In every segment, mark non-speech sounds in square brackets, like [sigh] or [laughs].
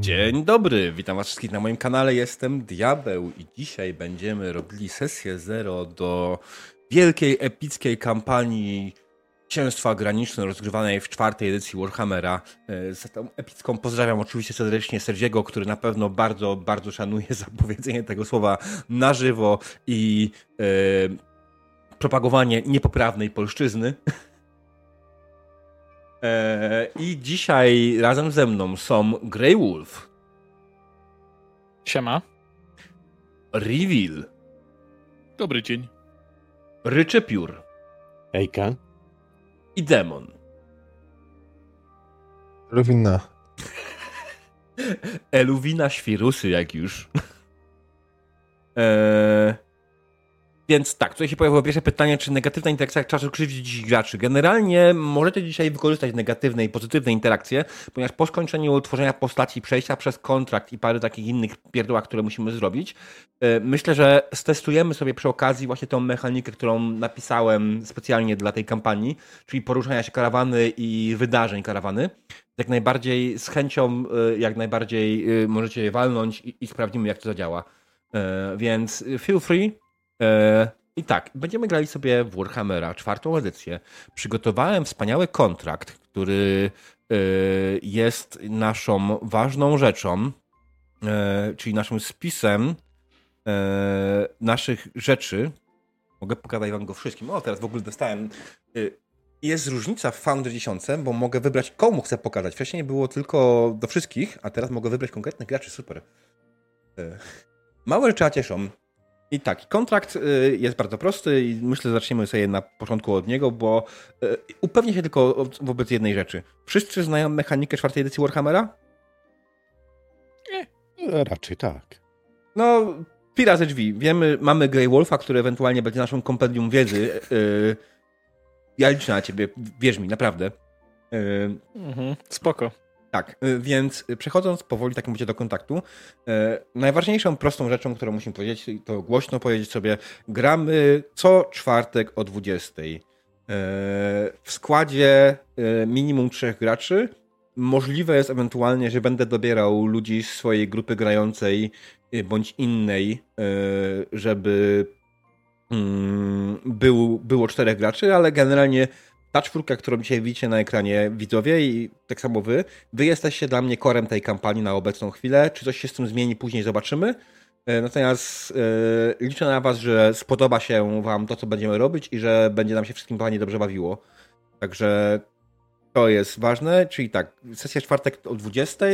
Dzień dobry, witam was wszystkich na moim kanale, jestem Diabeł i dzisiaj będziemy robili sesję zero do wielkiej, epickiej kampanii Księstwa Graniczne rozgrywanej w czwartej edycji Warhammera. E, za tą epicką pozdrawiam oczywiście serdecznie Sergiego, który na pewno bardzo, bardzo szanuje [laughs] zapowiedzenie tego słowa na żywo i e, propagowanie niepoprawnej polszczyzny. [laughs] E, I dzisiaj razem ze mną są Grey Wolf. Siema. Reveal. Dobry dzień. Ryczepiór. Ejka. I Demon. Luwina. [laughs] Eluwina świrusy, jak już. eee, [laughs] więc tak, tutaj się pojawiło pierwsze pytanie, czy negatywna interakcja czasu krzywdzi graczy. Generalnie możecie dzisiaj wykorzystać negatywne i pozytywne interakcje, ponieważ po skończeniu tworzenia postaci, przejścia przez kontrakt i parę takich innych pierdółach, które musimy zrobić, e, myślę, że stestujemy sobie przy okazji właśnie tą mechanikę, którą napisałem specjalnie dla tej kampanii, czyli poruszania się karawany i wydarzeń karawany. Jak najbardziej z chęcią, e, jak najbardziej e, możecie je walnąć i, i sprawdzimy, jak to zadziała. Więc feel free, I tak, będziemy grali sobie w Warhammera, czwartą edycję. Przygotowałem wspaniały kontrakt, który e, jest naszą ważną rzeczą, e, czyli naszym spisem naszych rzeczy. Mogę pokazać wam go wszystkim. O, teraz w ogóle dostałem. Jest różnica w Founder 10, bo mogę wybrać komu chcę pokazać. Wcześniej było tylko do wszystkich, a teraz mogę wybrać konkretnych graczy. Super. Małe rzeczy cieszą. I tak, kontrakt y, jest bardzo prosty i myślę, że zaczniemy sobie na początku od niego, bo y, upewnię się tylko wobec jednej rzeczy. Wszyscy znają mechanikę czwartej edycji Warhammera? Nie, raczej tak. No, pi razy drzwi. Wiemy, mamy Grey Wolfa, który ewentualnie będzie naszą kompendium wiedzy. Y, ja liczę na ciebie, wierz mi, naprawdę. Mhm, spoko. Tak, y, więc przechodząc powoli tak mówicie do kontaktu, y, najważniejszą prostą rzeczą, którą musimy powiedzieć, to głośno powiedzieć sobie, gramy co czwartek o 20. Y, w składzie minimum trzech graczy. Możliwe jest ewentualnie, że będę dobierał ludzi z swojej grupy grającej bądź innej, żeby mm, był, było czterech graczy, ale generalnie ta czwórka, którą dzisiaj widzicie na ekranie widzowie i tak samo wy, wy jesteście dla mnie korem tej kampanii na obecną chwilę. Czy coś się z tym zmieni, później zobaczymy. E, natomiast e, liczę na was, że spodoba się wam to, co będziemy robić i że będzie nam się wszystkim panie dobrze bawiło. Także to jest ważne, czyli tak, sesja czwartek o 20.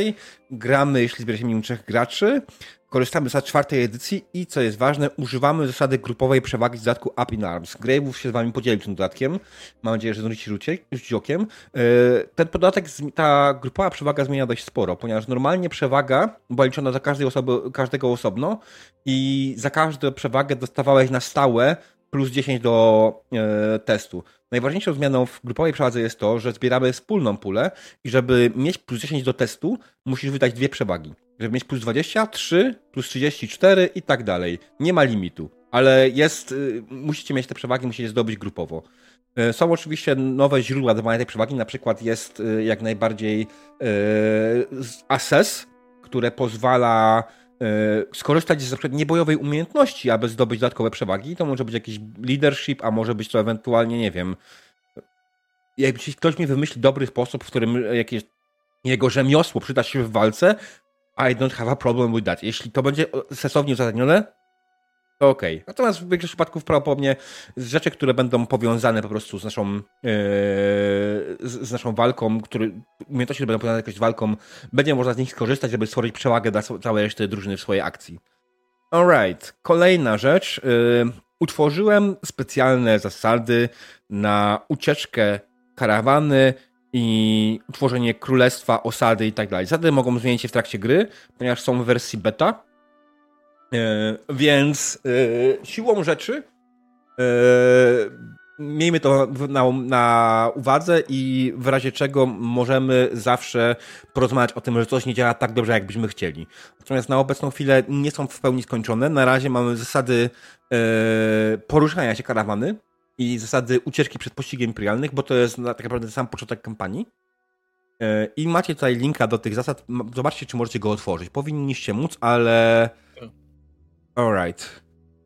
Gramy, jeśli zbierze się minimum trzech graczy. Korzystamy z czwartej edycji i co jest ważne, używamy zasady grupowej przewagi z dodatku Up in Arms. Grave'ów się z wami podzielił tym dodatkiem. Mam nadzieję, że zdążycie rzucić okiem. E, ten podatek, ta grupowa przewaga zmienia dość sporo, ponieważ normalnie przewaga była liczona za każdej osoby, każdego osobno i za każdą przewagę dostawałeś na stałe plus 10 do e, testu. Najważniejszą zmianą w grupowej przewadze jest to, że zbieramy wspólną pulę i żeby mieć plus 10 do testu, musisz wydać dwie przewagi. Żeby mieć plus 20, 3, plus 34 i tak dalej. Nie ma limitu, ale jest, y, musicie mieć te przewagi, musicie zdobyć grupowo. Y, są oczywiście nowe źródła dawania tej przewagi, na przykład jest y, jak najbardziej Assess, które pozwala skorzystać z np. niebojowej umiejętności, aby zdobyć dodatkowe przewagi. To może być jakiś leadership, a może być to ewentualnie, nie wiem, jeśli ktoś mi wymyśli dobry sposób, w którym jakieś jego rzemiosło przyda się w walce, i don't have a problem with that. Jeśli to będzie sensownie uzasadnione, to okej. Okay. Natomiast w większości przypadków prawdopodobnie rzeczy, które będą powiązane po prostu z naszą, yy, z, naszą walką, które, umiejętności, które będą powiązane z walką, będzie można z nich skorzystać, żeby stworzyć przewagę dla całej reszty drużyny w swojej akcji. Alright. Kolejna rzecz. Yy, utworzyłem specjalne zasady na ucieczkę karawany i utworzenie królestwa, osady i tak dalej. Zasady mogą zmienić się w trakcie gry, ponieważ są w wersji beta. E, więc e, siłą rzeczy e, miejmy to na, na, uwadze i w razie czego możemy zawsze porozmawiać o tym, że coś nie działa tak dobrze, jakbyśmy chcieli. Natomiast na obecną chwilę nie są w pełni skończone. Na razie mamy zasady poruszania się karawany, i zasady ucieczki przed pościgiem imperialnych, bo to jest tak naprawdę sam początek kampanii. E, I macie tutaj linka do tych zasad. Zobaczcie, czy możecie go otworzyć. Powinniście móc, ale. Alright.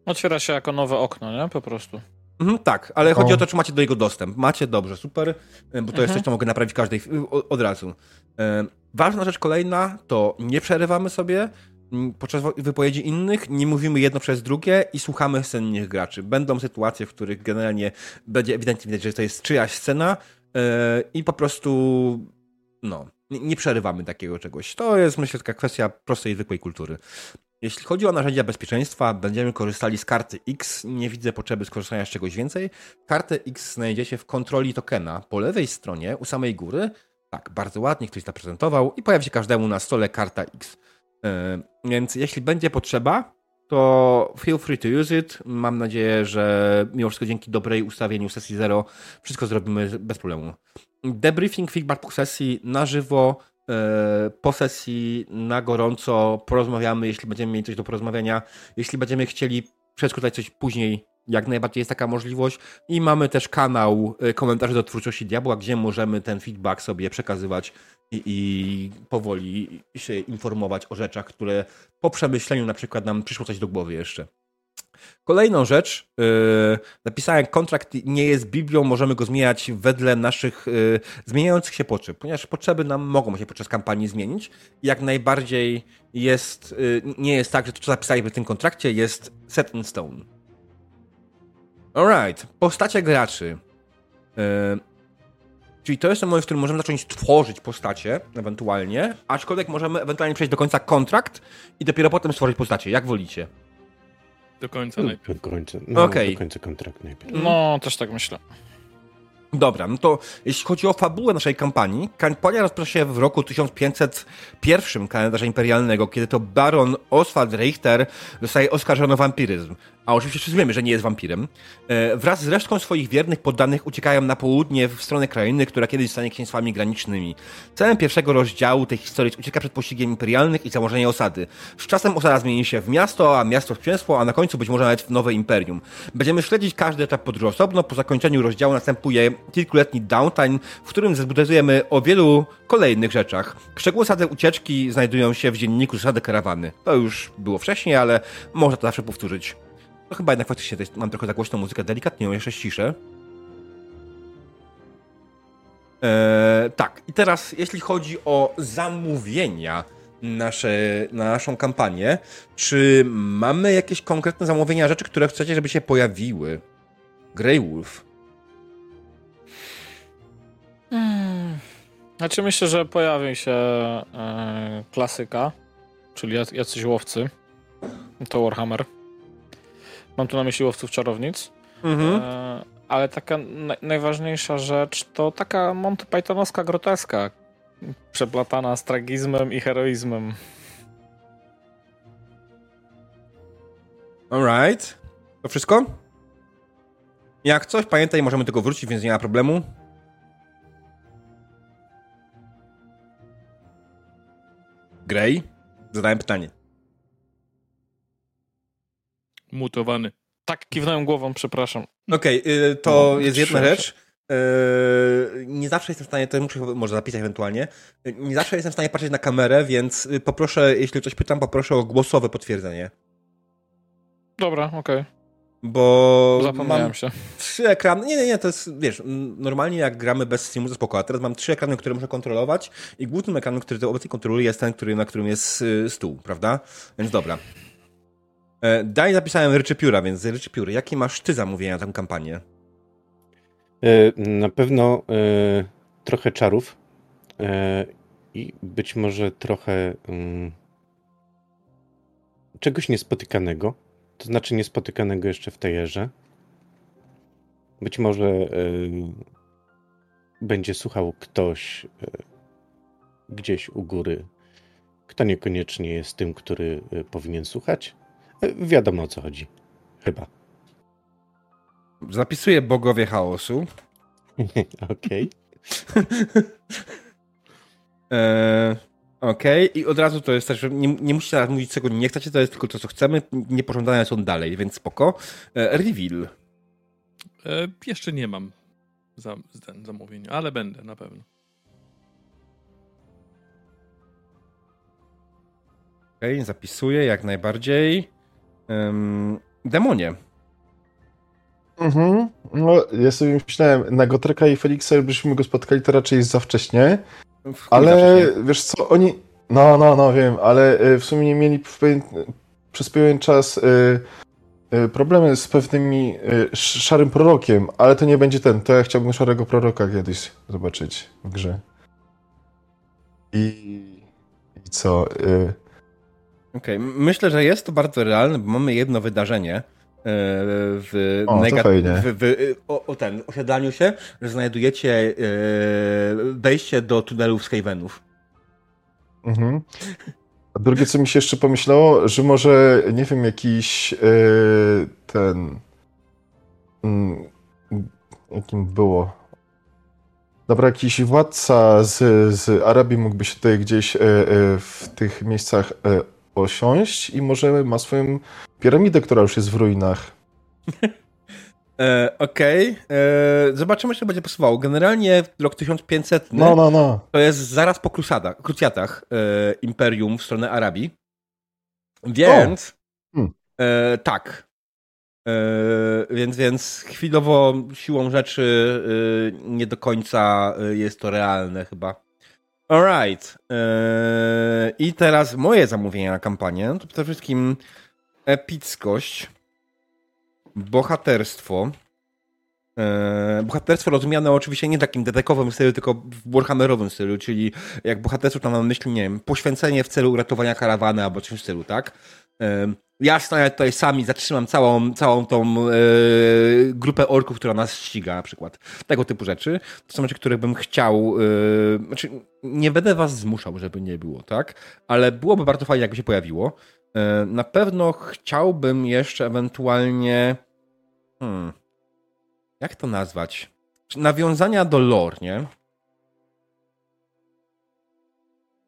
Otwiera się jako nowe okno, nie? Po prostu. Mhm, tak, ale o. chodzi o to, czy macie do niego dostęp. Macie, dobrze, super, e, bo to mhm. jest coś, co mogę naprawić każdej od razu. E, ważna rzecz kolejna to nie przerywamy sobie podczas wypowiedzi innych, nie mówimy jedno przez drugie i słuchamy scen innych graczy. Będą sytuacje, w których generalnie będzie ewidentnie widać, że to jest czyjaś scena i po prostu no, nie przerywamy takiego czegoś. To jest, myślę, taka kwestia prostej, zwykłej kultury. Jeśli chodzi o narzędzia bezpieczeństwa, będziemy korzystali z karty X. Nie widzę potrzeby skorzystania z czegoś więcej. Kartę X znajdziecie w kontroli tokena po lewej stronie, u samej góry. Tak, bardzo ładnie ktoś zaprezentował i pojawi się każdemu na stole karta X. Yy, więc jeśli będzie potrzeba, to feel free to use it. Mam nadzieję, że mimo wszystko dzięki dobrej ustawieniu sesji 0 wszystko zrobimy bez problemu. Debriefing, feedback po sesji na żywo, po sesji na gorąco porozmawiamy, jeśli będziemy mieli coś do porozmawiania. Jeśli będziemy chcieli przedyskutować coś później, jak najbardziej jest taka możliwość. I mamy też kanał e, komentarzy do twórczości Diabła, gdzie możemy ten feedback sobie przekazywać i, i, powoli się informować o rzeczach, które po przemyśleniu na przykład nam przyszło coś do głowy jeszcze. Kolejną rzecz, yy, napisałem, kontrakt nie jest Biblią, możemy go zmieniać wedle naszych yy, zmieniających się potrzeb, ponieważ potrzeby nam mogą się podczas kampanii zmienić. Jak najbardziej jest, yy, nie jest tak, że to, co zapisaliśmy w tym kontrakcie, jest set in stone. Alright, postacie graczy. Yy, czyli to jest ten moment, w którym możemy zacząć tworzyć postacie, ewentualnie, aczkolwiek możemy ewentualnie przejść do końca kontrakt i dopiero potem stworzyć postacie, jak wolicie. Do końca najpierw. Do końca, no, okay. do końca kontrakt najpierw. No, też tak myślę. Dobra, no to jeśli chodzi o fabułę naszej kampanii, kampania rozpoczyna się w roku 1501 kalendarza imperialnego, kiedy to baron Oswald Richter zostaje oskarżony o wampiryzm a oczywiście wszyscy wiemy, że nie jest wampirem, e, wraz z resztką swoich wiernych poddanych uciekają na południe w stronę krainy, która kiedyś stanie księstwami granicznymi. Celem pierwszego rozdziału tej historii ucieka przed pościgiem imperialnych i założenie osady. Z czasem osada zmieni się w miasto, a miasto w księstwo, a na końcu być może nawet w nowe imperium. Będziemy śledzić każdy etap podróży osobno. Po zakończeniu rozdziału następuje kilkuletni downtime, w którym zbudujemy o wielu kolejnych rzeczach. Szczegóły osady ucieczki znajdują się w dzienniku zasady karawany. To już było wcześniej, ale można to zawsze powtórzyć. No chyba jednak faktycznie mam trochę za głośną muzykę, delikatnie ją jeszcze ściszę. Eee, tak, i teraz jeśli chodzi o zamówienia nasze, na naszą kampanię, czy mamy jakieś konkretne zamówienia, rzeczy, które chcecie, żeby się pojawiły? Grey Wolf. Hmm. Znaczy myślę, że pojawi się e, klasyka, czyli jacyś łowcy. To Warhammer. Mam tu na myśli łowców czarownic. Mhm. E, ale taka na, najważniejsza rzecz to taka Monty Pythonowska groteska, przeplatana z tragizmem i heroizmem. Alright. To wszystko? Jak coś, pamiętaj, możemy tego wrócić, więc nie ma problemu. Grey? Zadałem pytanie. Mutowany. Tak, kiwnąłem głową, przepraszam. Okej, okay, to no, jest jedna rzecz. Yy, nie zawsze jestem w stanie, to muszę może zapisać ewentualnie, nie zawsze jestem w stanie patrzeć na kamerę, więc poproszę, jeśli coś pytam, poproszę o głosowe potwierdzenie. Dobra, okej. Okay. Bo Zapomniałem mam się. trzy ekrany, nie, nie, nie, to jest, wiesz, normalnie jak gramy bez Steamu to spoko, a teraz mam trzy ekrany, które muszę kontrolować i głównym ekranem, który obecnie kontroluję jest ten, który, na którym jest y, stół, prawda? Więc dobra. E, daj zapisałem Ryczy Pióra, więc Ryczy Pióry, jakie masz ty zamówienia na tę kampanię? E, na pewno e, trochę czarów i być może trochę mm, czegoś niespotykanego, to znaczy niespotykanego jeszcze w tejerze. Być może będzie słuchał ktoś gdzieś u góry, kto niekoniecznie jest tym, który powinien słuchać. Wiadomo o co chodzi. Chyba. Zapisuję bogowie chaosu. [laughs] Okej. [laughs] Eee, i od razu to jest tak, też, nie, nie musicie teraz mówić, czego nie chcecie, to jest tylko to, co chcemy. Niepożądania są dalej, więc spoko. E, reveal. E, jeszcze nie mam za, zamówienia, ale będę na pewno. Okej, zapisuję jak najbardziej. Um, demonie. Mhm. No, ja sobie myślałem, na Gotreka i Feliksa, jakbyśmy go spotkali, to raczej jest za wcześnie. Ale wiesz co, oni. No, no, no, wiem, ale y, w sumie nie mieli pewien, przez pewien czas y, y, problemy z pewnymi szarym prorokiem, ale to nie będzie ten. To ja chciałbym szarego proroka kiedyś zobaczyć w grze. I, i co? Okej, okay. myślę, że jest to bardzo realne, bo mamy jedno wydarzenie E, w, o, w, w o, o, ten osiadaniu się, że znajdujecie e, wejście do tunelów z Havenów. Mhm. A drugie, co mi się jeszcze pomyślało, że może, nie wiem, jakiś e, ten... Mm, jakim było? Dobra, jakiś władca z, z Arabii mógłby się tutaj gdzieś w tych miejscach osiąść i może ma swoją piramidę, która już jest w ruinach. [laughs] E, Okej. Okay. E, zobaczymy, czy będzie pasowało. Generalnie rok 1500 no, no, no. to jest zaraz po krusadach, krucjatach e, Imperium w stronę Arabii. Więc hmm. e, tak. E, więc, więc chwilowo siłą rzeczy e, nie do końca jest to realne chyba. Alright. Eee, I teraz moje zamówienia na kampanię to przede wszystkim epickość, bohaterstwo. Eee, bohaterstwo rozumiane oczywiście nie takim detekowym stylu, tylko w warhammerowym stylu, czyli jak bohaterstwo tam mam na myśli, nie wiem, poświęcenie w celu uratowania karawany albo coś w stylu, tak? Eee, ja stoję tutaj sami, zatrzymam całą, całą tą e, grupę orków, która nas ściga, na przykład. Tego typu rzeczy. To są rzeczy, które bym chciał. E, znaczy, nie będę was zmuszał, żeby nie było, tak? Ale byłoby bardzo fajnie, jakby się pojawiło. E, na pewno chciałbym jeszcze ewentualnie. Hmm, jak to nazwać? Nawiązania do lore, nie?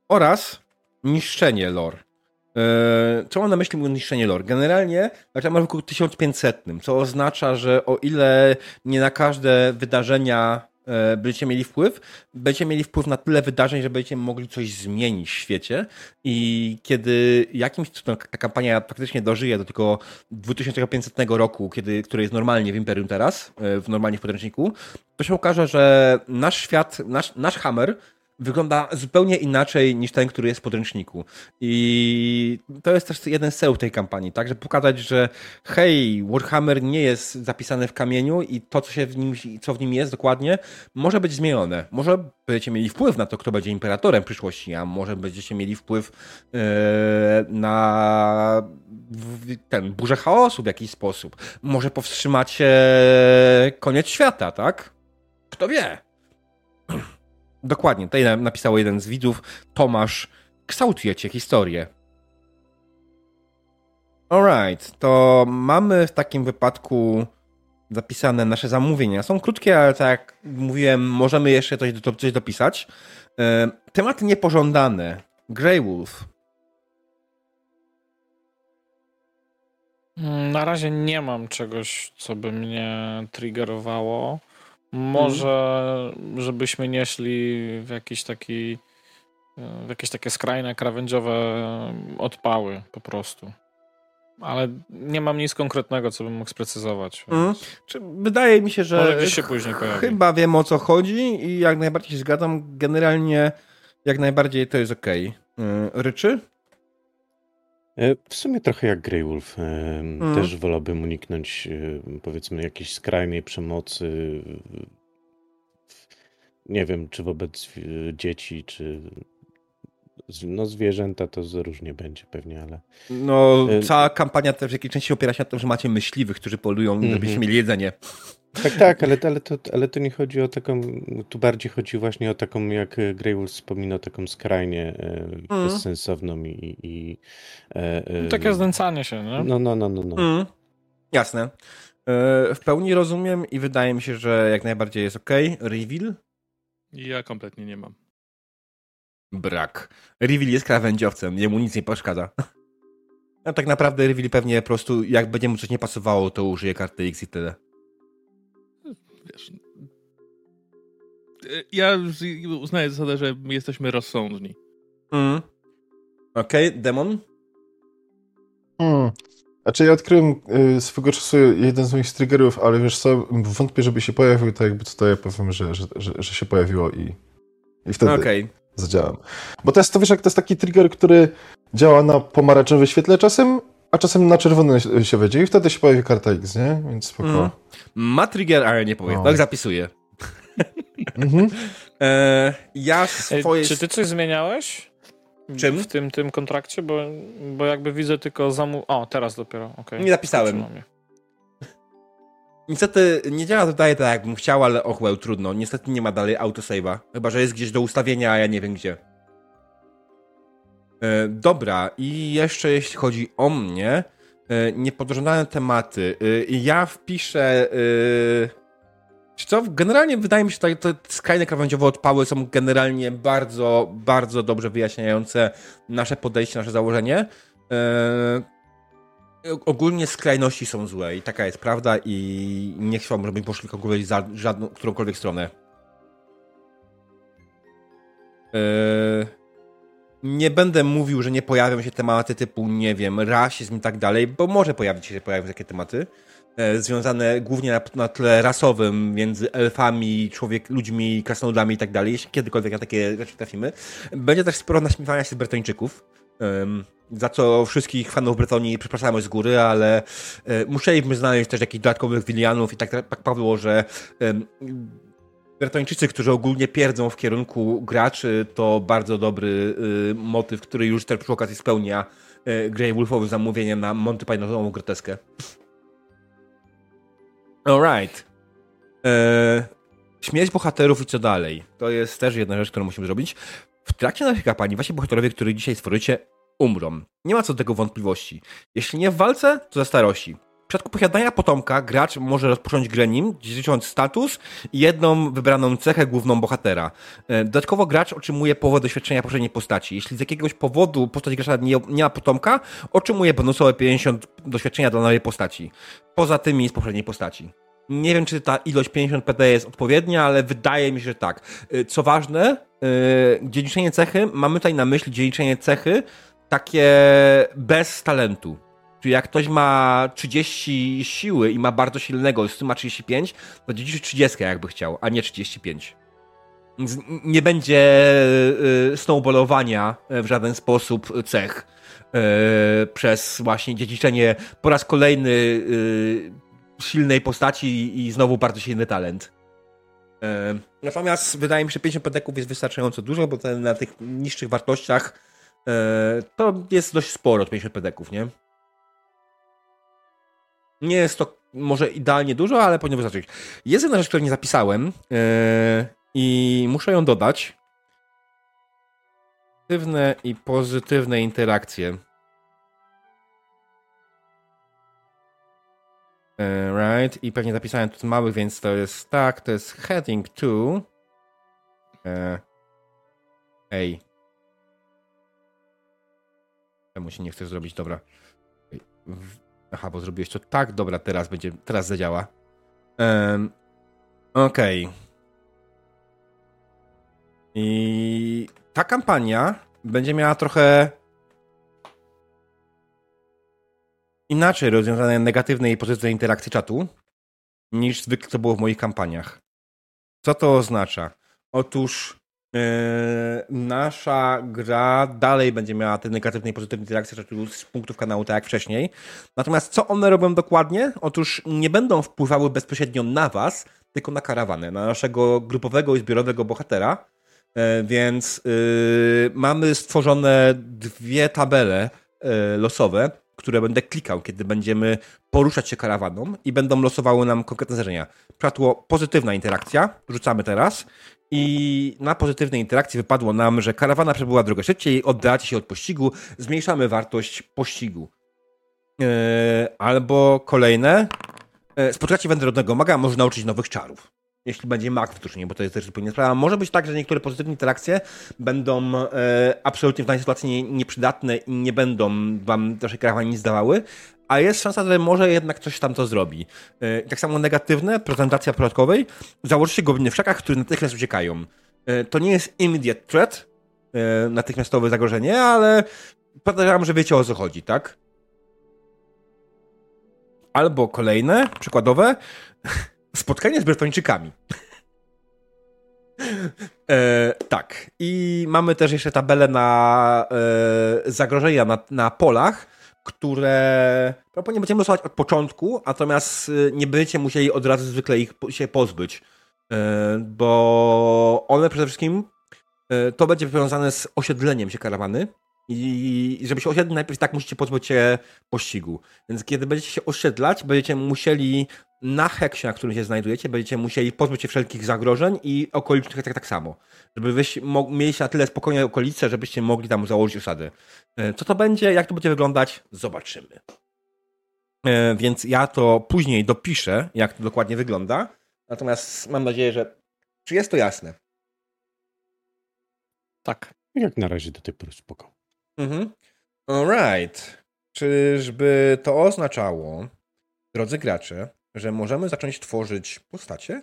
Oraz niszczenie lore. E, co mam na myśli mówiąc niszczenie lore? Generalnie zaczynamy w roku 1500, co oznacza, że o ile nie na każde wydarzenia e, będziecie mieli wpływ, będziecie mieli wpływ na tyle wydarzeń, że będziecie mogli coś zmienić w świecie i kiedy jakimś cudem ta kampania praktycznie dożyje do tego 2500 roku, kiedy, który jest normalnie w Imperium teraz, e, w normalnie w podręczniku, to się okaże, że nasz świat, nasz, nasz Hammer wygląda zupełnie inaczej niż ten, który jest w podręczniku. I to jest też jeden z celów tej kampanii, tak? Żeby pokazać, że hej, Warhammer nie jest zapisany w kamieniu i to, co, się w nim, co w nim jest dokładnie, może być zmienione. Może będziecie mieli wpływ na to, kto będzie imperatorem w przyszłości, a może będziecie mieli wpływ yy, na ten burzę chaosu w jakiś sposób. Może powstrzymacie koniec świata, tak? Kto wie? Dokładnie, tutaj napisał jeden z widzów, Tomasz, kształtujecie historię. Alright, to mamy w takim wypadku zapisane nasze zamówienia. Są krótkie, ale tak jak mówiłem, możemy jeszcze coś, coś dopisać. E, tematy niepożądane. Grey Wolf. Na razie nie mam czegoś, co by mnie triggerowało. Może, żebyśmy nie szli w jakiś taki w jakieś takie skrajne, krawędziowe odpały po prostu. Ale nie mam nic konkretnego, co bym mógł sprecyzować. Mm. Wydaje mi się, że się później pojawi. chyba wiem o co chodzi i jak najbardziej się zgadzam. Generalnie jak najbardziej to jest ok. Ryczy? E, w sumie trochę jak Grey Wolf. Mm. Też wolałbym uniknąć e, powiedzmy jakiejś skrajnej przemocy. Nie wiem, czy wobec dzieci, czy no zwierzęta to różnie będzie pewnie, ale... No, cała kampania też w jakiejś części opiera się na tym, że macie myśliwych, którzy polują, mm -hmm. żebyście mieli jedzenie. Tak, tak, ale, ale, to, ale to nie chodzi o taką, tu bardziej chodzi właśnie o taką, jak Grey Wolf wspominał, taką skrajnie mm. bezsensowną i... i e, e, Takie znęcanie się, nie? No, no, no, no. no. Mm. Jasne. E, w pełni rozumiem i wydaje mi się, że jak najbardziej jest ok. Reveal? Ja kompletnie nie mam. Brak. Reveal jest krawędziowcem, jemu nic nie przeszkadza. A tak naprawdę Reveal pewnie po prostu, jak będzie mu coś nie pasowało, to użyje karty X i tyle wiesz, ja uznaję zasadę, że jesteśmy rozsądni. Mm. Okej, okay, demon? Hmm. Znaczy ja odkryłem y, swego czasu jeden z moich triggerów, ale wiesz co, wątpię, żeby się pojawił, tak jakby tutaj ja powiem, że, że, że, że się pojawiło i, i wtedy okay. Zadziałam. Bo to jest, to wiesz, jak to jest taki trigger, który działa na pomarańczowym świetle czasem, a czasem na czerwony się wejdzie i wtedy się pojawi karta X, nie? Więc spoko. Mm. Ma trigger, ale nie powiem. No. Tak zapisuję. mhm. [laughs] e, ja swoje... Czy ty coś zmieniałeś? Czym? W tym, tym kontrakcie, bo, bo jakby widzę tylko zamu... O, teraz dopiero, okay. Nie napisałem. Niestety nie działa tutaj tak, jakbym chciał, ale och, well, trudno. Niestety nie ma dalej autosave'a. Chyba, że jest gdzieś do ustawienia, a ja nie wiem gdzie. E, dobra, i jeszcze jeśli chodzi o mnie, e, tematy. E, ja wpiszę... E, czy co? Generalnie wydaje mi się, że te skrajne krawędziowe odpały są generalnie bardzo, bardzo dobrze wyjaśniające nasze podejście, nasze założenie. Ogólnie skrajności są złe i taka jest prawda i nie chciałbym, żebyśmy poszli kogokolwiek za żadną, którąkolwiek stronę. Yy, nie będę mówił, że nie pojawią się tematy typu, nie wiem, rasizm i tak dalej, bo może pojawić się pojawią takie tematy. E, związane głównie na, na tle rasowym między elfami, człowiek, ludźmi, krasnoludami i tak dalej, jeśli kiedykolwiek na takie rzeczy trafimy. Będzie też sporo naśmiewania się z Bretończyków, za co wszystkich fanów Bretonii przepraszamy z góry, ale e, musielibyśmy znaleźć też jakichś dodatkowych wilianów i tak, tak padło, że Bretończycy, którzy ogólnie pierdzą w kierunku graczy, to bardzo dobry y, motyw, który już też przy okazji spełnia y, Grey Wolfowym zamówieniem na Monty Pythonową groteskę. Alright. Eee, śmierć bohaterów i co dalej? To jest też jedna rzecz, którą musimy zrobić. W trakcie naszej kampanii wasi bohaterowie, których dzisiaj stworzycie, umrą. Nie ma co do tego wątpliwości. Jeśli nie w walce, to za starości. W przypadku posiadania potomka gracz może rozpocząć grę nim, status i jedną wybraną cechę główną bohatera. E, dodatkowo gracz otrzymuje połowę doświadczenia poprzedniej postaci. Jeśli z jakiegoś powodu postać gracza nie, nie ma potomka, otrzymuje bonusowe 50 doświadczenia dla nowej postaci. Poza tymi z poprzedniej postaci. Nie wiem, czy ta ilość 50 PD jest odpowiednia, ale wydaje mi się, że tak. E, co ważne, yy, dziedziczenie cechy, mamy tutaj na myśli dziedziczenie cechy takie bez talentu. Czyli jak ktoś ma 30 siły i ma bardzo silnego, z tym ma 35, to dziedziczy 30 jakby chciał, a nie 35. Więc nie będzie y, snowballowania w żaden sposób cech y, przez właśnie dziedziczenie po raz kolejny y, silnej postaci i znowu bardzo silny talent. Natomiast wydaje mi się, że 50 pedeków jest wystarczająco dużo, bo na tych niższych wartościach to jest dość sporo, 50 pedeków, nie? Nie jest to może idealnie dużo, ale powinno wystarczyć. Jest jedna rzecz, której nie zapisałem yy, i muszę ją dodać. Pozytywne i pozytywne interakcje. Yy, right. I pewnie zapisałem tu małych, więc to jest tak, to jest heading to. Ej. Czemu się nie chcesz zrobić? Dobra. Aha, bo zrobiłeś to tak. Dobra, teraz będzie, teraz zadziała. Um, Okej. Okay. I ta kampania będzie miała trochę inaczej rozwiązane negatywne i pozytywne interakcje czatu niż zwykle to było w moich kampaniach. Co to oznacza? Otóż nasza gra dalej będzie miała te negatywne i pozytywne interakcje z punktów kanału, tak jak wcześniej. Natomiast co one robią dokładnie? Otóż nie będą wpływały bezpośrednio na was, tylko na karawanę, na naszego grupowego i zbiorowego bohatera. Yy, więc yy, mamy stworzone dwie tabele yy, losowe, które będę klikał, kiedy będziemy poruszać się karawaną i będą losowały nam konkretne zdarzenia. Przypadło pozytywna interakcja, rzucamy teraz i na pozytywnej interakcji wypadło nam, że karawana przebyła drogę szybciej, oddalacie się od pościgu, zmniejszamy wartość pościgu. Yy, albo kolejne, yy, spotkacie wędrownego maga, może nauczyć nowych czarów. Jeśli będzie mag w drużynie, bo to jest też zupełnie sprawa. Może być tak, że niektóre pozytywne interakcje będą e, absolutnie w danej sytuacji nie, nieprzydatne i nie będą wam naszej karawanie nic dawały, a jest szansa, że może jednak coś tam to zrobi. E, tak samo negatywne, prezentacja podatkowej, założycie gobliny w szakach, które natychmiast uciekają. E, to nie jest immediate threat, e, natychmiastowe zagrożenie, ale podejrzewam, że wiecie o co chodzi, tak? Albo kolejne, przykładowe, [laughs] spotkanie z Bretończykami. E, tak. I mamy też jeszcze tabelę na e, zagrożenia na, na polach, które nie będziemy losować od początku, natomiast e, nie będziecie musieli od razu zwykle ich się pozbyć. E, bo one przede wszystkim e, to będzie powiązane z osiedleniem się karawany. I żeby się osiedlić, najpierw tak musicie pozbyć się pościgu. Więc kiedy będziecie się osiedlać, będziecie musieli na heksie, na którym się znajdujecie, będziecie musieli pozbyć się wszelkich zagrożeń i okolicznych tak, tak samo. Żeby wy mieli na tyle spokojne okolice, żebyście mogli tam założyć osady. E, co to będzie, jak to będzie wyglądać, zobaczymy. E, więc ja to później dopiszę, jak to dokładnie wygląda. Natomiast mam nadzieję, że. Czy jest to jasne? Tak. Jak na razie do tej pory spoko. Mhm. Alright. Czyżby to oznaczało, drodzy gracze, że możemy zacząć tworzyć postacie?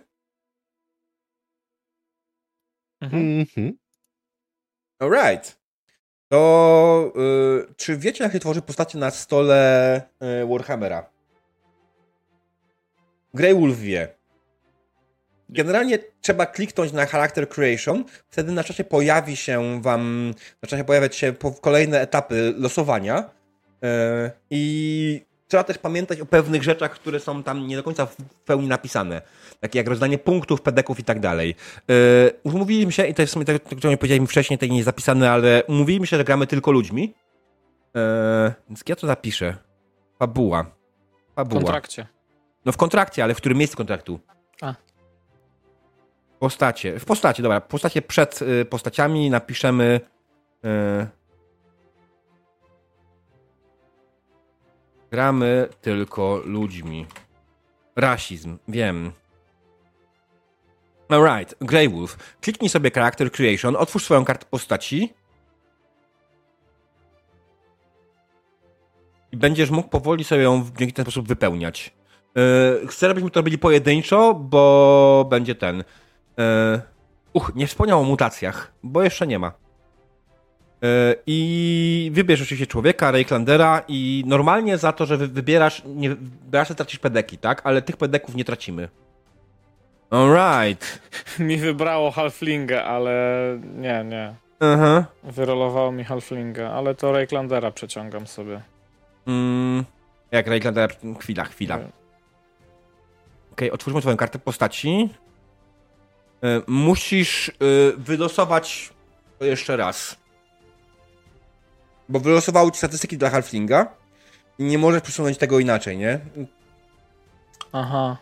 Mhm. mhm. Alright. To y, czy wiecie, jak się tworzy postacie na stole y, Warhammera? Grey Wolf wie. Generalnie trzeba kliknąć na Character Creation, wtedy na czasie pojawi się wam, na czasie pojawiać się kolejne etapy losowania yy, i trzeba też pamiętać o pewnych rzeczach, które są tam nie do końca w pełni napisane. Takie jak rozdanie punktów, pedeków i tak dalej. Yy, umówiliśmy się, i to jest w sumie tak, co powiedziałem wcześniej, to nie jest zapisane, ale umówiliśmy się, że gramy tylko ludźmi. Yy, więc ja to zapiszę. Fabuła. Fabuła. W kontrakcie. No w kontrakcie, ale w którym miejscu kontraktu? A. Postacie. W postacie, dobra. Postacie przed y, postaciami napiszemy. Y, gramy tylko ludźmi. Rasizm, wiem. Alright, Grey Wolf. Kliknij sobie Character Creation, otwórz swoją kartę postaci. I będziesz mógł powoli sobie ją w ten sposób wypełniać. Yy, chcę, żebyśmy to robili pojedynczo, bo będzie ten. E, uch, nie wspomniał o mutacjach, bo jeszcze nie ma. E, I wybierz oczywiście człowieka, Rayclandera i normalnie za to, że wybierasz, nie wybierasz, tracisz pedeki, tak? Ale tych pedeków nie tracimy. Alright. [laughs] mi wybrało Halflinga, ale nie, nie. Aha. Wyrolowało mi Halflinga, ale to Rayclandera przeciągam sobie. Mm, jak Rayclandera? Chwila, chwila. Okej, okay, otwórzmy twoją kartę postaci. E, musisz e, wylosować to jeszcze raz. Bo wylosowały ci statystyki dla Halflinga i nie możesz przesunąć tego inaczej, nie? Aha.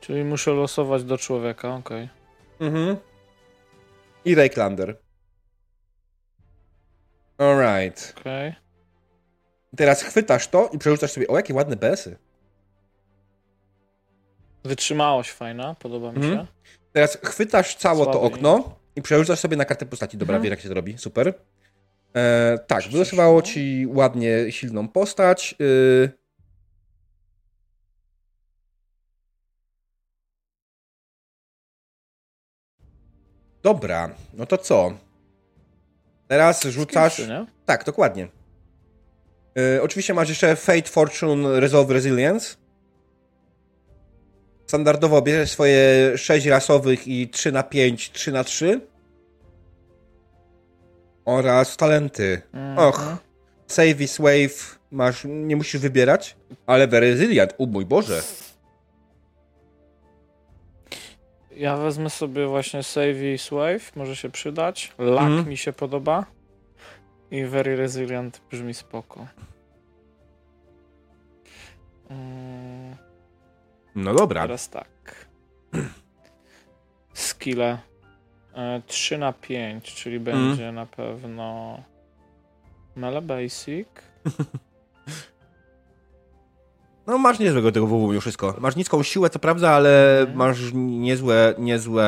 Czyli muszę losować do człowieka, okej. Okay. Mhm. I Rayklander. Alright. Okej. Okay. Teraz chwytasz to i przerzucasz sobie. O, jakie ładne BS-y. Wytrzymałość fajna, podoba mi się. Teraz chwytasz całe to okno i przerzucasz sobie na kartę postaci. Dobra, mhm. jak się to robi. Super. E, tak, wylosowało ci ładnie silną postać. Y... Dobra, no to co? Teraz rzucasz. Tak, dokładnie. Y, oczywiście masz jeszcze Fate, Fortune, Resolve, Resilience standardowo bierzesz swoje 6 rasowych i 3 na 5, 3 na 3 oraz talenty. Mm -hmm. Och, save is wave masz, nie musisz wybierać, ale very resilient, u mój Boże. Ja wezmę sobie właśnie Save is Wave, może się przydać. Luck mm. mi się podoba. I Very Resilient brzmi spoko. Mm. No dobra. Teraz tak. [clears throat] Skille 3 e, na 5, czyli mm. będzie mm. na pewno Mele Basic. [laughs] No masz niezłego tego WW już wszystko. Masz niską siłę, co prawda, ale mm. masz niezłe, niezłe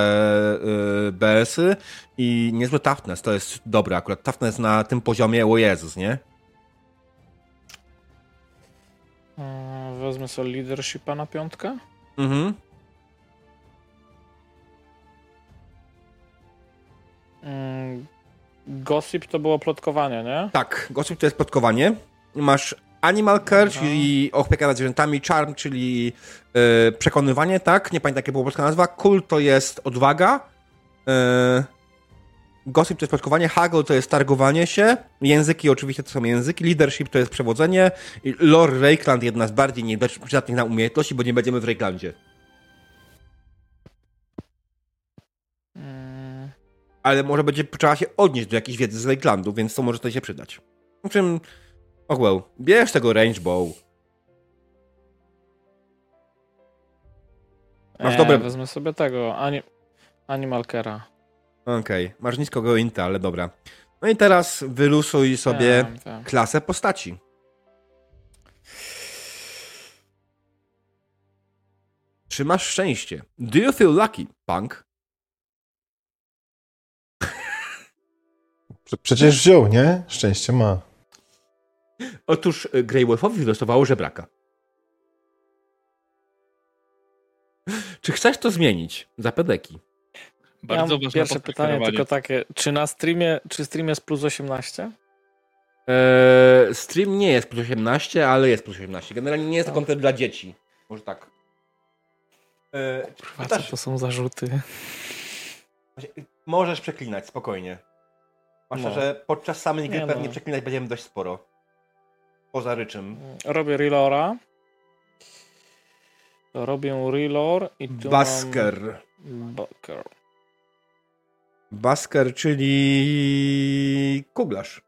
yy, BS-y i niezłe toughness. To jest dobre akurat. Toughness na tym poziomie, o Jezus, nie? E, wezmę sobie leadershipa na piątkę. Mhm. Mm, gossip to było plotkowanie, nie? Tak, gossip to jest plotkowanie. Masz Animal Care, czyli opieka nad zwierzętami, Charm, czyli e, przekonywanie, tak? Nie pamiętam, jaka była polska nazwa. Kult to jest odwaga. E, gossip to jest plotkowanie, Haggle to jest targowanie się, języki oczywiście to są języki, leadership to jest przewodzenie, lore Reikland jedna z bardziej nieprzydatnych na umiejętności, bo nie będziemy w Reiklandzie. Mm, Ale może będzie trzeba się odnieść do jakiejś wiedzy z Reiklandu, więc to może to się przydać. W czym, well, bierz tego range bow. Masz dobre- Wezmę sobie tego, ani, Animalkera. Okej, masz niskogo inta, ale dobra. No i teraz wylusuj sobie Wiem, wiem. klasę postaci. Czy masz szczęście? Do you feel lucky, punk? [laughs] Prze- Przecież wziął, nie? Szczęście ma. Otóż y, Grey Wolfowi wylosowało żebraka. Czy chcesz to zmienić? Za pedeki. Bardzo ja mam ważne pierwsze pytanie tylko takie, czy na streamie, czy stream jest plus 18? Eee, stream nie jest plus 18, ale jest plus 18. Generalnie nie jest to kontent dla dzieci. Może tak. Eee, Kurwa, co pytasz- to są zarzuty? Możesz przeklinać, spokojnie. Zwłaszcza, No. że podczas samej gry Nie pewnie no. przeklinać będziemy dość sporo. Poza ryczym. Robię relora. To robię relore i tu Basker. mam... Basker. Basker, czyli kuglarz.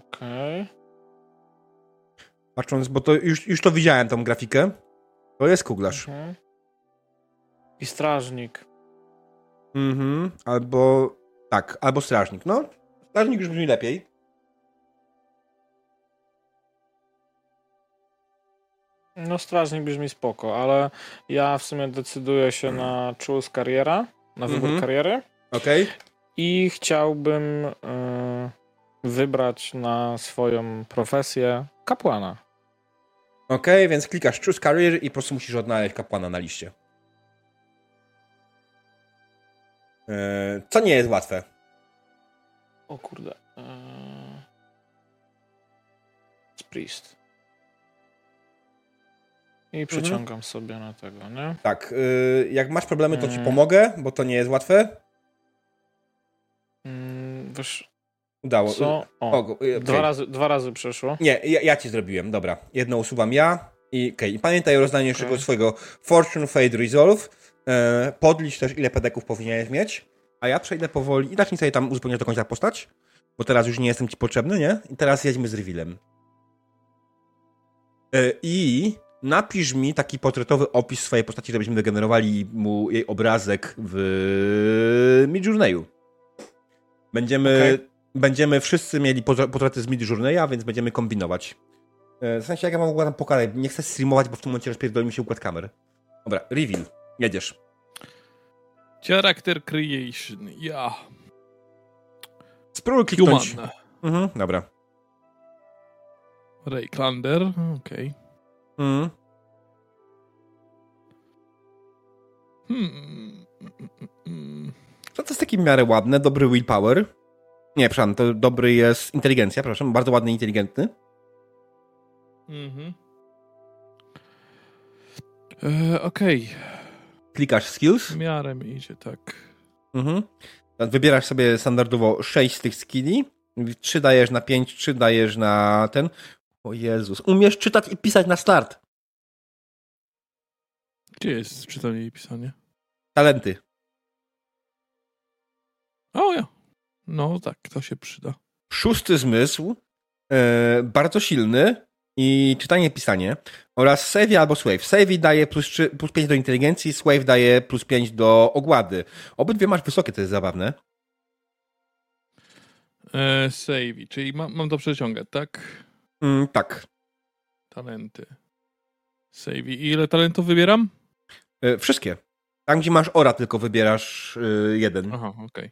Okej. Patrząc, bo to już, już to widziałem, tą grafikę. To jest kuglarz. Mhm. I strażnik. Mhm. Albo. Tak, albo strażnik. No, strażnik już brzmi lepiej. No strażnik brzmi spoko, ale ja w sumie decyduję się na choose kariera, na wybór Mhm. kariery Okej. i chciałbym y, wybrać na swoją profesję kapłana. Okej, więc klikasz Choose Career i po prostu musisz odnaleźć kapłana na liście. Eee, co nie jest łatwe. O kurde. Yy... Priest. I przeciągam sobie na tego, nie? Tak, yy, jak masz problemy, to ci Mm. pomogę, bo to nie jest łatwe. Mm, wiesz Udało. co? O, O, go- y, dwa, razy, dwa razy przeszło. Nie, ja, ja ci zrobiłem, dobra. Jedno usuwam ja i okej. I pamiętaj o rozdaniu jeszcze Okej. swojego Fortune Fade Resolve. E, podlicz też, ile pedeków powinieneś mieć. A ja przejdę powoli i zacznij sobie tam uzupełniać do końca postać, bo teraz już nie jestem ci potrzebny, nie? I teraz jedźmy z revealem. E, I napisz mi taki portretowy opis swojej postaci, żebyśmy wygenerowali mu jej obrazek w Midjourneyu. Będziemy, Okej. będziemy wszyscy mieli portre- portrety z Midjourneya, więc będziemy kombinować. E, W sensie, jak ja mam układ tam pokazać, nie chcę streamować, bo w tym momencie rozpierdoli mi się układ kamer. Dobra, reveal. Jedziesz. Character creation. Ja. Spróbuj kliknąć. Human. Mhm, dobra. Rayklander. Okej. Mhm. Hmm. Mm. To, to jest taki w miarę ładne, dobry willpower. Nie, przepraszam, to dobry jest inteligencja, przepraszam, bardzo ładny, inteligentny. Mhm. E, Okej. Klikasz skills. W miarę mi idzie, tak. Mhm. Wybierasz sobie standardowo 6 z tych skilli. 3 dajesz na 5, 3 dajesz na ten. O Jezus. Umiesz czytać i pisać na start. Gdzie jest czytanie i pisanie? Talenty. O ja. No tak, to się przyda. Szósty zmysł. E, bardzo silny. I czytanie, pisanie. Oraz save albo swave. Save daje plus, 3, plus 5 do inteligencji, swave daje plus 5 do ogłady. Obydwie masz wysokie, to jest zabawne. E, save, czyli mam, mam to przeciągać, tak? Mm, tak. Talenty. Save. I ile talentów wybieram? E, wszystkie. Tam, gdzie masz ora, tylko wybierasz e, jeden. Aha, okej.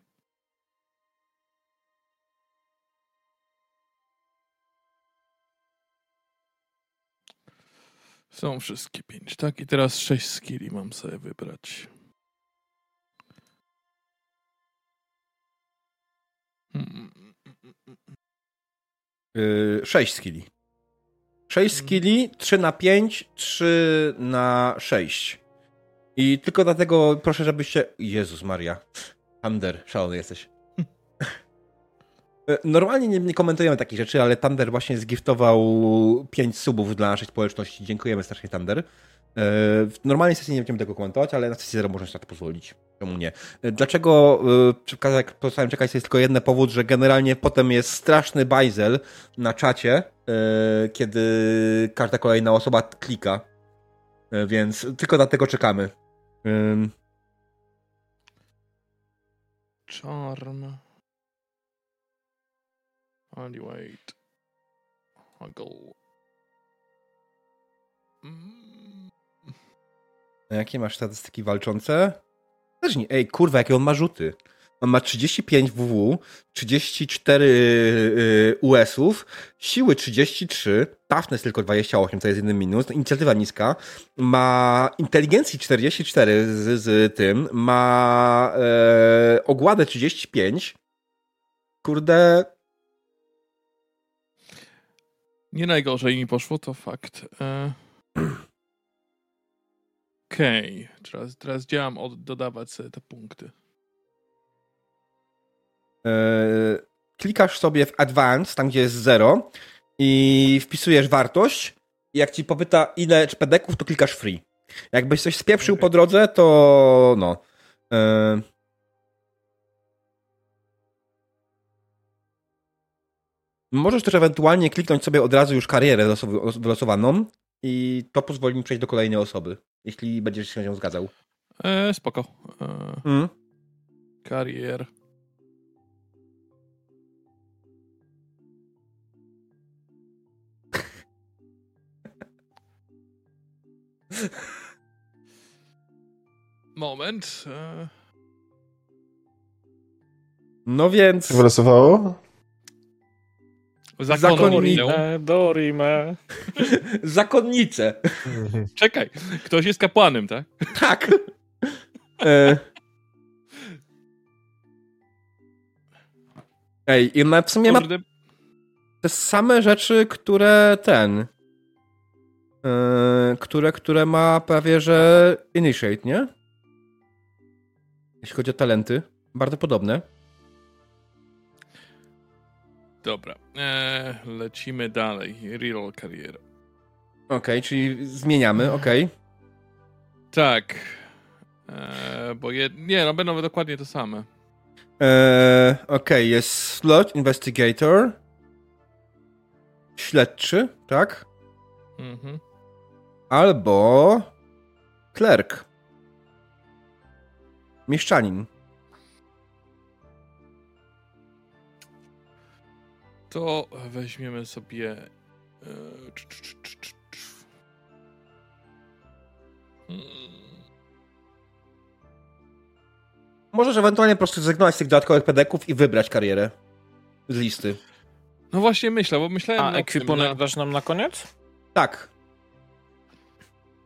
Są wszystkie pięć, tak? I teraz sześć skilli mam sobie wybrać. Hmm. Yy, 6 skilli. 6 skilli, 3 na 5, 3 na 6. I tylko dlatego proszę, żebyście... Jezus Maria. Thunder, szalony jesteś. E, [laughs] Normalnie nie, nie komentujemy takich rzeczy, ale Thunder właśnie zgiftował 5 subów dla naszej społeczności. Dziękujemy strasznie Thunder. E, W normalnej sesji nie będziemy tego komentować, ale na sesji zero można sobie na to pozwolić. Czemu nie? E, Dlaczego e, czeka- pozostałem czekać, jest tylko jeden powód, że generalnie potem jest straszny bajzel na czacie, kiedy każda kolejna osoba klika. Więc tylko dlatego czekamy. Charm. Anywait. Huggle. Mm. A Jakie masz statystyki walczące? Też nie. Ej, kurwa, jakie on ma rzuty. On ma 35 WW, 34 y, US-ów, siły 33, toughness tylko 28, to jest jeden minus, inicjatywa niska, ma inteligencji 44 z, z tym, ma e, ogładę 35. Kurde, Nie najgorzej mi poszło, to fakt. E... Okej, teraz, teraz działam od dodawać sobie te punkty. e, klikasz sobie w advance, tam gdzie jest 0 i wpisujesz wartość i jak ci popyta ile czpedeków, to klikasz free. Jakbyś coś spieprzył Okej. po drodze, to no. E, Możesz też ewentualnie kliknąć sobie od razu już karierę losow- wylosowaną i to pozwoli mi przejść do kolejnej osoby, jeśli będziesz się z nią zgadzał. E, spoko. E, Mm. karier. Moment. E, No więc... Wylosowało? Zakonnik. Dorime. [laughs] Zakonnice. Czekaj, ktoś jest kapłanem, tak? Tak. E... Ej, i ma, w sumie ma te same rzeczy, które ten. e, które, które ma prawie że Initiate, nie? Jeśli chodzi o talenty. Bardzo podobne. Dobra, e, lecimy dalej. Reroll kariera. Okej, czyli zmieniamy, okej. Tak. E, bo je, nie, no będą dokładnie to same. E, Okej, jest slot, investigator. Śledczy, tak? Mhm. Albo klerk. Mieszczanin. To weźmiemy sobie. e, cz- cz- cz- cz- cz- Mm, Możesz ewentualnie po prostu zrezygnować z tych dodatkowych pedeków i wybrać karierę z listy. No właśnie myślę, bo myślałem A nad tym, ekwipunek na, dasz nam na koniec? Tak.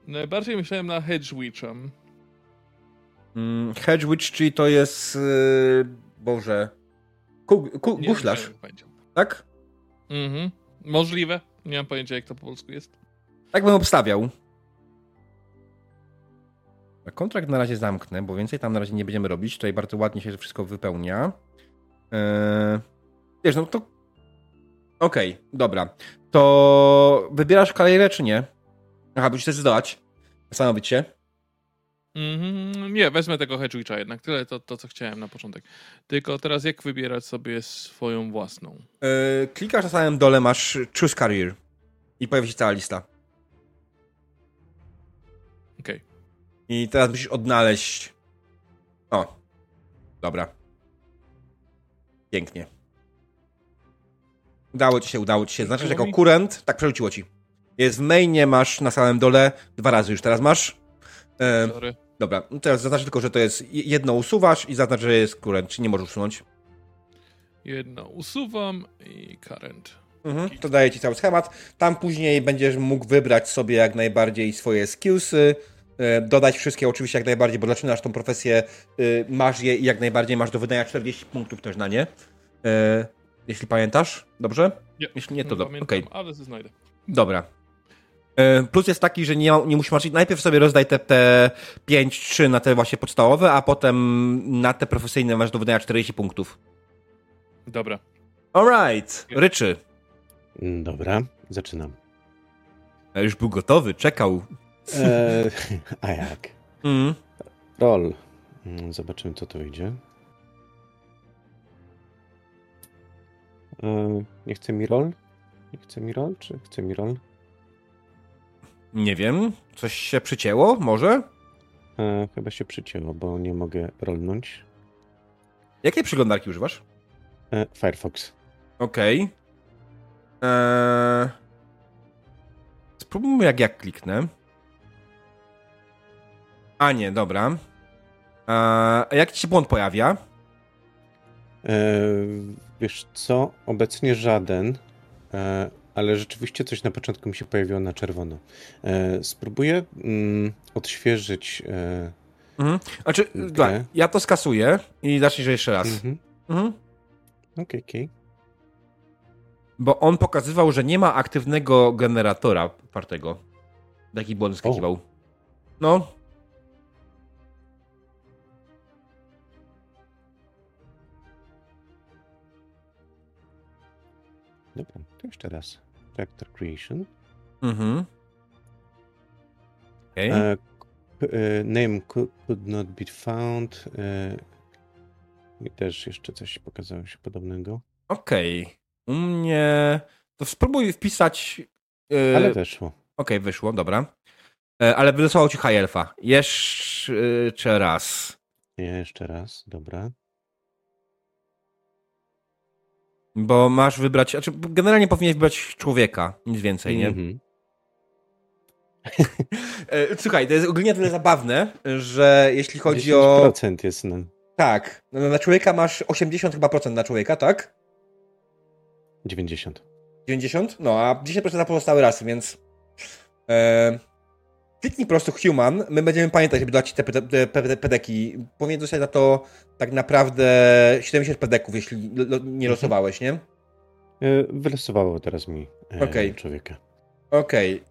Najbardziej myślałem na Hedge Witchem. Mm, Hedge Witch, czyli to jest... Yy, Boże... Ku, ku, Nie guślarz, jak będzie. Tak? Mhm. Możliwe. Nie mam pojęcia, jak to po polsku jest. Tak bym obstawiał. Kontrakt na razie zamknę, bo więcej tam na razie nie będziemy robić. Tutaj bardzo ładnie się wszystko wypełnia. Eee, wiesz, no to... Okej, dobra. To wybierasz karierę, czy nie? Aha, byś zdecydować. Zastanowić się. Mhm. Nie, wezmę tego Hedge Witcha jednak. Tyle to, to, co chciałem na początek. Tylko teraz jak wybierać sobie swoją własną? Eee, klikasz na samym dole, masz Choose Career. I pojawi się cała lista. Okej. I teraz musisz odnaleźć. O. Dobra. Pięknie. Udało ci się, udało ci się. Znaczy, że jako kurent, tak przerzuciło ci. Jest w mainie, masz na samym dole, dwa razy już teraz masz. E, Sorry. dobra, no teraz zaznacz tylko, że to jest jedno usuwasz i zaznacz, że jest kurent, czy nie możesz usunąć. Jedno usuwam i current. Mhm, to daje ci cały schemat. Tam później będziesz mógł wybrać sobie jak najbardziej swoje skillsy, e, dodać wszystkie oczywiście jak najbardziej, bo zaczynasz tą profesję, y, masz je i jak najbardziej masz do wydania 40 punktów też na nie. E, jeśli pamiętasz. Dobrze? Nie. Jeśli nie, to dobrze. Okej, ale znajdę. dobra. E, Plus jest taki, że nie, nie musisz maczyć. Najpierw sobie rozdaj te, te 5-3 na te właśnie podstawowe, a potem na te profesyjne masz do wydania 40 punktów. Dobra. Alright, Ryczy. Mm, Dobra, zaczynam. E, Już był gotowy, czekał. E, [laughs] a jak? Mm. Roll. Mm, Zobaczymy, co to wyjdzie. E, nie chce mi roll? Nie chce mi roll, czy chce mi roll? Nie wiem, coś się przycięło, może? E, chyba się przycięło, bo nie mogę rollnąć. Jakiej przeglądarki używasz? E, Firefox. Okej. Eee... Spróbujmy jak ja kliknę. A nie, dobra. Eee, a jak ci się błąd pojawia? E, wiesz co? Obecnie żaden, e, ale rzeczywiście coś na początku mi się pojawiło na czerwono. E, spróbuję mm, odświeżyć. E, Mhm. Znaczy, Okej. dobra, ja to skasuję i zacznij jeszcze raz. mhm. Mhm. Okej, okej. Bo on pokazywał, że nie ma aktywnego generatora partego. Taki błąd skakiwał. No. Dobra, to jeszcze raz. Vector Creation. Mhm. Okej. E, k- e, name could, could not be found. E, I też jeszcze coś pokazało się podobnego. Okej. U mnie... To spróbuj wpisać... Ale weszło. Okej, wyszło, dobra. E, ale wylosował ci High Elfa. Jeszcze raz. Jeszcze raz. Dobra. Bo masz wybrać, znaczy generalnie powinieneś wybrać człowieka, nic więcej, nie? Mhm. [laughs] E, Słuchaj, to jest ogólnie tyle zabawne, że jeśli chodzi o... 10% jest na Tak, no, na człowieka masz 80 chyba procent na człowieka, tak? 90. 90? No, a 10% na pozostałe rasy, więc... E, kliknij po prostu human, my będziemy pamiętać, żeby dać ci te pede- te pede- pedeki. Powinien dostać na to tak naprawdę 70 pedeków, jeśli lo- nie losowałeś, nie? E, Wylosowało teraz mi e, Okej. człowieka. Okej.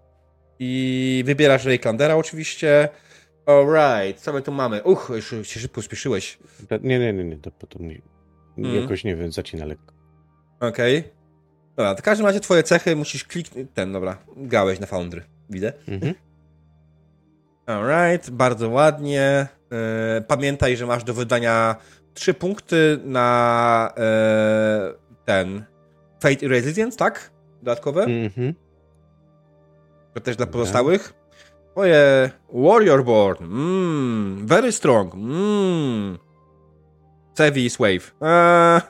I wybierasz Rayclandera oczywiście. Alright, co my tu mamy? Uch, już się szybko spieszyłeś. Nie, nie, nie, nie, to potem nie, Mhm. jakoś nie wiem, zacina lekko. Okej. Dobra, w każdym razie twoje cechy musisz kliknąć. Ten, dobra, grałeś na Foundry, widzę. Mhm. Alright, bardzo ładnie. E, pamiętaj, że masz do wydania 3 punkty na e, ten Fate i Resilience, tak? Dodatkowe? Mhm. To też dla pozostałych. Twoje Warrior Born. Mmm, very strong. Mmm. Sevis Wave. Eee.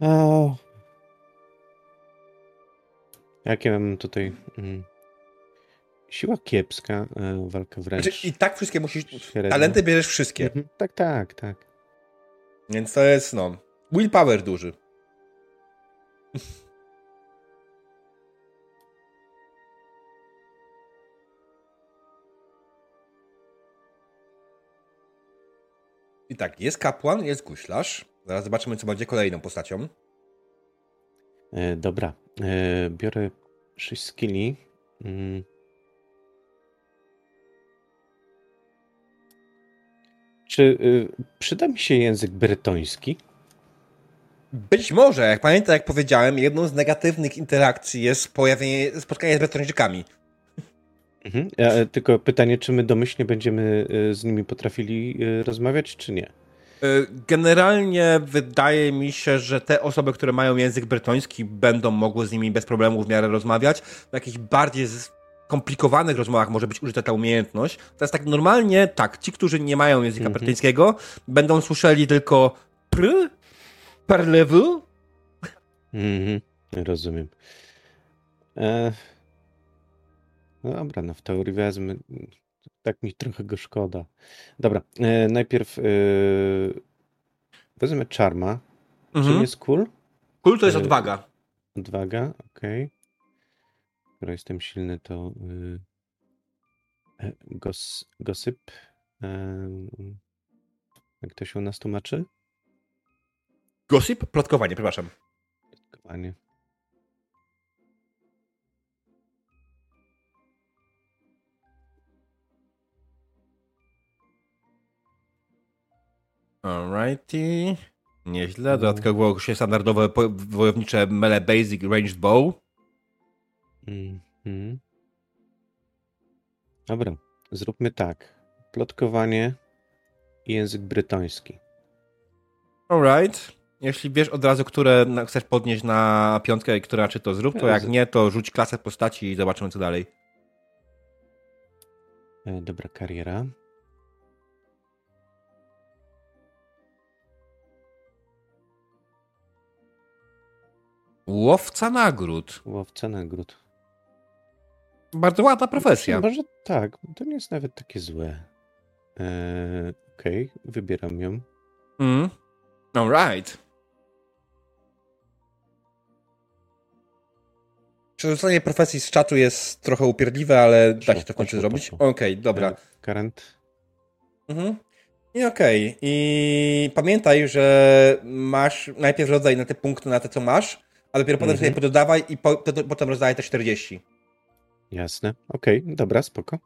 O. Jakie mam tutaj. Mm, siła kiepska, e, walka wręcz. Znaczy, I tak wszystkie musisz. średnia. Talenty bierzesz wszystkie. Mhm. Tak, tak, tak. Więc to jest, no. Willpower duży. I tak, jest kapłan, jest guślarz. Zaraz zobaczymy, co będzie kolejną postacią. E, dobra. E, biorę 6 skilli. Mm. Czy y, przyda mi się język brytoński? Być może, jak pamiętam, jak powiedziałem, jedną z negatywnych interakcji jest pojawienie, spotkanie z Bretończykami. Mhm. E, tylko pytanie, czy my domyślnie będziemy y, z nimi potrafili y, rozmawiać, czy nie? Y, Generalnie wydaje mi się, że te osoby, które mają język brytoński, będą mogły z nimi bez problemu w miarę rozmawiać. W jakichś bardziej skomplikowanych rozmowach może być użyta ta umiejętność. Teraz tak normalnie, tak, ci, którzy nie mają języka Mhm. brytyjskiego, będą słyszeli tylko pr, parlez-vous. Mhm. Rozumiem. E, no dobra, no w teorii wezmę. Tak mi trochę go szkoda. Dobra, e, najpierw e, wezmę Charma. Czym Mhm. jest cool? Cool to jest E, odwaga. Odwaga, okej. Skoro jestem silny, to y, e, gos, gosyp. Em, Jak to się u nas tłumaczy? Gossip? Plotkowanie, przepraszam. Plotkowanie. Alrighty. Nieźle. Dodatkowo było się standardowe wojownicze melee basic ranged bow. Mhm. Dobra, zróbmy tak. Plotkowanie i język brytoński. Alright. Jeśli wiesz od razu, które chcesz podnieść na piątkę i która czy to zrób, to Ja jak nie, to rzuć klasę postaci i zobaczymy co dalej. E, Dobra, kariera. Łowca nagród. Łowca nagród. Bardzo ładna profesja. Może tak, to nie jest nawet takie złe. E, Okej, wybieram ją. Mm. Alright. Przerzucenie profesji z czatu jest trochę upierdliwe, ale da się to w końcu zrobić. Okej, dobra. E, Current. Mhm. I okej. I pamiętaj, że masz najpierw rodzaj na te punkty, na te co masz, a dopiero potem Mhm. sobie pododawaj i po, to, potem rozdaj te 40. Jasne. Okej, dobra, spoko.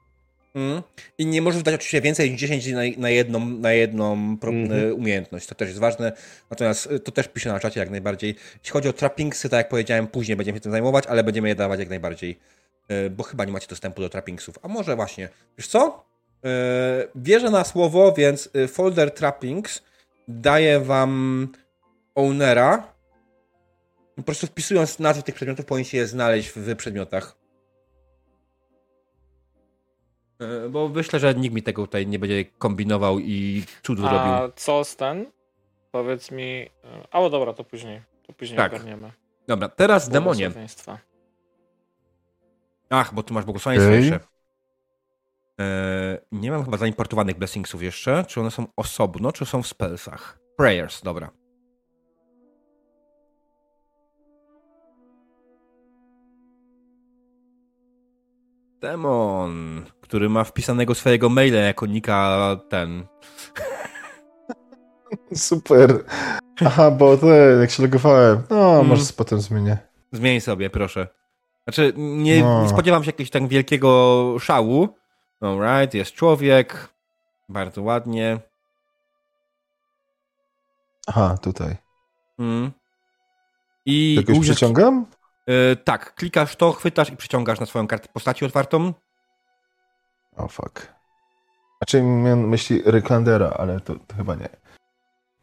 Mhm. I nie możesz dać oczywiście więcej niż 10 na, na jedną, na jedną Mhm. e, umiejętność. To też jest ważne. Natomiast e, to też piszę na czacie jak najbardziej. Jeśli chodzi o trappingsy, tak jak powiedziałem, później będziemy się tym zajmować, ale będziemy je dawać jak najbardziej. E, Bo chyba nie macie dostępu do trappingsów. A może właśnie. Wiesz co? Wierzę na słowo, więc folder trappings daje wam ownera. Po prostu wpisując nazwy tych przedmiotów, powinniście je znaleźć w, przedmiotach. E, Bo myślę, że nikt mi tego tutaj nie będzie kombinował i cudu A zrobił. co z ten? Powiedz mi. A o dobra, to później. To później Tak. ogarniemy. Dobra, teraz demonie. Ach, bo tu masz błogosławieństwo Okej. jeszcze. E, nie mam chyba zaimportowanych blessingsów jeszcze. Czy one są osobno, czy są w spellsach? Prayers, dobra. Demon, który ma wpisanego swojego maila jako nika ten. [laughs] Super. Aha, bo ten, jak się logowałem. No, Mm. może potem zmienię. Zmień sobie, proszę. Znaczy, nie, No. nie spodziewam się jakiegoś tak wielkiego szału. Alright, jest człowiek. Bardzo ładnie. Aha, tutaj. Mm. I Jakoś przeciągam? Y, tak, klikasz to, chwytasz i przyciągasz na swoją kartę postaci otwartą. O, fuck. Znaczy miałem myśli Rycklandera, ale to, to chyba nie.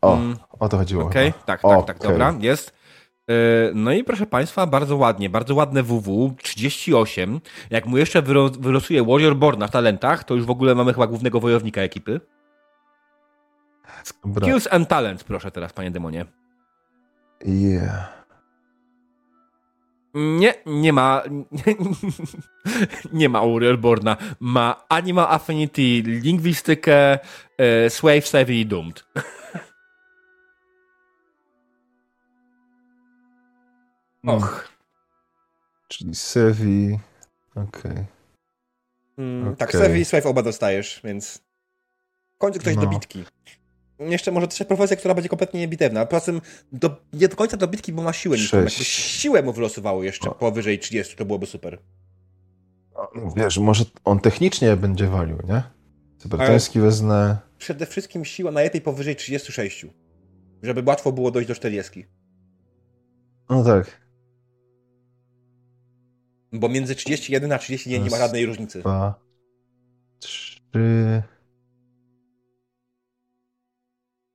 O, Mm, o to chodziło Okej, chyba. tak, tak, tak, dobra, jest. Y, No i proszę Państwa, bardzo ładnie, bardzo ładne WW, 38. Jak mu jeszcze wyro- wylosuje Warrior Born na talentach, to już w ogóle mamy chyba głównego wojownika ekipy. Skills and Talent, proszę teraz, panie demonie. Yeah. Nie, nie ma. [laughs] Nie ma Warriorborna. Ma Animal Affinity, lingwistykę, e, Swave Savvy i Doomed. [laughs] Och. Czyli Sevi. Okej. Mm, Tak, Okej. Savvy i Swave oba dostajesz, więc. W końcu ktoś No. do bitki. Jeszcze może też profesja, która będzie kompletnie niebitewna. Poza tym do, nie do końca do bitki, bo ma siłę siłę mu wylosowało jeszcze O. powyżej 30, to byłoby super. No, Wiesz, może on technicznie będzie walił, nie? Cybertoński wezmę. Przede wszystkim siła najlepiej powyżej 36. Żeby łatwo było dojść do 40. No tak. Bo między 31 a 31 nie ma Raz, żadnej różnicy. Dwa. Trzy.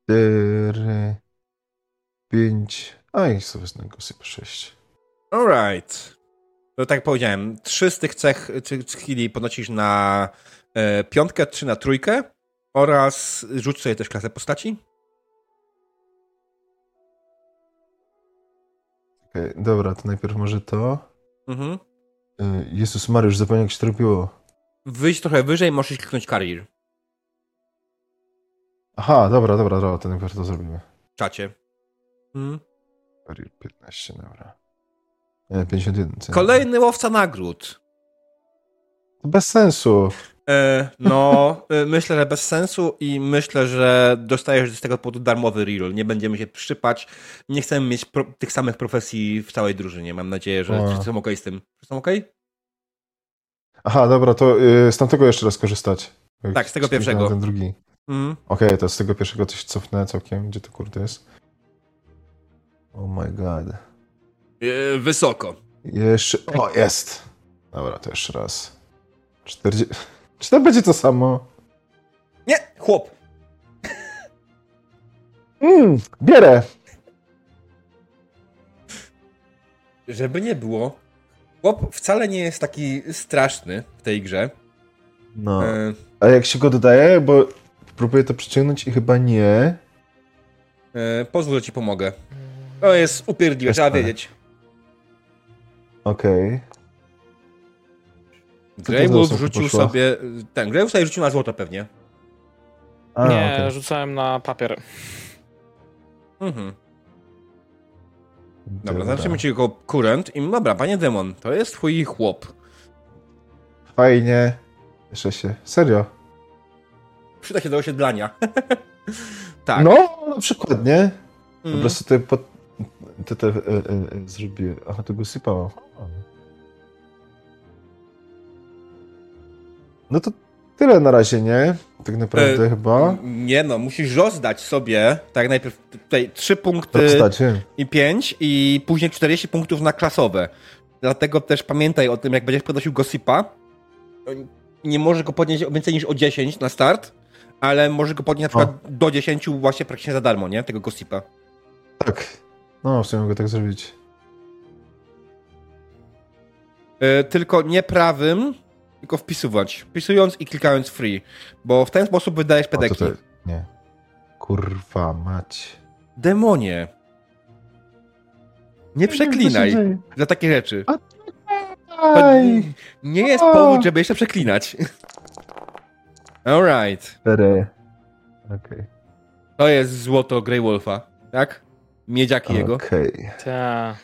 Cztery. Pięć. A i sobie go sobie sześć. Alright. To tak jak powiedziałem, trzy z tych cech skilli podnosisz na e, piątkę, trzy na trójkę oraz rzuć sobie też klasę postaci. Okej, dobra, to najpierw może to. Mhm. Y, Jezus Mariusz, zapomniałem jak się to robiło. Wyjść trochę wyżej, możesz kliknąć career Aha, dobra, dobra, dobra, to najpierw to zrobimy. w czacie. Career 15, dobra. Nie, 51. co? Kolejny łowca nagród. To bez sensu. E, no, [laughs] e, myślę, że bez sensu i myślę, że dostajesz z tego powodu darmowy reroll. Nie będziemy się przypać. Nie chcemy mieć pro, tych samych profesji w całej drużynie. Mam nadzieję, że O. wszyscy są ok z tym. Wszyscy są ok? Aha, dobra, to y, z tamtego jeszcze raz korzystać. Tak, z tego pierwszego. Ten drugi. Mm. Okej, to z tego pierwszego coś cofnę całkiem. Gdzie to kurde jest? Oh my god. E, wysoko. Jeszcze. O, jest! Dobra, to jeszcze raz. 40. [laughs] Czy to będzie to samo? Nie, chłop. Mmm, bierę! Żeby nie było, chłop wcale nie jest taki straszny w tej grze. No. E, A jak się go dodaje? Bo próbuję to przyciągnąć i chyba nie. e, pozwól, że ci pomogę. To jest upierdliwe, trzeba wiedzieć. Okej. osoba rzucił sobie... Ten, Grey Wolf sobie rzucił na złoto pewnie. A, nie, okej. rzucałem na papier. Mhm. Dobra, zobaczymy ci jego kurent i dobra, panie demon, to jest twój chłop. Fajnie. Jeszcze się. Serio? Przyda się do osiedlania. [laughs] tak. No, na przykład, nie? Po Mm. prostu te, pod... te, te e, e, e, zrobię. Aha, to go sypałem. No to tyle na razie, nie? Tak naprawdę E, chyba. Nie no, musisz rozdać sobie, tak najpierw tutaj 3 punkty Rozdać, wiem. i 5 i później 40 punktów na klasowe. Dlatego też pamiętaj o tym, jak będziesz podnosił gossipa, nie możesz go podnieść więcej niż o 10 na start, ale możesz go podnieść na przykład do 10 właśnie praktycznie za darmo, nie? Tego gossipa. Tak. No, w sumie mogę tak zrobić. E, tylko nie prawym, tylko wpisywać. Wpisując i klikając free, bo w ten sposób wydajesz O, to pedeki. to... Nie. Kurwa mać. Demonie. Nie przeklinaj za takie rzeczy. To nie jest powód, żeby jeszcze przeklinać. [laughs] Alright. Cztery. Okej. To jest złoto Grey Wolfa, tak? Miedziaki jego. Okej. Ta.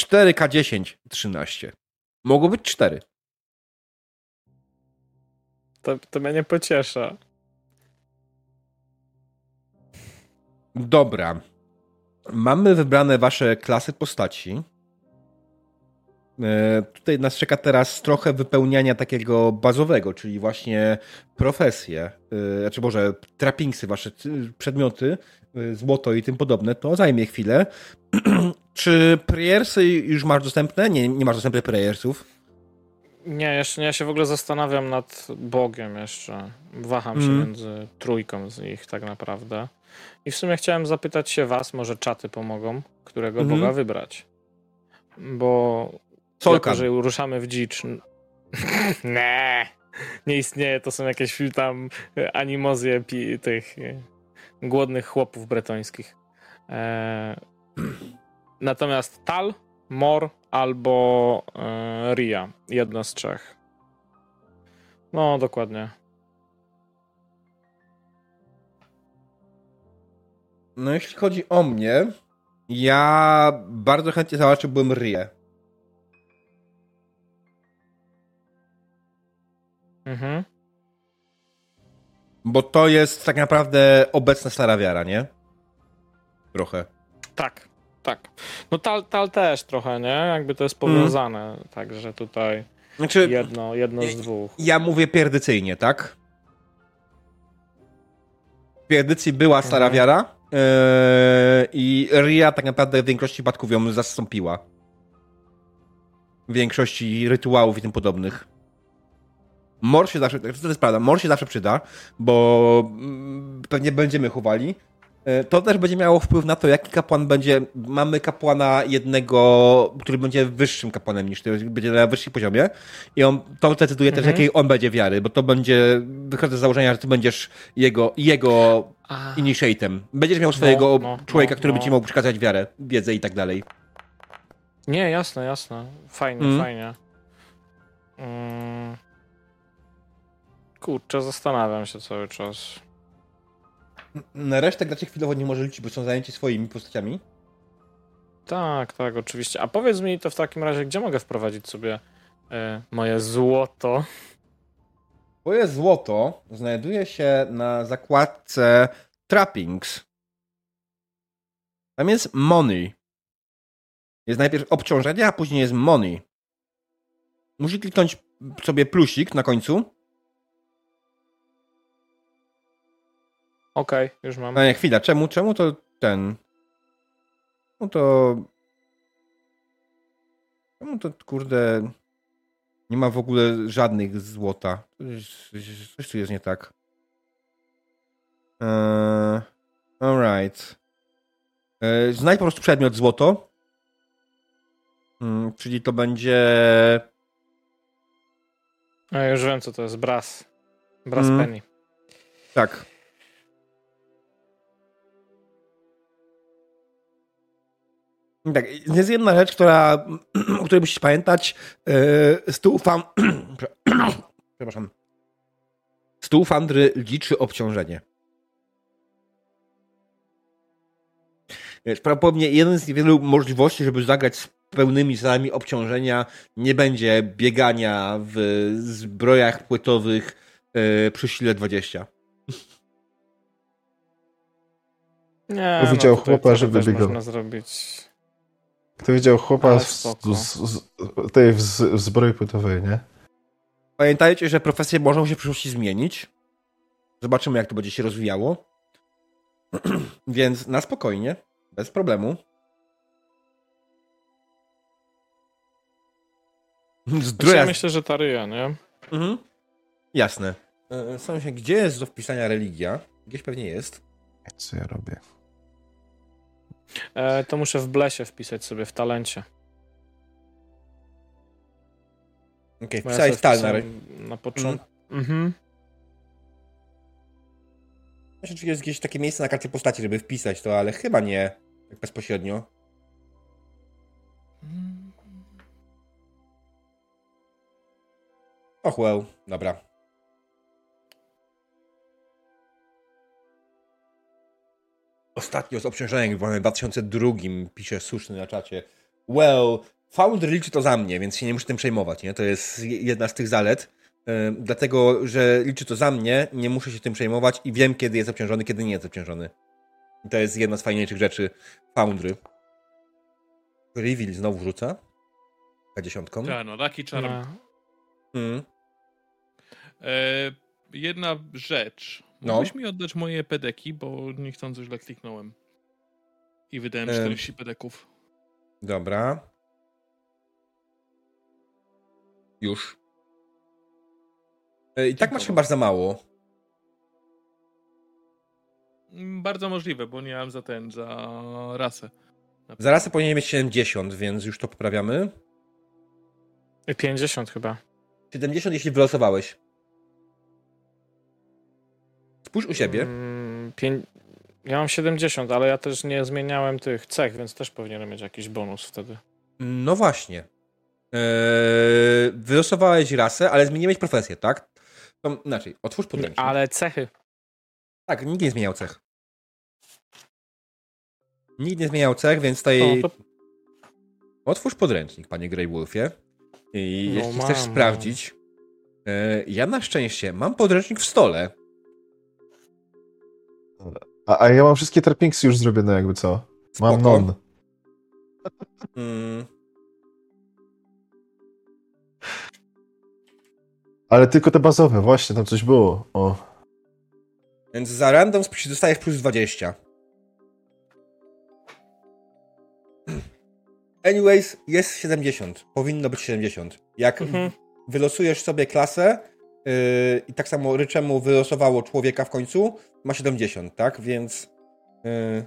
4K10, 13. Mogło być 4. To, to mnie nie pociesza. Dobra. Mamy wybrane wasze klasy postaci. E, tutaj nas czeka teraz trochę wypełniania takiego bazowego, czyli właśnie profesje, e, znaczy może trappingsy, wasze przedmioty, y, złoto i tym podobne, to zajmie chwilę. [clears throat] Czy prayersy już masz dostępne? Nie, nie masz dostępnych prayersów. Nie, jeszcze nie. Ja się w ogóle zastanawiam nad Bogiem jeszcze. Waham się Mm. między trójką z nich tak naprawdę. I w sumie chciałem zapytać się was, może czaty pomogą, którego Mhm. Boga wybrać. Bo Solkan. jako, że ruszamy w dzicz... [laughs] nie, nie istnieje. To są jakieś tam animozje pi- tych e, głodnych chłopów bretońskich. E, natomiast Tal, Mor albo e, Ria. Jedno z trzech. No, dokładnie. No jeśli chodzi o mnie, ja bardzo chętnie zobaczyłbym Rie. Mhm. Bo to jest tak naprawdę obecna stara wiara, nie? Trochę. Tak, tak. No Tal, Tal też trochę, nie? Jakby to jest Mhm. powiązane. Także tutaj Znaczy, jedno, jedno z dwóch. ja mówię pierdycyjnie, tak? W pierdycji była stara Mhm. wiara yy, i Ria tak naprawdę w większości przypadków ją zastąpiła. W większości rytuałów i tym podobnych. Mor się zawsze, to jest prawda, mor się zawsze przyda, bo mm, pewnie będziemy chowali. E, To też będzie miało wpływ na to, jaki kapłan będzie. Mamy kapłana jednego, który będzie wyższym kapłanem niż ty, będzie na wyższym poziomie. I on to decyduje też, Mhm. jakiej on będzie wiary, bo to będzie. Wychodzę z założenia, że ty będziesz jego, jego A, initiatem. Będziesz miał swojego no, człowieka, no, który no. by ci mógł przekazać wiarę, wiedzę i tak dalej. nie, jasne, jasne. Fajnie, Mm. fajnie. Mm. Kurczę, zastanawiam się cały czas. Na resztę graczy chwilowo nie może liczyć, bo są zajęci swoimi postaciami. Tak, tak, oczywiście. A powiedz mi to w takim razie, gdzie mogę wprowadzić sobie e, moje złoto? Twoje złoto znajduje się na zakładce Trappings. Tam jest Money. Jest najpierw obciążenie, a później jest Money. Musi kliknąć sobie plusik na końcu. Okej, okay, już mam. No nie, chwila, czemu, czemu to ten... No to... Czemu to, kurde... Nie ma w ogóle żadnych złota. Coś, tu jest nie tak. Eee, alright. Eee, znajdź po prostu przedmiot złoto. Hmm, czyli to będzie... Ja już wiem, co to jest. Brass. Brass Mm. penny. Tak. Tak, jest jedna rzecz, która, [clears throat] o której musisz pamiętać. Yy, Stół fam... [clears throat] Przepraszam. Stół fandry liczy obciążenie. Wiesz, prawdopodobnie jeden z niewielu możliwości, żeby zagrać z pełnymi salami obciążenia, nie będzie biegania w zbrojach płytowych yy, przy sile 20. Nie, To widział tutaj chłopa, żeby biegał. można zrobić. Kto widział chłopa z, z, z, tej w, z, w zbroi płytowej, nie? Pamiętajcie, że profesje mogą się w przyszłości zmienić. Zobaczymy, jak to będzie się rozwijało. [clears throat] Więc na spokojnie, bez problemu. Znaczy, [laughs] Ja Zdroja. myślę, że ta ryja, nie? Mhm. Jasne. E, Zastanawiam się, gdzie jest do wpisania religia? Gdzieś pewnie jest. Co ja robię? E, to muszę w blesie wpisać sobie w talencie. Okej, ja wpisałeś stal na na początku. Mhm. Myślę, czy jest gdzieś takie miejsce na karcie postaci, żeby wpisać to, ale chyba nie. Tak bezpośrednio. Och, well, dobra. Ostatnio z obciążeniem w 2002 pisze słuszny na czacie. Well, Founder liczy to za mnie, więc się nie muszę tym przejmować. Nie? To jest jedna z tych zalet. Yy, dlatego, że liczy to za mnie, nie muszę się tym przejmować i wiem, kiedy jest obciążony, kiedy nie jest obciążony. I to jest jedna z fajniejszych rzeczy Foundry. Reveal znowu rzuca. K10. Tak, no, Charm. No. Mm. E, jedna rzecz. No. Mógłbyś mi oddać moje pedeki, bo niechcący źle kliknąłem. I wydałem Em. 40 pedeków. Dobra. Już. E, I tak masz chyba za mało. Mm, Bardzo możliwe, bo nie mam za ten, za rasę. Zaraz powinien mieć 70, więc już to poprawiamy. I 50 chyba. 70, jeśli wylosowałeś. Spójrz u siebie. Mm, pię... Ja mam 70, ale ja też nie zmieniałem tych cech, więc też powinienem mieć jakiś bonus wtedy. No właśnie. Eee, wylosowałeś rasę, ale zmieniłeś profesję, tak? To, inaczej, otwórz podręcznik. Ale cechy. Tak, nikt nie zmieniał cech. Nikt nie zmieniał cech, więc tutaj... No, to... Otwórz podręcznik, panie Grey Wolfie. I No jeśli chcesz mam, sprawdzić... E, ja na szczęście mam podręcznik w stole. A, a ja mam wszystkie trappings już zrobione, jakby co? Mam Spoko. non. Mm, Ale tylko te bazowe, właśnie, tam coś było. O. więc za random dostajesz plus 20. [clears throat] Anyways, jest 70. Powinno być 70. Jak Mhm. wylosujesz sobie klasę i tak samo Ryczemu wylosowało człowieka w końcu, ma 70, tak? Więc yy,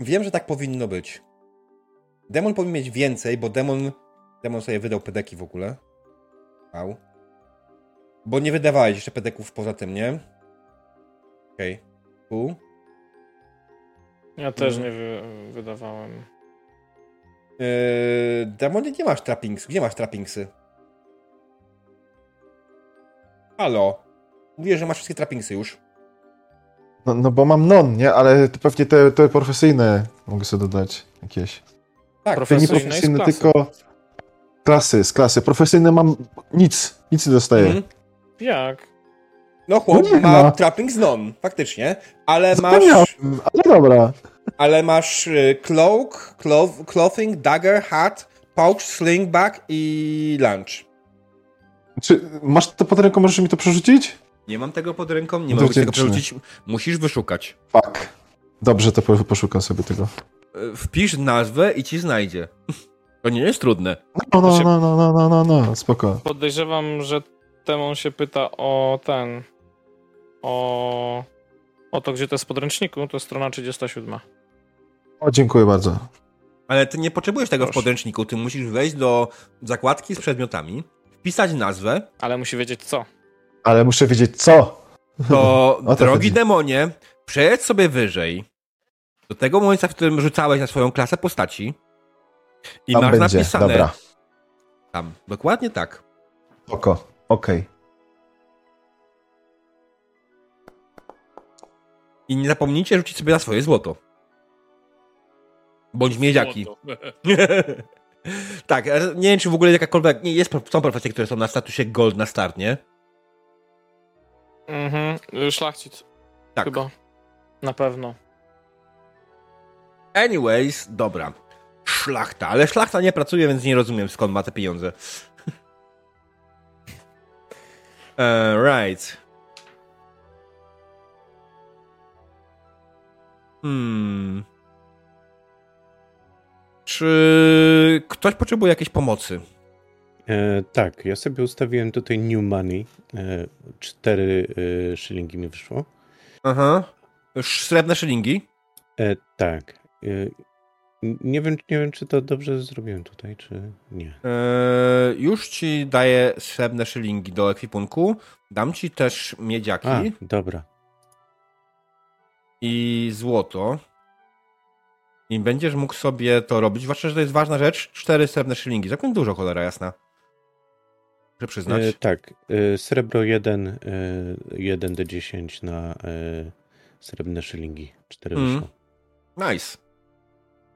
wiem, że tak powinno być. Demon powinien mieć więcej, bo demon demon sobie wydał pedeki w ogóle. Wow. Bo nie wydawałeś jeszcze pedeków poza tym, nie? Okej. Tu. Ja też Mhm. nie wy... wydawałem. Yy, Demonie, nie masz trappings. Gdzie masz trappingsy? Halo. Mówię, że masz wszystkie trappingsy już. No, no bo mam non, nie? Ale to pewnie te, te profesyjne mogę sobie dodać jakieś. Tak, Te Profesyjne nieprofesyjne klasy. tylko... klasy, z klasy. Profesjonalne mam nic, nic nie dostaję. Mhm. Jak? No chłop No nie ma ma. trapping z non, faktycznie, ale masz, ale dobra. ale masz y, cloak, cloth, clothing, dagger, hat, pouch, slingback i lunch. Czy masz to pod ręką, możesz mi to przerzucić? Nie mam tego pod ręką, nie To mogę tego przerzucić. Musisz wyszukać. Fuck. Dobrze, to po- poszukam sobie tego. Y, Wpisz nazwę i ci znajdzie. [laughs] To nie jest trudne. No, no, no, no, no, no, no, no, spoko. Podejrzewam, że Temon się pyta o ten. O. O to, gdzie to jest w podręczniku, to strona 37. O, dziękuję bardzo. Ale ty nie potrzebujesz tego w Proszę. podręczniku. Ty musisz wejść do zakładki z przedmiotami, wpisać nazwę, Ale musi wiedzieć co. Ale muszę wiedzieć co. to [laughs] to drogi chodzi. demonie, przejedź sobie wyżej do tego momentu, w którym rzucałeś na swoją klasę postaci i Tam masz będzie, napisane dobra. tam. Dokładnie tak. Spoko, okej. I nie zapomnijcie rzucić sobie na swoje złoto. Bądź miedziaki. Złoto. [laughs] [laughs] [laughs] tak, nie wiem, czy w ogóle jakakolwiek. Nie, jest, są profesje, które są na statusie gold na start, nie? Mhm. Szlachcic. Tak. Chyba. Na pewno. Anyways, dobra. Szlachta, ale szlachta nie pracuje, więc nie rozumiem skąd ma te pieniądze. uh, [laughs] right. Hmm. Czy ktoś potrzebuje jakiejś pomocy? E, tak, ja sobie ustawiłem tutaj new money. E, cztery e, szylingi mi wyszło. Aha. Srebrne szylingi? E, tak. E, nie, wiem, nie wiem, czy to dobrze zrobiłem tutaj, czy nie. Eee, już ci daję srebrne szylingi do ekwipunku. Dam ci też miedziaki A, dobra. i złoto. I będziesz mógł sobie to robić. Zwłaszcza, że to jest ważna rzecz. Cztery srebrne szylingi. Całkiem dużo, cholera jasna. Muszę przyznać. E, tak, e, srebro 1, e, 1 d10 na e, srebrne szylingi. 4 Mm. wyszło. Nice.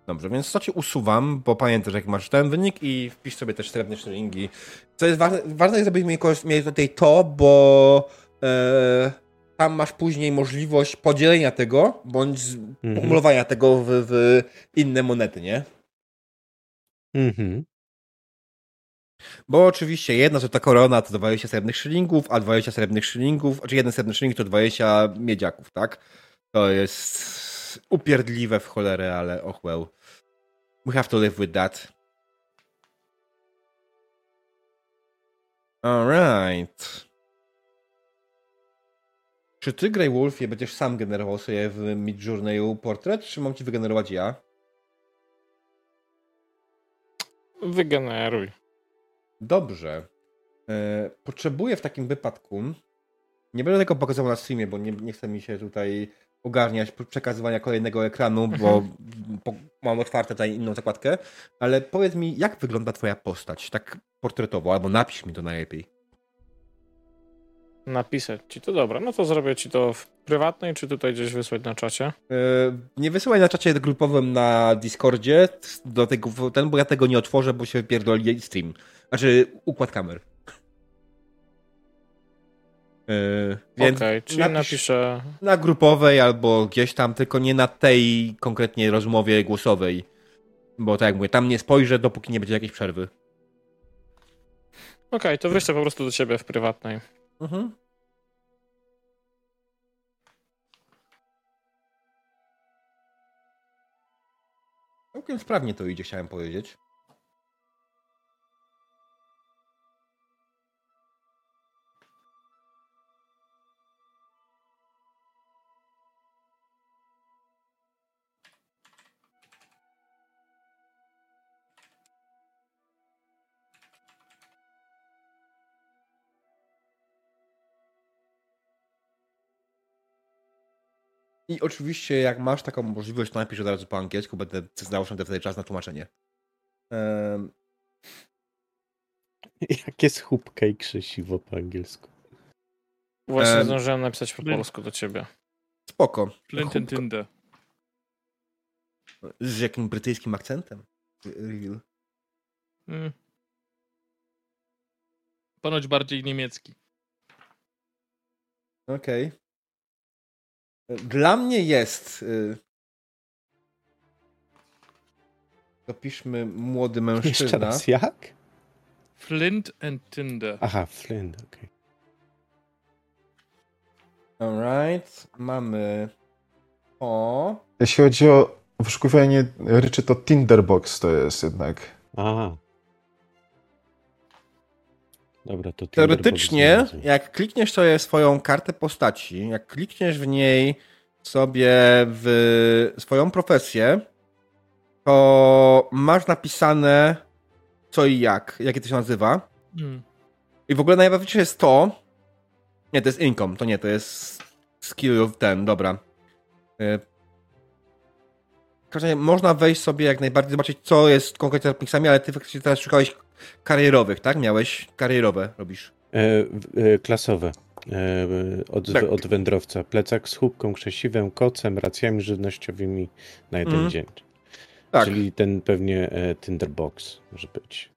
Dobrze, więc to ci usuwam, bo pamiętasz, jak masz ten wynik i wpisz sobie też srebrne szylingi. Co jest ważne, ważne jest, żebyśmy mieli tutaj to, bo e, tam masz później możliwość podzielenia tego, bądź Mhm. tego w, w inne monety, nie? Mhm. Bo oczywiście jedna złota korona to 20 srebrnych szylingów, a 20 srebrnych szylingów, czy jeden srebrny szyling to 20 miedziaków, tak? To jest upierdliwe w cholerę, ale och well. We have to live with that. Alright. Czy ty, Grey Wolfie, będziesz sam generował sobie w Midjourneyu portret, czy mam ci wygenerować ja? Wygeneruj. Dobrze. E, potrzebuję w takim wypadku. Nie będę tego pokazywał na streamie, bo nie, nie chce mi się tutaj ogarniać przekazywania kolejnego ekranu, bo po, mam otwarte tutaj inną zakładkę. Ale powiedz mi, jak wygląda Twoja postać, tak portretowo, albo napisz mi to najlepiej. Napisać ci to dobra. No to zrobię ci to w prywatnej, czy tutaj gdzieś wysłać na czacie. E, nie wysyłaj na czacie grupowym na Discordzie do tego, ten, bo ja tego nie otworzę, bo się pierdoli stream. Znaczy, układ kamer. E, więc Okej, czyli napisz- napiszę. Na grupowej albo gdzieś tam, tylko nie na tej konkretnie rozmowie głosowej. Bo tak jak mówię, tam nie spojrzę, dopóki nie będzie jakiejś przerwy. Okej, to wyślę po prostu do ciebie w prywatnej. Mhm. Całkiem sprawnie to idzie, chciałem powiedzieć. I oczywiście, jak masz taką możliwość, to napisz od razu po angielsku, będę znał się wtedy czas na tłumaczenie. Em, [laughs] Jakie schubka i krzesiwo po angielsku. Właśnie Em, zdążyłem napisać po polsku do ciebie. spoko. Plententynde. Z jakim brytyjskim akcentem? Real. Mm. Ponoć bardziej niemiecki. Okej. Okay. Dla mnie jest. Y, dopiszmy młody mężczyzna. Jeszcze raz jak? Flint and Tinder. Aha, Flint, okej. Okay. Alright. Mamy. O. Jeśli chodzi o wyszukiwanie ryczy, to Tinderbox to jest jednak. Aha. Dobra, to Teoretycznie, jak klikniesz sobie swoją kartę postaci, jak klikniesz w niej sobie w swoją profesję, to masz napisane co i jak, jakie to się nazywa. Hmm. I w ogóle najważniejsze jest to. Nie, to jest income, to nie, to jest skill of ten, dobra. E, w każdym razie można wejść sobie jak najbardziej, zobaczyć, co jest konkretnie z napisami, ale ty faktycznie teraz szukałeś karierowych, tak? Miałeś karierowe, robisz. E, e, klasowe. E, od, tak. od wędrowca. Plecak z chłupką, krzesiwem, kocem, racjami żywnościowymi na jeden mm. dzień. Tak. Czyli ten pewnie e, Tinderbox może być.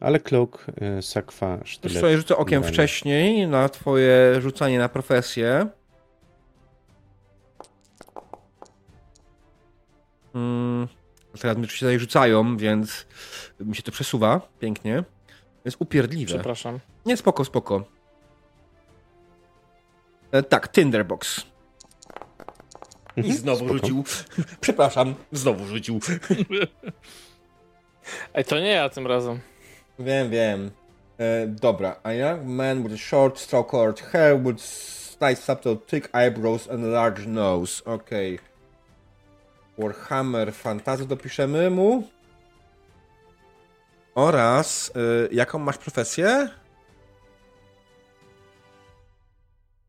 Ale cloak, e, sakwa, sztylet. Już sobie rzucę okiem wcześniej na twoje rzucanie na profesję. Hmm. Teraz mi się tutaj rzucają, więc mi się to przesuwa pięknie. Jest upierdliwe. Przepraszam. Nie, spoko, spoko. E, tak, Tinderbox. I mhm. znowu spoko. rzucił. [laughs] Przepraszam, znowu rzucił. [laughs] Ej, to nie ja tym razem. Wiem, wiem. E, dobra. A young man with short, straw-colored hair with slight subtle thick eyebrows and a large nose. Okej. Okay. Warhammer Fantasy dopiszemy mu. Oraz y, jaką masz profesję?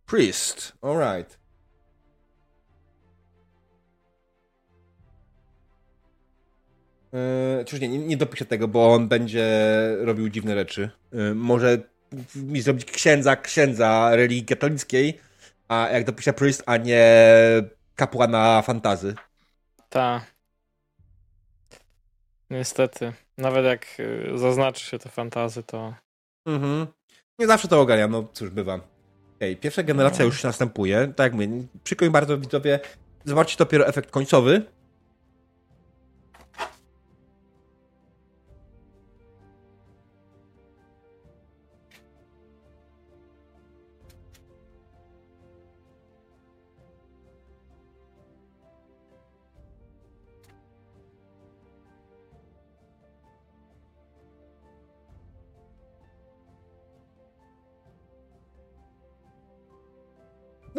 Priest. Alright. Yy, cóż, nie, nie dopiszę tego, bo on będzie robił dziwne rzeczy. Yy, może mi zrobić księdza, księdza religii katolickiej, a jak dopiszę priest, a nie kapłana fantazy. Ta. Niestety. Nawet jak y, zaznaczy się te fantazy, to. Mhm. Nie zawsze to ogarniam, no cóż bywa. Okay, pierwsza generacja no. już następuje. Tak jak mówię, przykro mi bardzo widzowie, zobaczcie dopiero efekt końcowy,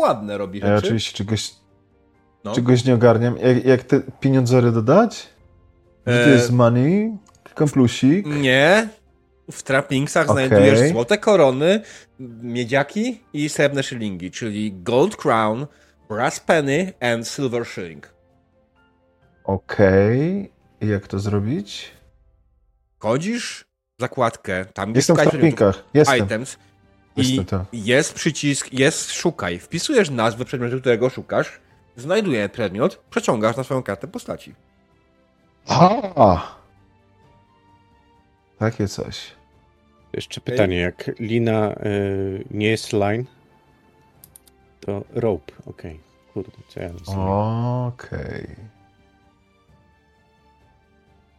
ładne robi rzeczy. Ja oczywiście czegoś, no. czegoś nie ogarniam. Jak, jak te pieniądze dodać? Gdzie e... to jest money? Klikam plusik. Nie. W trappingsach okay. znajdujesz złote korony, miedziaki i srebrne szylingi, czyli gold crown, brass penny and silver shilling. Okej. Okay. jak to zrobić? Chodzisz zakładkę, tam Jestem w trappingach. Jestem. Items i jest przycisk, jest szukaj. Wpisujesz nazwę przedmiotu, którego szukasz, znajduje przedmiot, przeciągasz na swoją kartę postaci. A! Takie coś. Jeszcze pytanie, jak lina y, nie jest line, to rope, okej. Okay. Kurde, co ja Okej. Okay.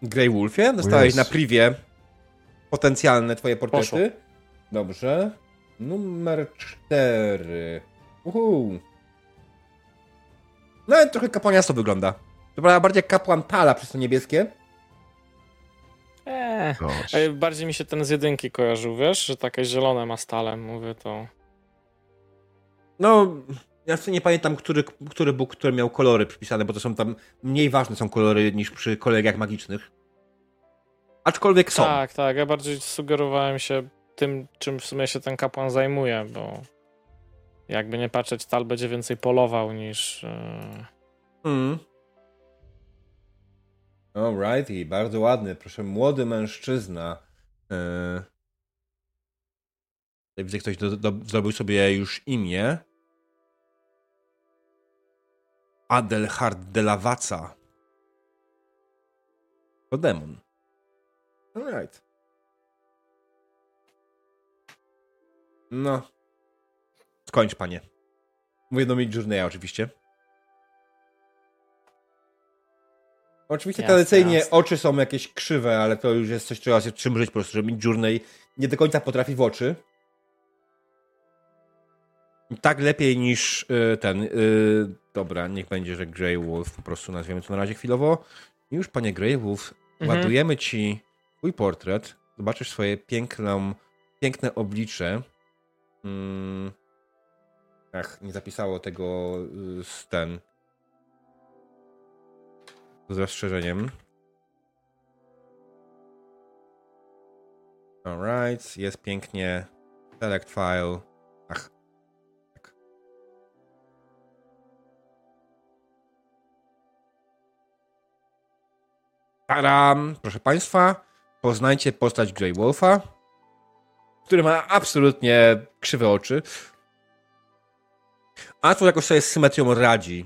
Grey Wolfie, dostałeś na privie potencjalne twoje portrety. Poszło. Dobrze. Numer cztery. Uhu. No trochę kapłaniasto wygląda. To prawda bardziej kapłan Tala przez to niebieskie. Eee, bardziej mi się ten z jedynki kojarzył, wiesz, że takie zielone ma stalem, mówię to. No, ja nie pamiętam, który, który Bóg, który miał kolory przypisane, bo to są tam mniej ważne są kolory niż przy kolegiach magicznych. Aczkolwiek są. Tak, tak, ja bardziej sugerowałem się tym, czym w sumie się ten kapłan zajmuje, bo jakby nie patrzeć, Tal będzie więcej polował niż. Mm. Alrighty, bardzo ładny. Proszę, młody mężczyzna. Yy... Widzę, ktoś do, do, zrobił sobie już imię. Adelhard de la Vaca. To demon. Alright. No. Skończ, panie. Mówię do Midjourneya oczywiście. Oczywiście Jasne, tradycyjnie jasne. oczy są jakieś krzywe, ale to już jest coś, trzeba się czymś po prostu, że Midjourney nie do końca potrafi w oczy. Tak lepiej niż y, ten. Y, dobra, niech będzie, że Grey Wolf po prostu nazwiemy to na razie chwilowo. I już, panie Grey Wolf, Mhm. ładujemy ci twój portret. Zobaczysz swoje piękną, piękne oblicze. Mm. Ach, nie zapisało tego y, z ten. Z rozszerzeniem. Alright, jest pięknie. Select file. Ach. Tak. Taram! Proszę Państwa, poznajcie postać Grey Wolfa, który ma absolutnie krzywe oczy. A tu jakoś sobie z symetrią radzi.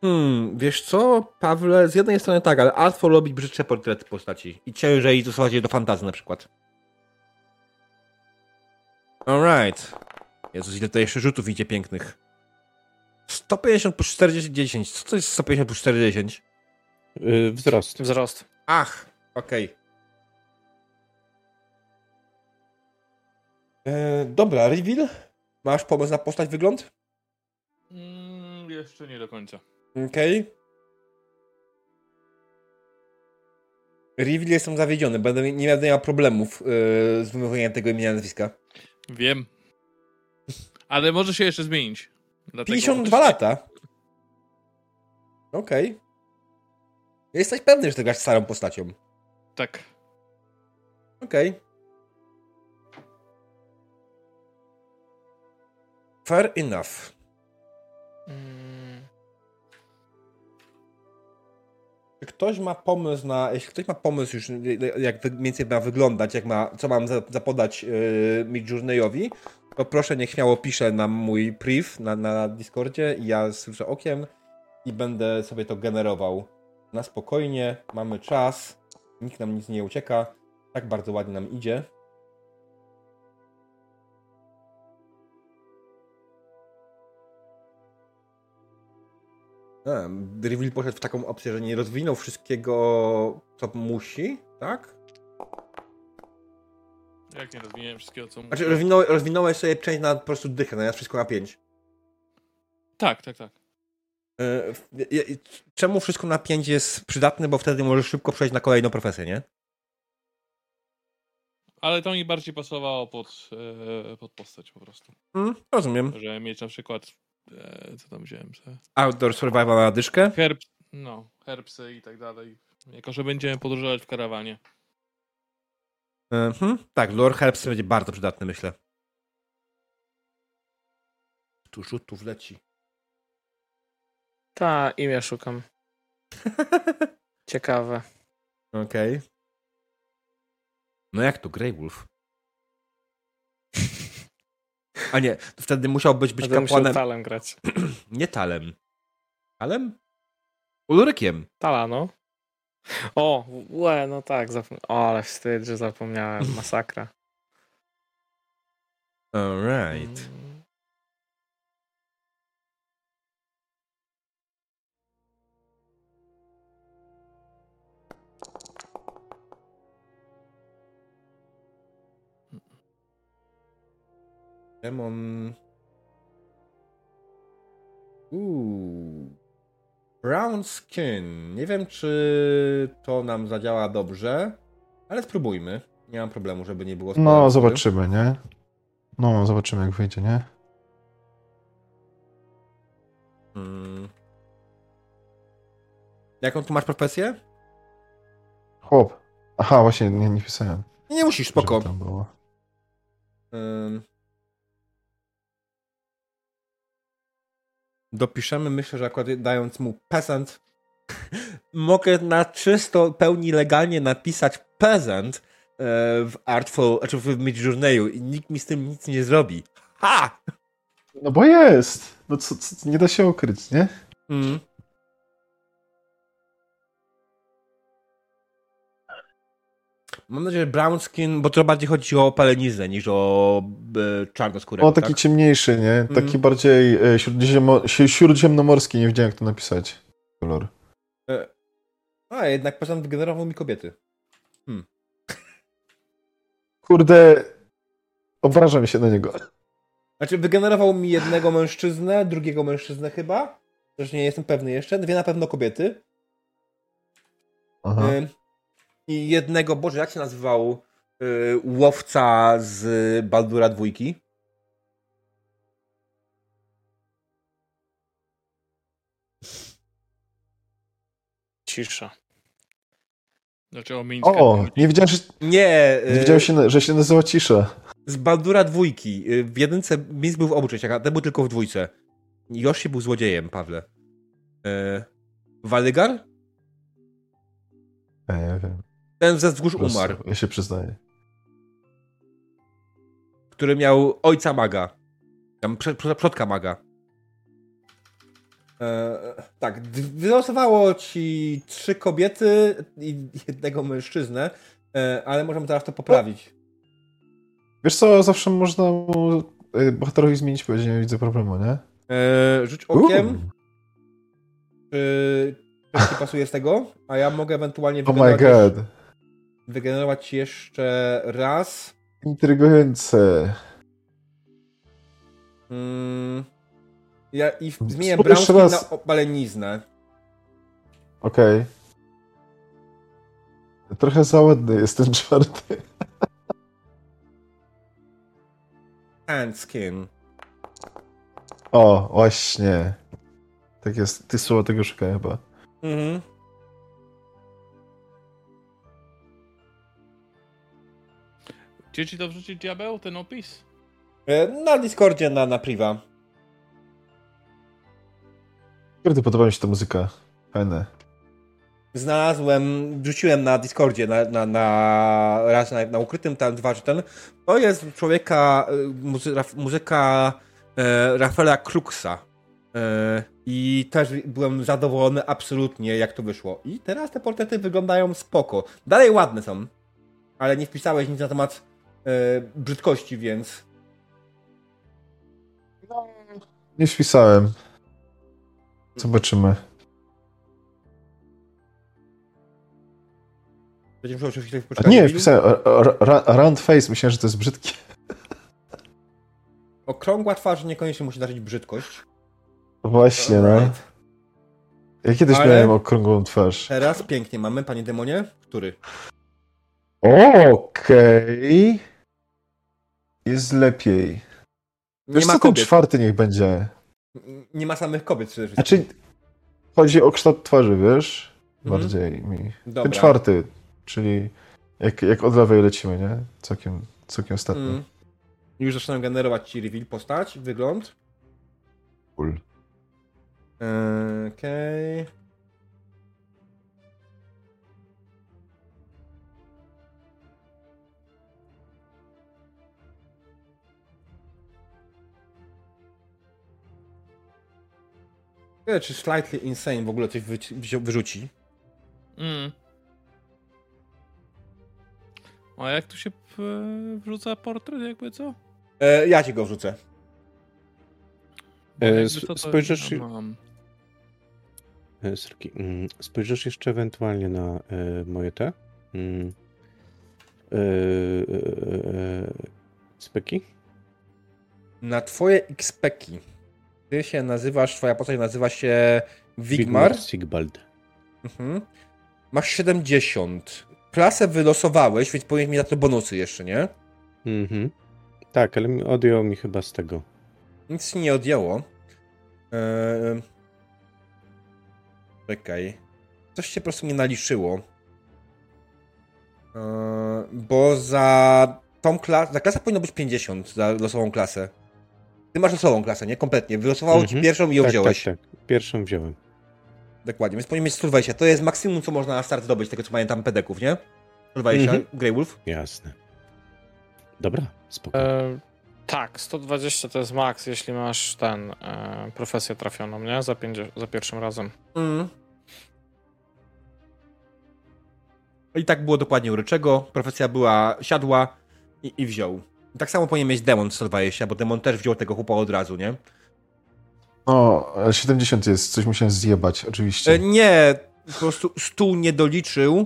Hmm, wiesz co, Pawle, z jednej strony tak, ale łatwo robić brzydsze portrety postaci. I ciężej stosować je do fantazji na przykład. Alright. Jezus, ile to jeszcze rzutów idzie pięknych. 150 plus 40, 10. Co to jest 150 plus 40? Yy, wzrost. Wzrost. Ach, okej. E, dobra, reveal? Masz pomysł na postać, wygląd? Mm, jeszcze nie do końca. Okej. Reveal jestem zawiedziony, będę nie będę miał problemów e, z wymówieniem tego imienia nazwiska. Wiem. Ale może się jeszcze zmienić. Dlatego 52 lata. Okej. Jesteś pewny, że ty grasz starą postacią. Tak. Okej. Fair enough. Czy ktoś ma pomysł na. Jeśli ktoś ma pomysł już, jak mniej więcej ma wyglądać, jak ma, co mam za- zapodać yy, Midjourneyowi, to proszę niech śmiało pisze na mój priv na, na Discordzie i ja słyszę okiem i będę sobie to generował. Na spokojnie, mamy czas, nikt nam nic nie ucieka, tak bardzo ładnie nam idzie. A, Reveal poszedł w taką opcję, że nie rozwinął wszystkiego, co musi, tak? Jak nie rozwinięłem wszystkiego, co Znaczy, muszę. rozwinąłeś, rozwinąłeś sobie część na po prostu dychę, na wszystko na 5. Tak, tak, tak. czemu wszystko na 5 jest przydatne, bo wtedy możesz szybko przejść na kolejną profesję, nie? Ale to mi bardziej pasowało pod, e, pod postać po prostu. Mm, rozumiem. Że mieć na przykład, e, co tam wziąłem sobie? Outdoor survival na dyszkę. Herb, no, herbsy i tak dalej. Jako, że będziemy podróżować w karawanie. Mhm. Tak, lore helps będzie bardzo przydatny, myślę. Tu rzutów leci. Ta, imię szukam. [laughs] Ciekawe. Okej. No jak to, Grey Wolf? A nie, wtedy musiał być, musiał kapłanem. talem grać. [clears throat] Nie talem. Talem? Ulrykiem. Tala, no. O, łe, no tak. Zapom- o, ale wstyd, że zapomniałem. Masakra. Alright. Demon. Uuu. Brown skin. Nie wiem, czy to nam zadziała dobrze, ale spróbujmy. Nie mam problemu, żeby nie było No, zobaczymy, nie? No, zobaczymy jak wyjdzie, nie? Hmm. Jaką tu masz profesję? Chłop. Aha, właśnie, nie, nie pisałem. Nie musisz, spoko. Tam było. Ym. Dopiszemy, myślę, że akurat dając mu peasant, [laughs] mogę na czysto, pełni legalnie napisać peasant e, w Artful, znaczy w Midjourneyu i nikt mi z tym nic nie zrobi. Ha! No bo jest! No co, co, nie da się ukryć, nie? Mm. Mam nadzieję, że brown skin, bo to bardziej chodzi o paleniznę niż o e, czarnoskórego, O, taki tak? ciemniejszy, nie? Taki Mhm. bardziej e, śródziemno, śródziemnomorski, nie wiedziałem jak to napisać. Kolor. A, jednak prezent wygenerował mi kobiety. Kurde, obrażam się na niego. Znaczy, wygenerował mi jednego mężczyznę, drugiego mężczyznę chyba. Też nie jestem pewny jeszcze. Dwie na pewno kobiety. Aha. Y, I jednego, Boże, jak się nazywał y, łowca z Baldura dwójki? Cisza. Dlaczego Mińska? O, nie wiedziałem, że, Nie, y, nie wiedziałem się, że się nazywa Cisza. z Baldura dwójki. Y, W jedynce Miz był w obu częściach, a ten był tylko w dwójce. Yoshi był złodziejem, Pawle. Y, Walygar? Ja nie wiem. Ten ze wzgórz umarł, Ja się przyznaję. który miał ojca maga. Tam przodka maga. E, tak, wylosowało ci trzy kobiety i jednego mężczyznę, e, ale możemy teraz to poprawić. Wiesz co, zawsze można mu e, bohaterowi zmienić powiedzieć, nie widzę problemu, nie? E, rzuć okiem, Uuu. czy ci pasuje z tego, a ja mogę ewentualnie Oh my god. Wygenerować jeszcze raz. Intrygujące. Mm, ja, I w- zmienię raz. na opaleniznę. Okej. Trochę za ładny jest ten czwarty. And skin. O, właśnie. Tak jest. Ty słowa tego szukaj chyba. Mhm. Gdzie ci to wrzucić diabeł, ten opis? E, Na Discordzie, na, na priva. Kiedy podoba mi się ta muzyka? Fajne. Znalazłem, wrzuciłem na Discordzie, na, na, na raz na, na ukrytym, tam dwa czy ten. To jest człowieka, e, muzy, raf, muzyka e, Rafaela Kruxa. E, I też byłem zadowolony absolutnie, jak to wyszło. I teraz te portrety wyglądają spoko. Dalej ładne są, ale nie wpisałeś nic na temat brzydkości, więc Nie wpisałem. Zobaczymy. będziemy musiał chwilę poczekać. nie, wpisałem. Round face, myślałem, że to jest brzydkie. [laughs] Okrągła twarz niekoniecznie musi darzyć brzydkość. Właśnie, no. Ja kiedyś Ale- miałem okrągłą twarz. Teraz pięknie mamy, panie demonie. Który? Okej. Jest lepiej. Nie Wiesz ma co, ten kobiet. czwarty niech będzie. Nie ma samych kobiet przede wszystkim. Znaczy, chodzi o kształt twarzy, wiesz? Mhm. Bardziej mi. Dobra. Ten czwarty, czyli jak, jak od lewej lecimy, nie? Całkiem, całkiem ostatnio. Mm. Już zaczynam generować ci reveal postać, wygląd. Cool. Okej. Ciekawe, Czy Slightly Insane w ogóle coś wyci- wziął- wyrzuci? Mm. A jak tu się wrzuca portret, jakby co? E, ja ci go wrzucę. E, to, to spojrzysz- ja mam. E, Srki, mm, spojrzysz jeszcze ewentualnie na e, moje te mm, e, e, e, speki? Na twoje XP-ki. Ty się nazywasz, twoja postać nazywa się Wigmar. Sigbald. Mhm. Masz 70. Klasę wylosowałeś, więc powinien mieć na to bonusy jeszcze, nie? Mhm. Tak, ale mi- odjął mi chyba z tego. Nic nie odjęło. Eee... Czekaj. Coś się po prostu nie naliczyło. Eee, bo za tą klasę. Za klasę powinno być 50 za losową klasę. Ty masz losową klasę, nie? Kompletnie. Wylosowało ci Mhm. pierwszą i ją tak, wziąłeś. Tak, tak. Pierwszą wziąłem. Dokładnie, więc powinien mieć 120. To jest maksimum, co można na start zdobyć, tego co pamiętam pedeków, nie? 120, Mhm. Grey Wolf. Jasne. Dobra, spoko. E, tak, 120 to jest maks, jeśli masz ten e, profesję trafioną, nie? Za, 50, za pierwszym razem. Mm. I tak było dokładnie u Ryczego. Profesja była, siadła i, i wziął. Tak samo powinien mieć demon 120, bo demon też wziął tego chłopa od razu, nie? No, 70 jest, coś musiałem zjebać, oczywiście. E, nie, po prostu stół nie doliczył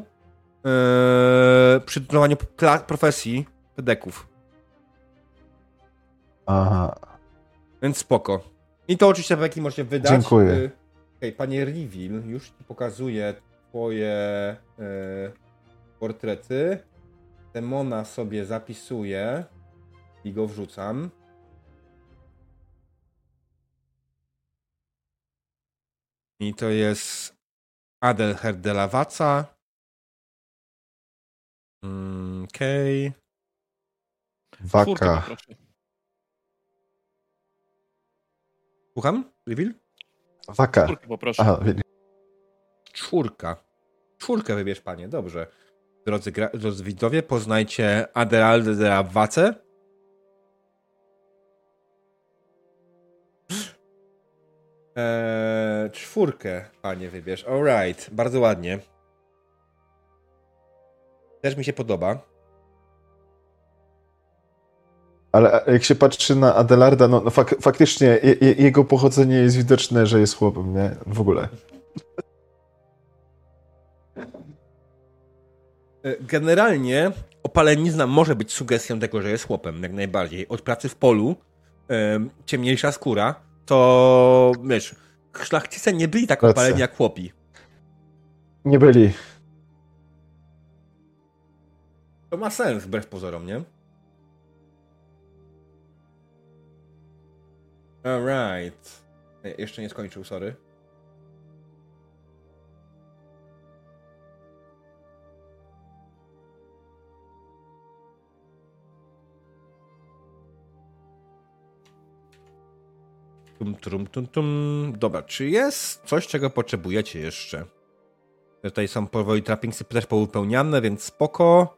e, przy dodawaniu profesji pedeków. Aha. Więc spoko. I to oczywiście jaki możecie wydać. Dziękuję. E, okay, panie Reveal, już ci pokazuję twoje e, portrety. Demona sobie zapisuję i go wrzucam. I to jest Adelherd de la Vaca. Mm, okej. Okay. Waka. Słucham? Reveal? Waka. Czwórkę poproszę. Aha, Czwórka. Czwórkę wybierz, panie. Dobrze. Drodzy, gra- drodzy widzowie, poznajcie Adelaldę de la Vace. Eee, czwórkę, panie, wybierz. Alright, bardzo ładnie. Też mi się podoba. Ale jak się patrzy na Adelarda, no, no fak faktycznie je, je, jego pochodzenie jest widoczne, że jest chłopem, nie? W ogóle. E, generalnie opalenizna może być sugestią tego, że jest chłopem, jak najbardziej. Od pracy w polu, ciemniejsza skóra, to wiesz, szlachcice nie byli tak opaleni jak chłopi. Nie byli. To ma sens, wbrew pozorom, nie? Alright. Jeszcze nie skończył, sorry. Tum, tum, tum. Dobra, czy jest coś, czego potrzebujecie jeszcze? Tutaj są powoli trappingsy też powypełniane, więc spoko.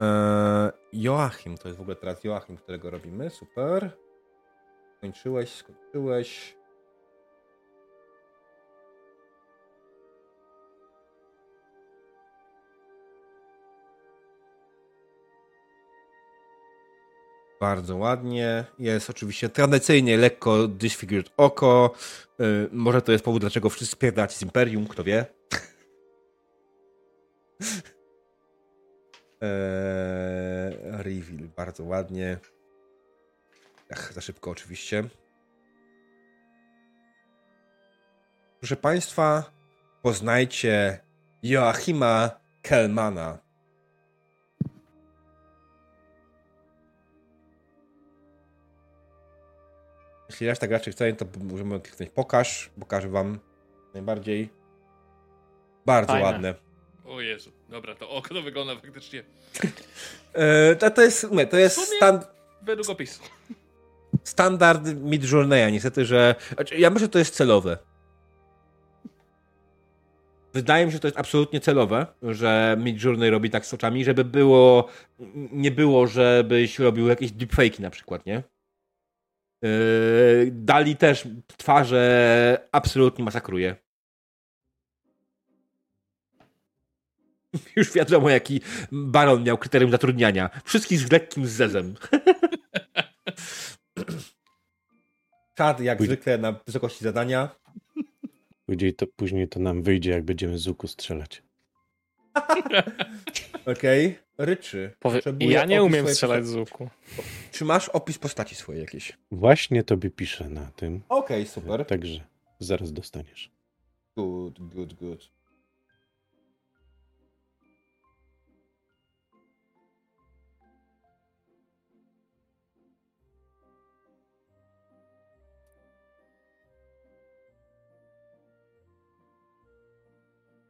Eee, Joachim, to jest w ogóle teraz Joachim, którego robimy, super. Skończyłeś, skończyłeś. Bardzo ładnie. Jest oczywiście tradycyjnie lekko disfigured oko. Yy, może to jest powód, dlaczego wszyscy spierdać z Imperium, kto wie. eee, [laughs] reveal, bardzo ładnie. Ach, za szybko oczywiście. Proszę Państwa, poznajcie Joachima Kelmana. Jeśli reszta graczy chce, to możemy kliknąć pokaż. Pokażę wam najbardziej. Bardzo Fajne. ładne. O Jezu, dobra, to oko to wygląda faktycznie. e, to, to jest, to jest stan... Według opisu. Standard Midjourneya, niestety, że... Znaczy, ja myślę, że to jest celowe. Wydaje mi się, że to jest absolutnie celowe, że Midjourney robi tak z oczami, żeby było... Nie było, żebyś robił jakieś deepfake'i na przykład, nie? Yy, Dali też twarze absolutnie masakruje. Już wiadomo, jaki baron miał kryterium zatrudniania. Wszystkich z lekkim zezem. Czad jak zwykle na wysokości zadania. Później to, później to nam wyjdzie, jak będziemy z łuku strzelać. Okej. Okay. Ryczy. Powie... Ja nie umiem strzelać z łuku. Czy masz opis postaci swojej jakieś? Właśnie tobie piszę na tym. Okej, okay, super. Także zaraz dostaniesz. Good, good, good.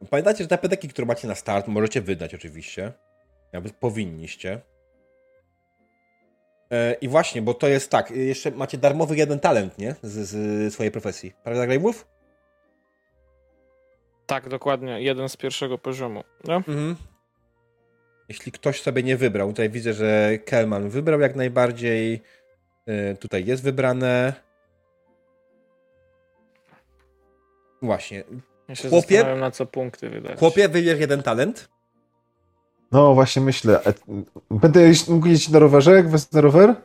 Pamiętajcie, że te pedeki, które macie na start, możecie wydać oczywiście. Jakby powinniście. E, I właśnie, bo to jest tak, jeszcze macie darmowy jeden talent, nie? Z, z swojej profesji. Prawda, Grave'ów? Tak, dokładnie. Jeden z pierwszego poziomu. No? Mhm. Jeśli ktoś sobie nie wybrał, tutaj widzę, że Kelman wybrał jak najbardziej. E, tutaj jest wybrane. Właśnie. Ja się Chłopie, na co punkty wydać. Chłopie, wybierz jeden talent. No właśnie myślę. E, Będę mógł jeździć na rowerze, jak wezmę rower?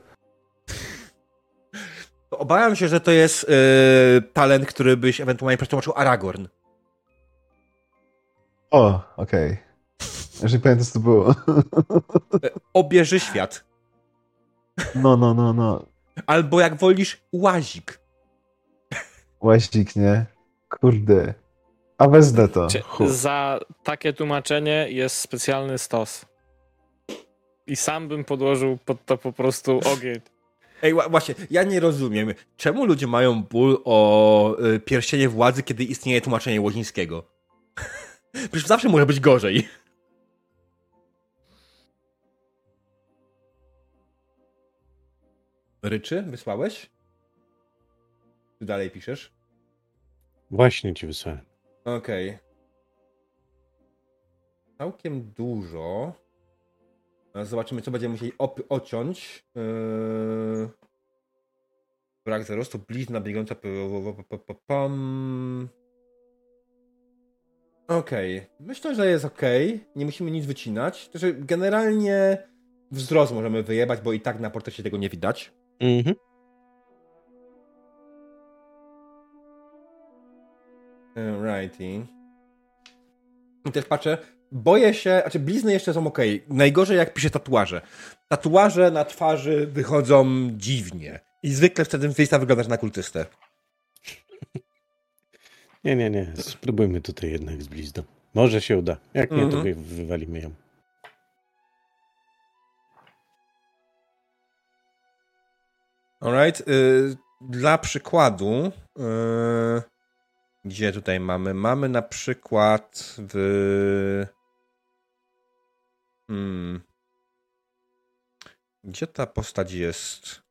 Obawiam się, że to jest e, talent, który byś ewentualnie przetłumaczył Aragorn. O, okej. Już nie pamiętam, co to było. Obieży świat. No, no, no, no. Albo jak wolisz, łazik. Łazik, nie? Kurde. A. Cie- Hu. Za takie tłumaczenie jest specjalny stos. I sam bym podłożył pod to po prostu ogień. Ej, wła- właśnie, ja nie rozumiem, czemu ludzie mają ból o y, pierścienie władzy, kiedy istnieje tłumaczenie łozińskiego? [laughs] Przecież zawsze może być gorzej. Ryczy, wysłałeś? Czy dalej piszesz? Właśnie ci wysłałem. Okej. Całkiem dużo. A Zobaczymy, co będziemy musieli ociąć. Yy... Brak zarostu, blizna pam. Okej. Myślę, że jest okej. Nie musimy nic wycinać. Znaczy, generalnie wzrost możemy wyjebać, bo i tak na portrecie tego nie widać. Mhm. Righty. I też patrzę, boję się, znaczy blizny jeszcze są ok. Najgorzej jak piszę tatuaże. Tatuaże na twarzy wychodzą dziwnie. I zwykle wtedy miejsca wyglądasz na kultystę. Nie, nie, nie. Spróbujmy tutaj jednak z blizną. Może się uda. Jak nie, to Mhm. wy- wywalimy ją. Alright. Y, dla przykładu, y, gdzie tutaj mamy? Mamy na przykład w. Hmm. Gdzie ta postać jest?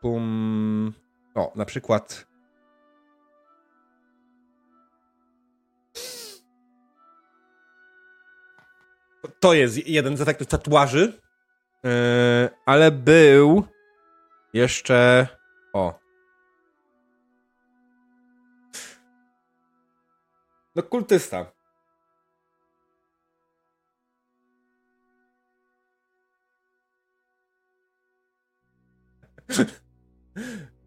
Pum. O, na przykład. To jest jeden z efektów tatuaży, yy, ale był jeszcze. O. No, kultysta. [laughs]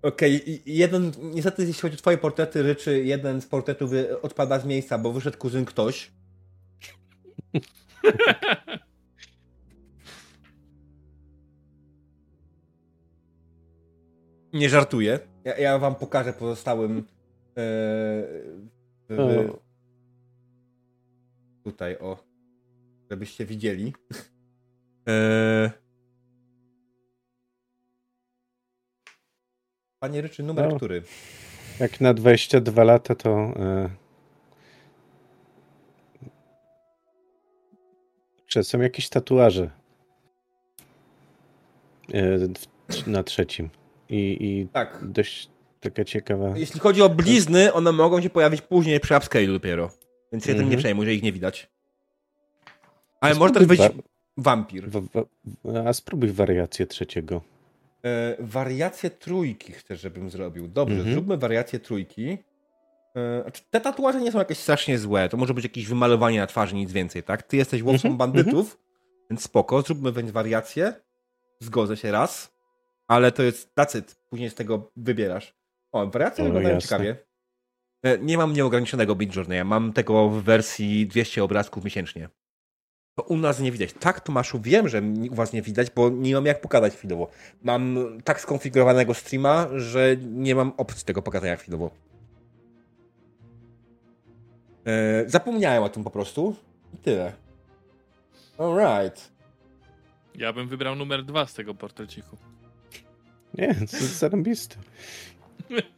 Okej, i jeden, niestety jeśli chodzi o twoje portrety, Ryczy, jeden z portretów y, odpada z miejsca, bo wyszedł kuzyn ktoś. [laughs] Nie żartuję. Ja, ja wam pokażę pozostałym. E, w, tutaj, o. Żebyście widzieli. E, Panie Ryczy, numer No. który? Jak na 22 lata, to. E... Czy są jakieś tatuaże? W- na trzecim. I, I Tak. dość taka ciekawa. Jeśli chodzi o blizny, one mogą się pojawić później przy upscale dopiero. Więc się tym nie Mhm. przejmuj, że ich nie widać. Ale może też być wampir. wa- wa- wa- a spróbuj wariację trzeciego. E, wariację trójki chcesz, żebym zrobił. Dobrze, Mhm. zróbmy wariację trójki. E, znaczy, te tatuaże nie są jakieś strasznie złe. To może być jakieś wymalowanie na twarzy, nic więcej, tak? Ty jesteś łowcą Mhm, bandytów, więc spoko. Zróbmy więc wariację. Zgodzę się raz. Ale to jest tacyt. Później z tego wybierasz. O, wariacje wyglądają jasne. ciekawie. E, Nie mam nieograniczonego Midjourneya. Mam tego w wersji 200 obrazków miesięcznie. To u nas nie widać. Tak, Tomaszu, wiem, że u was nie widać, bo nie mam jak pokazać chwilowo. Mam tak skonfigurowanego streama, że nie mam opcji tego pokazania chwilowo. E, zapomniałem o tym po prostu. I tyle. Alright. Ja bym wybrał numer dwa z tego portreciku. Nie, to jest zarąbiste.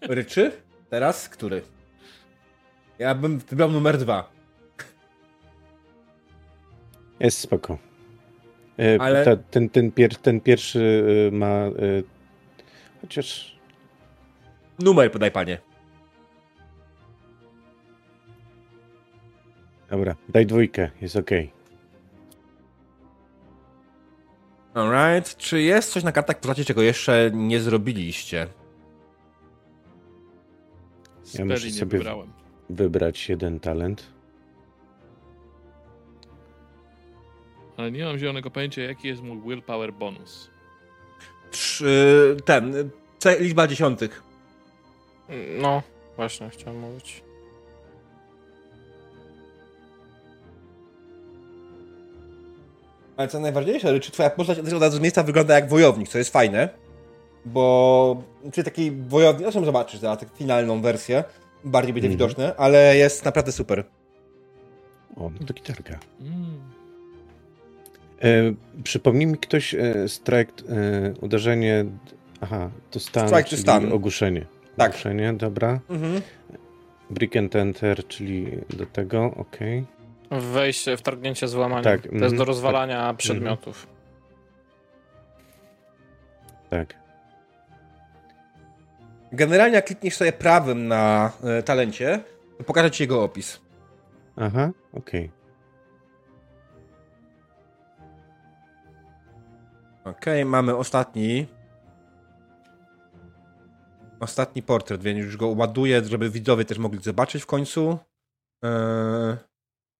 Ryczy? Teraz który? Ja bym wybrał numer dwa. Jest spoko. E, Ale- ta, ten, ten, pier, ten pierwszy e, ma. E, chociaż. Numer podaj, panie. Dobra, daj dwójkę, jest okej. Alright. Czy jest coś na kartach w postaci, czego jeszcze nie zrobiliście? Ja muszę sobie- wybrałem. wybrać jeden talent. Ale nie mam zielonego pojęcia, jaki jest mój willpower bonus. Trzy, ten, C, liczba dziesiątych. No, właśnie, chciałem mówić. Ale co najważniejsze, czy twoja postać od razu z miejsca wygląda jak wojownik, co jest fajne. Bo, czyli taki wojownik, zresztą zobaczysz tak finalną wersję, bardziej będzie Mhm. widoczne, ale jest naprawdę super. O, no to gitarka. Mm. E, przypomnij mi ktoś e, strike, e, uderzenie. Aha, to stan, Strike czyli stun. ogłuszenie. Tak. Ogłuszenie, dobra. Mhm. Brick and enter, czyli do tego, okej. Wejście, wtargnięcie, złamanie. Tak, to jest mhm, do rozwalania przedmiotów. Tak. Generalnie jak klikniesz sobie prawym na e, talencie, to pokażę ci jego opis. Aha, okej. Okej, mamy ostatni. Ostatni portret, więc już go ładuję, żeby widzowie też mogli zobaczyć w końcu. Eee,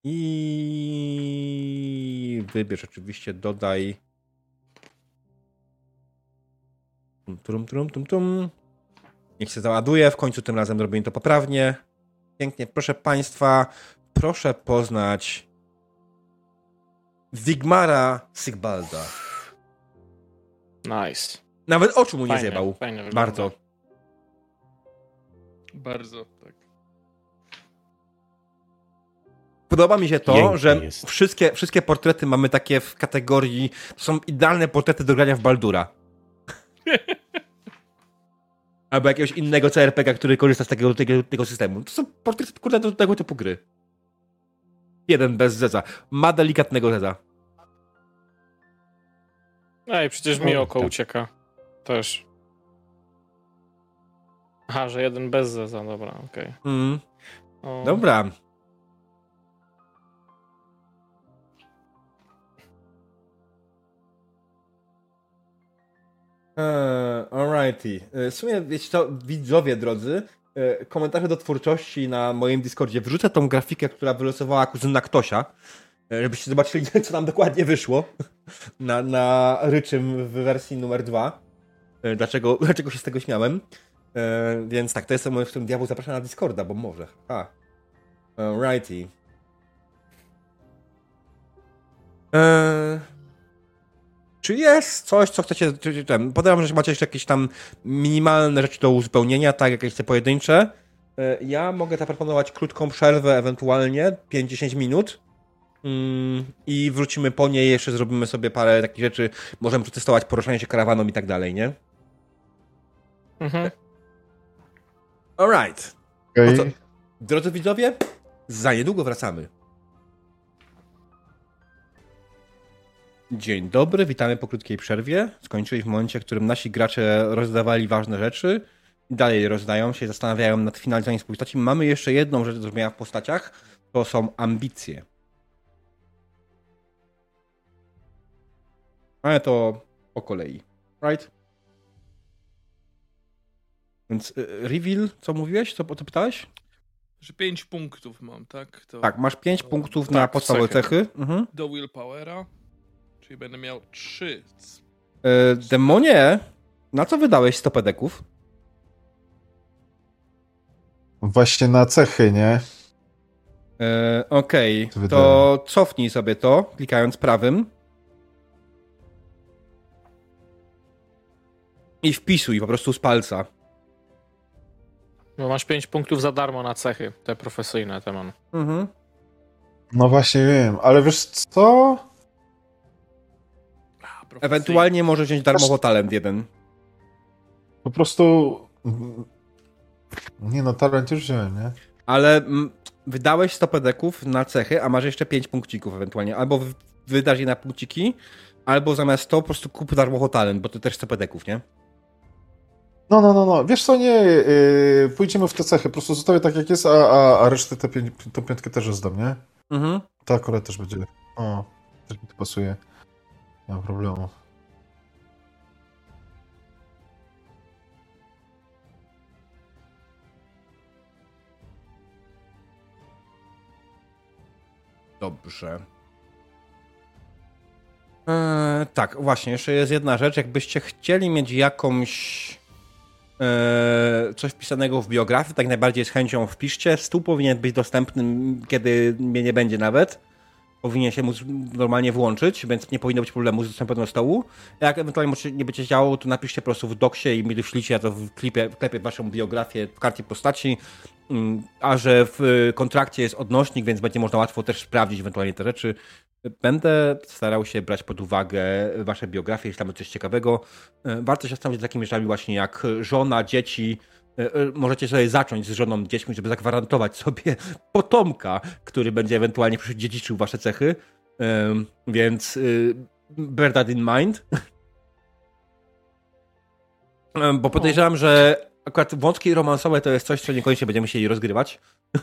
I wybierz oczywiście, dodaj. Tum, tum, tum, tum, tum. Niech się załaduje, w końcu tym razem robimy to poprawnie. Pięknie, proszę Państwa, proszę poznać Wigmara Sigbalda. Nice. Nawet oczu mu nie Fajnie, zjebał. fajnie. Bardzo. Bardzo, tak. Podoba mi się to, że jest. wszystkie, wszystkie portrety mamy takie w kategorii. To są idealne portrety do grania w Baldura. [laughs] Albo jakiegoś innego CRPG, który korzysta z takiego, tego, tego systemu. To są portrety kurde, do tego typu gry. Jeden bez zeza. Ma delikatnego zeza. Ej, przecież mi oko tak. ucieka. Też. Aha, że jeden bez zeza, dobra, okej. Mm, O, dobra. Eee, alrighty. E, W sumie, wiecie co, widzowie drodzy, e, komentarze do twórczości na moim Discordzie. Wrzucę tą grafikę, która wylosowała kuzyna Ktosia, e, żebyście zobaczyli, [laughs] co nam dokładnie wyszło [laughs] na, na Ryczym w wersji numer dwa. E, Dlaczego, [laughs] dlaczego się z tego śmiałem. E, Więc tak, to jest moment, w którym diabeł zaprasza na Discorda, bo może. A. Alrighty. Eee, czy jest coś, co chcecie. Czy, czy, ten, podejrzewam, że macie jeszcze jakieś tam minimalne rzeczy do uzupełnienia, tak, jakieś te pojedyncze. E, Ja mogę zaproponować krótką przerwę, ewentualnie 5-10 minut. Mm, I wrócimy po niej, jeszcze zrobimy sobie parę takich rzeczy. Możemy przetestować poruszanie się karawaną i tak dalej, nie? Mhm. Alright. Okej. No to- Drodzy widzowie, za niedługo wracamy. Dzień dobry, witamy po krótkiej przerwie. Skończyli w momencie, w którym nasi gracze rozdawali ważne rzeczy. Dalej rozdają się, zastanawiają nad swoich postaci. Mamy jeszcze jedną rzecz do zrobienia w postaciach. To są ambicje. Ale to po kolei. Right? Więc y, reveal, co mówiłeś? Co, o co pytałeś? Że 5 punktów mam, tak? To Tak, masz 5 punktów Tak, na podstawowe cechy. cechy. Mhm. Do willpowera. Czyli będę miał 3. E, demonie, na co wydałeś 100 pedeków? Właśnie na cechy, nie? E, Okej, To to cofnij sobie to, klikając prawym. I wpisuj po prostu z palca. Bo masz 5 punktów za darmo na cechy, te profesyjne, te mam. Mhm. No właśnie wiem, ale wiesz co? Ewentualnie możesz wziąć darmowo talent jeden. Po prostu... Nie no, talent już wziąłem, nie? Ale mm, wydałeś 100 pedeków na cechy, a masz jeszcze 5 punkcików ewentualnie. Albo wydasz je na punkciki, albo zamiast 100 po prostu kup darmowo talent, bo to też 100 pedeków, nie? No, no, no, no. Wiesz co, nie, yy, pójdziemy w te cechy. Po prostu zostawię tak jak jest, a, a, a resztę tę pię- piątkę też rozdam, nie? Mhm. To akurat też będzie. O, też mi to pasuje. Nie ma problemu. Dobrze. Eee, tak, właśnie, jeszcze jest jedna rzecz. Jakbyście chcieli mieć jakąś eee, coś wpisanego w biografii, tak najbardziej z chęcią wpiszcie. Stół powinien być dostępny, kiedy mnie nie będzie nawet. Powinien się móc normalnie włączyć, więc nie powinno być problemu z dostępem do stołu. Jak ewentualnie nie będzie działało, to napiszcie po prostu w doksie i mi wyślijcie, to w klipie, waszą biografię w karcie postaci, mm, a że w kontrakcie jest odnośnik, więc będzie można łatwo też sprawdzić ewentualnie te rzeczy. Będę starał się brać pod uwagę wasze biografie, jeśli tam coś ciekawego. E, warto się zastanowić z takimi rzeczami właśnie jak żona, dzieci. E, e, możecie sobie zacząć z żoną, dziećmi, żeby zagwarantować sobie [laughs] potomka, który będzie ewentualnie dziedziczył wasze cechy. Więc bear that in mind. [laughs] Bo podejrzewam, że akurat wątki romansowe to jest coś, co niekoniecznie będziemy chcieli rozgrywać. [laughs]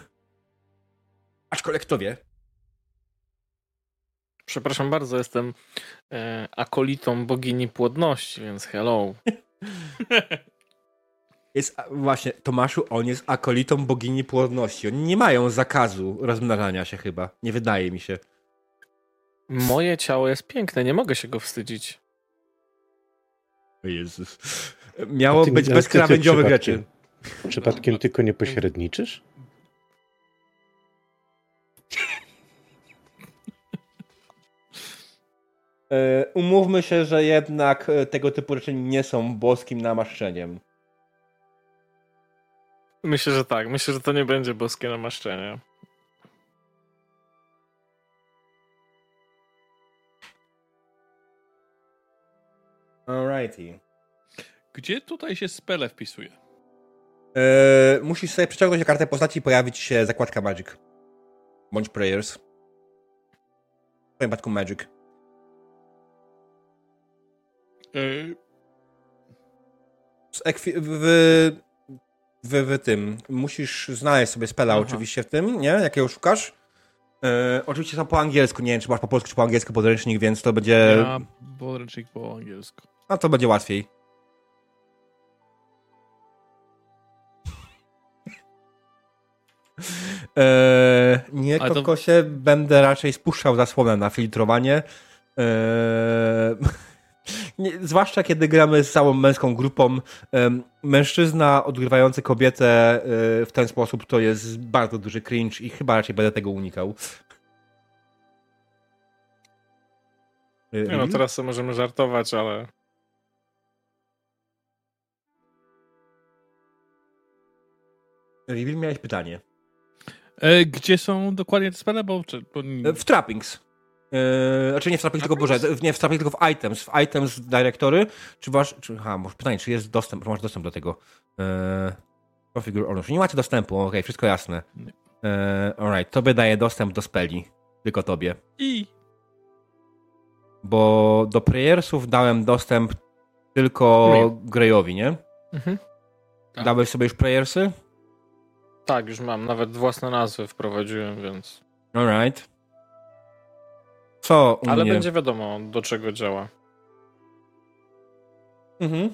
Aczkolwiek kto wie. Przepraszam bardzo, jestem e, akolitą bogini płodności, więc hello. Jest właśnie, Tomaszu, on jest akolitą bogini płodności. Oni nie mają zakazu rozmnażania się chyba. Nie wydaje mi się. Moje ciało jest piękne, nie mogę się go wstydzić. O Jezus. Miało być bez krawędziowych rzeczy. Przypadkiem tylko nie pośredniczysz? E, umówmy się, że jednak e, tego typu rzeczy nie są boskim namaszczeniem. Myślę, że tak. Myślę, że to nie będzie boskie namaszczenie. Alrighty. Gdzie tutaj się spele wpisuje? Eee, musisz sobie przeciągnąć kartę postaci i pojawić się zakładka Magic. Bądź Prayers. W twoim przypadku Magic. Yy... W, w, w, tym. Musisz znaleźć sobie spela Aha. oczywiście w tym, nie? Jakiego szukasz. E, oczywiście są po angielsku, nie wiem czy masz po polsku czy po angielsku podręcznik, więc to będzie... Ja podręcznik po angielsku. A to będzie łatwiej. Eee, nie, kokosie, to... będę raczej spuszczał zasłonę na filtrowanie. Eee, nie, zwłaszcza kiedy gramy z całą męską grupą. mężczyzna odgrywający kobietę e, w ten sposób to jest bardzo duży cringe i chyba raczej będę tego unikał. Nie no, teraz sobie możemy żartować, ale... Reveal, miałeś pytanie. E, gdzie są dokładnie te spele? Bo, czy, bo... W trappings. Yy, znaczy nie w tylko Boże, nie w tylko w items. W items directory. Czy wasz. Czy, aha, może pytanie, czy jest dostęp, masz dostęp do tego? Yy, configure ownership. Nie macie dostępu, okej, okay, wszystko jasne. Yy, alright, tobie daje dostęp do speli. Tylko tobie. I. Bo do prayersów dałem dostęp tylko Greyowi, nie? Mhm. Tak. Dałeś sobie już prayersy? Tak, już mam. Nawet własne nazwy wprowadziłem, więc. Alright. Co u Ale mnie? będzie wiadomo, do czego działa. Mhm.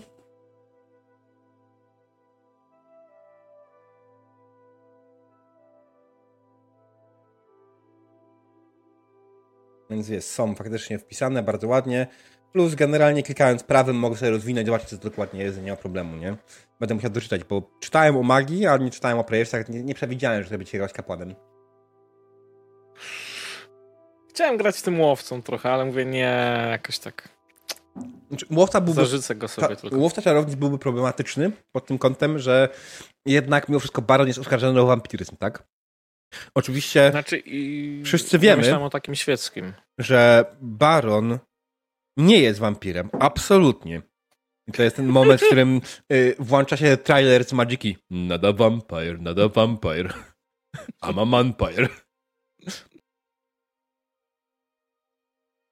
Więc jest, są faktycznie wpisane bardzo ładnie. Plus generalnie klikając prawym mogę sobie rozwinąć, zobaczyć co to dokładnie jest, nie ma problemu, nie? Będę musiał doczytać, bo czytałem o magii, ale nie czytałem o prayersach, nie, nie przewidziałem, że to będzie grać kapłanem. Chciałem grać tym łowcą trochę, ale mówię, nie, jakoś tak. Znaczy, łowca byłby, Zarzucę go sobie ta, tylko. Łowca czarownic byłby problematyczny pod tym kątem, że jednak mimo wszystko Baron jest oskarżony o wampiryzm, tak? Oczywiście znaczy, i... wszyscy wiemy, o takim świeckim, że Baron nie jest wampirem. Absolutnie. I to jest ten moment, w którym y, włącza się trailer z Magiki. Not a vampire, not a vampire. I'm a vampire.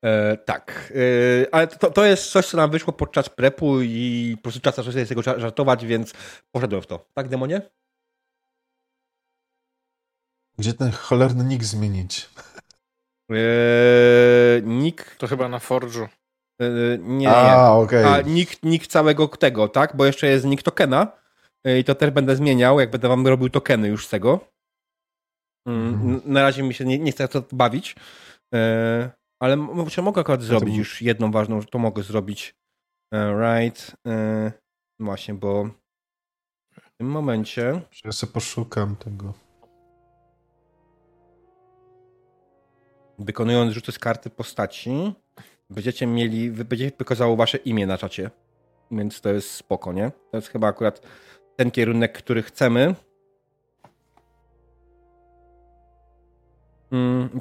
E, tak, e, ale to, to jest coś, co nam wyszło podczas prepu i po prostu czas sobie z tego żartować, więc poszedłem w to. Tak, demonie? Gdzie ten cholerny nick zmienić? Eee, nick... To chyba na Forge'u. Eee, nie, A, okej. Okay. A nick, nick całego tego, tak? Bo jeszcze jest nick tokena e, i to też będę zmieniał, jak będę wam robił tokeny już z tego. Mm, Mhm. Na razie mi się nie, nie chce to bawić, e, ale mogę akurat zrobić już jedną ważną, to mogę zrobić. E, Right. e, Właśnie, bo w tym momencie Ja sobie poszukam tego. wykonując rzuty z karty postaci, będziecie mieli, wy- będzie wykazało wasze imię na czacie. Więc to jest spoko, nie? To jest chyba akurat ten kierunek, który chcemy.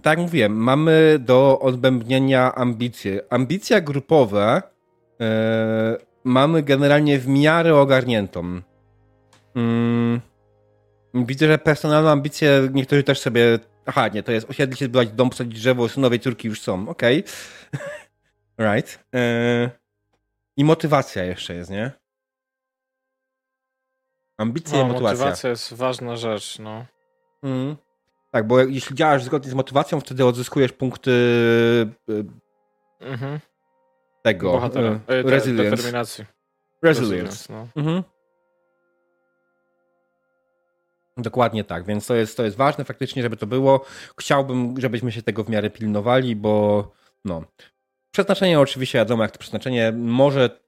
Tak jak mówiłem, mamy do odbębnienia ambicje. Ambicja grupowe e, mamy generalnie w miarę ogarniętą. Mm, widzę, że personalną ambicję niektórzy też sobie... Aha, nie, to jest osiedlić się, zbudować dom, posadzić drzewo, synowej córki już są, okej. [laughs] right. E, I motywacja jeszcze jest, nie? Ambicja No, i motywacja. motywacja jest ważna rzecz, no. Mm. Tak, bo jeśli działasz zgodnie z motywacją, wtedy odzyskujesz punkty y, Mhm. tego. Bohatera. y, E, te- resilience. Determinacji. Resilience. no. Mhm. Dokładnie tak, więc to jest, to jest ważne faktycznie, żeby to było. Chciałbym, żebyśmy się tego w miarę pilnowali, bo no. Przeznaczenie oczywiście wiadomo, jak to przeznaczenie może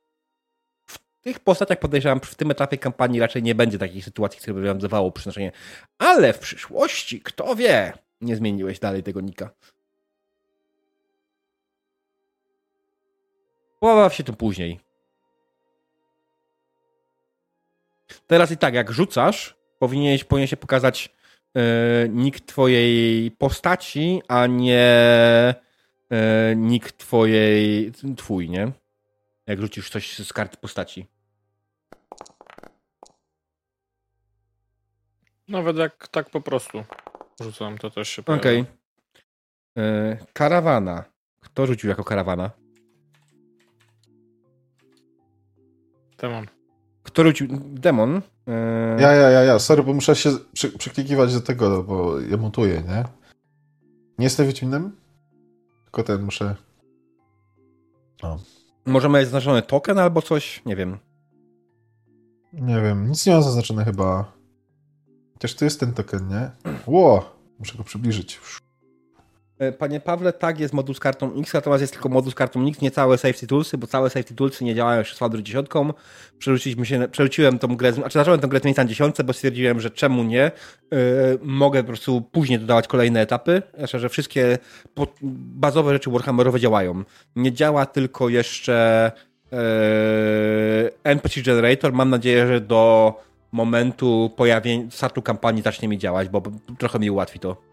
tych postaciach podejrzewam, w tym etapie kampanii raczej nie będzie takiej sytuacji, która by wam dawało przeznaczenie. Ale w przyszłości, kto wie, nie zmieniłeś dalej tego nika. Pobaw się tu później. Teraz i tak, jak rzucasz, powinieneś, powinien się pokazać e, nick twojej postaci, a nie e, nick twojej, twój, nie? Jak rzucisz coś z kart postaci. Nawet jak tak po prostu rzucam, to też się pojawia. Okej. E, Karawana. Kto rzucił jako karawana? Demon. Kto rzucił? Demon. E, Ja, ja, ja, ja. Sorry, bo muszę się przy, przyklikiwać do tego, bo ja montuję, nie? Nie jestem Wiedźminem? Tylko ten muszę... Może mieć zaznaczony token albo coś? Nie wiem. Nie wiem, nic nie mam zaznaczone chyba. Chociaż to jest ten token, nie? Ło! Muszę go przybliżyć. E, Panie Pawle, tak, jest moduł z kartą X, natomiast jest tylko moduł z kartą X, nie całe safety toolsy, bo całe safety toolsy nie działają jeszcze z Fadru 10. Przerzuciliśmy się, przerzuciłem tą grę, znaczy zacząłem tę grę z miejsca na 10, bo stwierdziłem, że czemu nie. E, mogę po prostu później dodawać kolejne etapy, znaczy, że wszystkie bazowe rzeczy Warhammerowe działają. Nie działa tylko jeszcze e, NPC Generator. Mam nadzieję, że do momentu pojawienia, startu kampanii zacznie mi działać, bo trochę mi ułatwi to.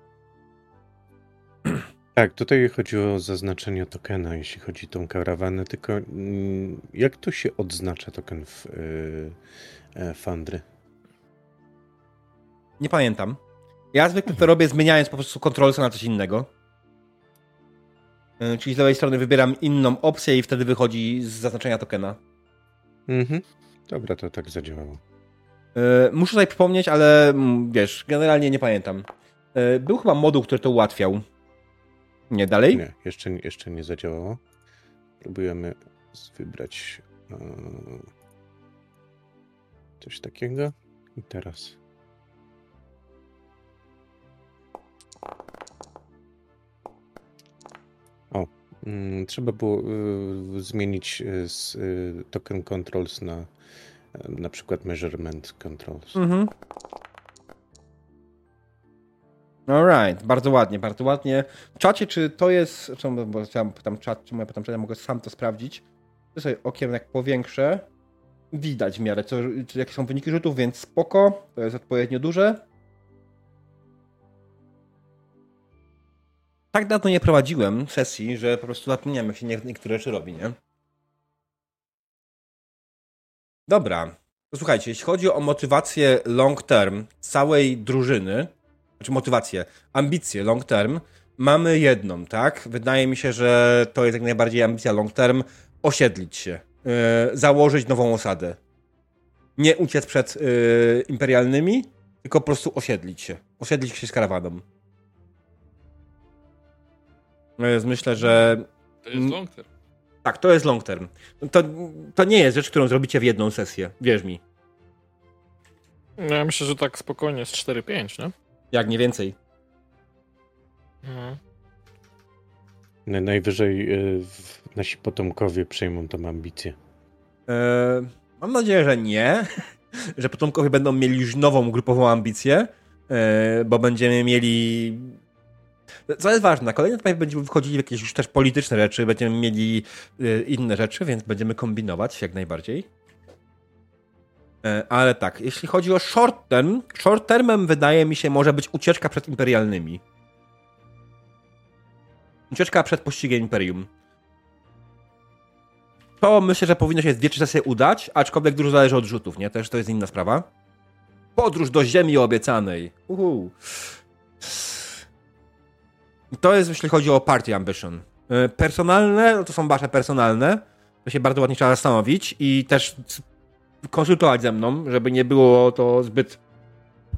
[clears throat] Tak, tutaj chodzi o zaznaczenie tokena, jeśli chodzi o tą karawanę, tylko mm, jak to się odznacza token w y, e, Fandry? Nie pamiętam. Ja zwykle to robię zmieniając po prostu kontrolce na coś innego. Yy, Czyli z lewej strony wybieram inną opcję i wtedy wychodzi z zaznaczenia tokena. Mhm. Dobra, to tak zadziałało. Yy, Muszę sobie przypomnieć, ale mm, wiesz, generalnie nie pamiętam. Yy, Był chyba moduł, który to ułatwiał. Nie, dalej? Nie, jeszcze, jeszcze nie zadziałało. Próbujemy wybrać e, coś takiego. I teraz. O, mm, trzeba było y, zmienić y, z, token controls na na przykład measurement controls. Mhm. Alright, bardzo ładnie, bardzo ładnie. Czacie, czy to jest. Czemu, bo chciałem pytam czat, czemu ja pytam czat, ja mogę sam to sprawdzić. To sobie okiem jak powiększę. Widać w miarę, co, jakie są wyniki rzutów, więc spoko. To jest odpowiednio duże. Tak dawno nie prowadziłem sesji, że po prostu zapomniałem, jak się nie- niektóre rzeczy robi, nie? Dobra. Słuchajcie, jeśli chodzi o motywację long term całej drużyny, znaczy motywację, ambicję long term, mamy jedną, tak? Wydaje mi się, że to jest jak najbardziej ambicja long term, osiedlić się, yy, założyć nową osadę. Nie uciec przed yy, imperialnymi, tylko po prostu osiedlić się. Osiedlić się z karawaną. Więc myślę, że To jest long term. tak, to jest long term. To, to nie jest rzecz, którą zrobicie w jedną sesję, wierz mi. No, ja myślę, że tak spokojnie z 4-5, nie? Jak nie więcej. Mhm. Na- Najwyżej y, nasi potomkowie przejmą tą ambicję. E, mam nadzieję, że nie, [laughs] że potomkowie będą mieli już nową grupową ambicję, e, bo będziemy mieli. Co jest ważne, na kolejny etap będziemy wchodzili w jakieś już też polityczne rzeczy, będziemy mieli e, inne rzeczy, więc będziemy kombinować jak najbardziej. E, ale tak, jeśli chodzi o short term, short termem wydaje mi się może być ucieczka przed imperialnymi. Ucieczka przed pościgiem imperium. To myślę, że powinno się w dwie trzy udać, aczkolwiek dużo zależy od rzutów, nie? Też to jest inna sprawa. Podróż do ziemi obiecanej. Uhu. To jest, jeśli chodzi o party ambition. Y, Personalne, no to są wasze personalne. To się bardzo ładnie trzeba zastanowić i też konsultować ze mną, żeby nie było to zbyt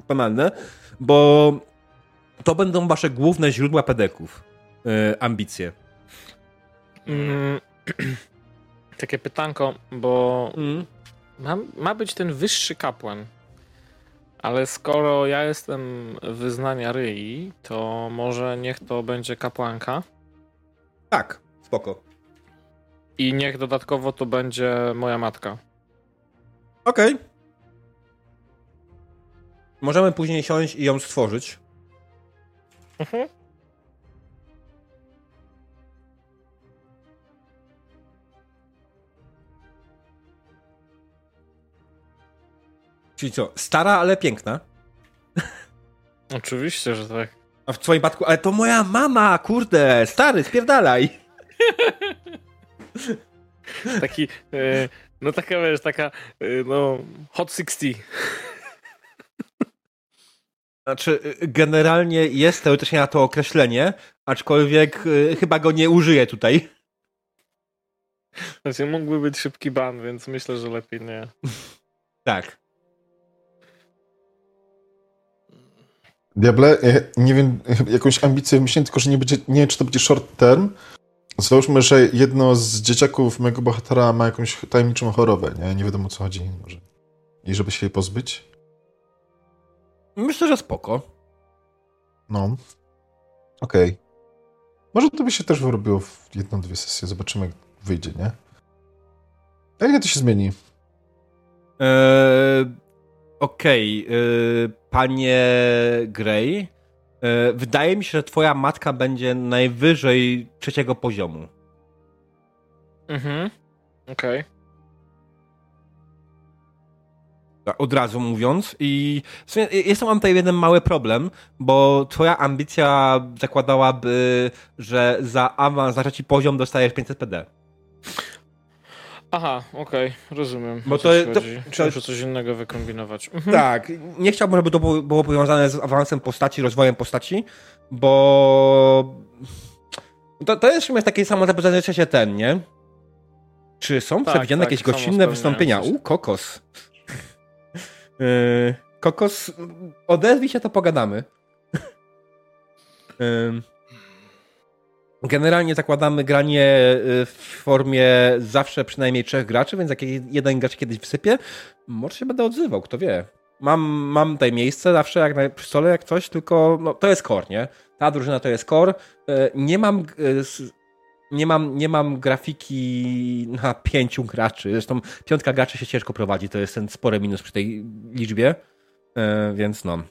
banalne, bo to będą wasze główne źródła pedeków. y, Ambicje. Mm, [clears throat] takie pytanko, bo Mm. ma, ma być ten wyższy kapłan. Ale skoro ja jestem wyznania Ryi, to może niech to będzie kapłanka Tak, spoko. i niech dodatkowo to będzie moja matka. Okej. Możemy później siąść i ją stworzyć. Mhm. Czyli co, stara, ale piękna. Oczywiście, że tak. A w twoim przypadku, ale to moja mama, kurde, stary, spierdalaj. Taki, e, no taka wiesz, taka, e, no, hot 60. Znaczy, y, generalnie jest teoretycznie na to określenie, aczkolwiek y, chyba go nie użyję tutaj. Znaczy, mógłby być szybki ban, więc myślę, że lepiej nie. [laughs] Tak. Diable, nie wiem, jakąś ambicję myślę, tylko że nie będzie, nie wiem, czy to będzie short term. Załóżmy, że jedno z dzieciaków mojego bohatera ma jakąś tajemniczą chorobę, nie? Nie wiadomo o co chodzi. Może. I żeby się jej pozbyć? Myślę, że spoko. No. Okej. Może to by się też wyrobiło w jedną, dwie sesje. Zobaczymy, jak wyjdzie, nie? A nie, to się zmieni. Eee, Okej, y, panie Grey, wydaje mi się, że twoja matka będzie najwyżej trzeciego poziomu. Mhm. Okej. Tak, Od razu mówiąc. I w sumie jest mam tutaj jeden mały problem, bo twoja ambicja zakładałaby, że za awans na trzeci poziom dostajesz 500 PD. Aha, okej, rozumiem. Bo to- to- to- muszę coś innego wykombinować. Mhm. Tak, nie chciałbym, żeby to było, powiązane z awansem postaci, rozwojem postaci, bo to, to jest w sumie takie samo zapoznanie się ten, nie? Czy są Tak, przewidziane tak, jakieś gościnne wystąpienia? U, kokos. Yy, [laughs] kokos, odezwij się, to pogadamy. [laughs] Generalnie zakładamy granie y, w formie zawsze przynajmniej trzech graczy, więc jak jeden gracz kiedyś wsypie, może się będę odzywał, kto wie. Mam, mam tutaj miejsce zawsze jak na, przy stole, jak coś, tylko no, to jest core, nie? Ta drużyna to jest core. E, Nie mam, e, nie mam, nie mam grafiki na pięciu graczy. Zresztą piątka graczy się ciężko prowadzi, to jest ten spory minus przy tej liczbie, E, więc no.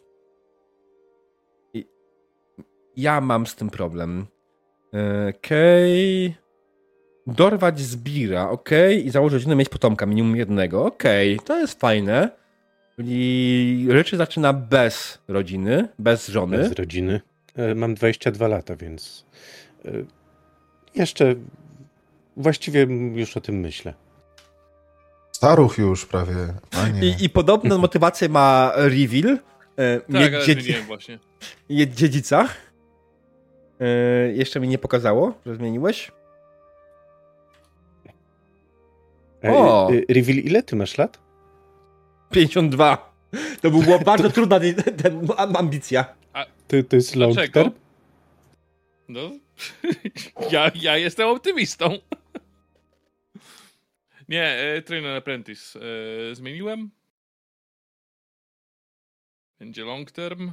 Ja mam z tym problem. E, Okej. Dorwać zbira, okej. I założyć rodzinę, mieć potomka, minimum jednego. Okej, to jest fajne. Czyli Ryczy zaczyna bez rodziny, bez żony. Bez rodziny. E, Mam 22 lata, więc e, jeszcze właściwie już o tym myślę. Staruch już prawie. I, I podobną motywację ma Reveal. Tak, mieć, ale dziedzi- właśnie. [laughs] mieć dziedzica. E, jeszcze mi nie pokazało, że zmieniłeś. E, O! e, Reveal, ile ty masz lat? 52. To była bardzo trudna [laughs] ten, ten, ambicja. To, to jest long Dlaczego? term? No, [laughs] ja, ja jestem optymistą. [laughs] Nie, e, Trainer Apprentice e, zmieniłem. Będzie long term.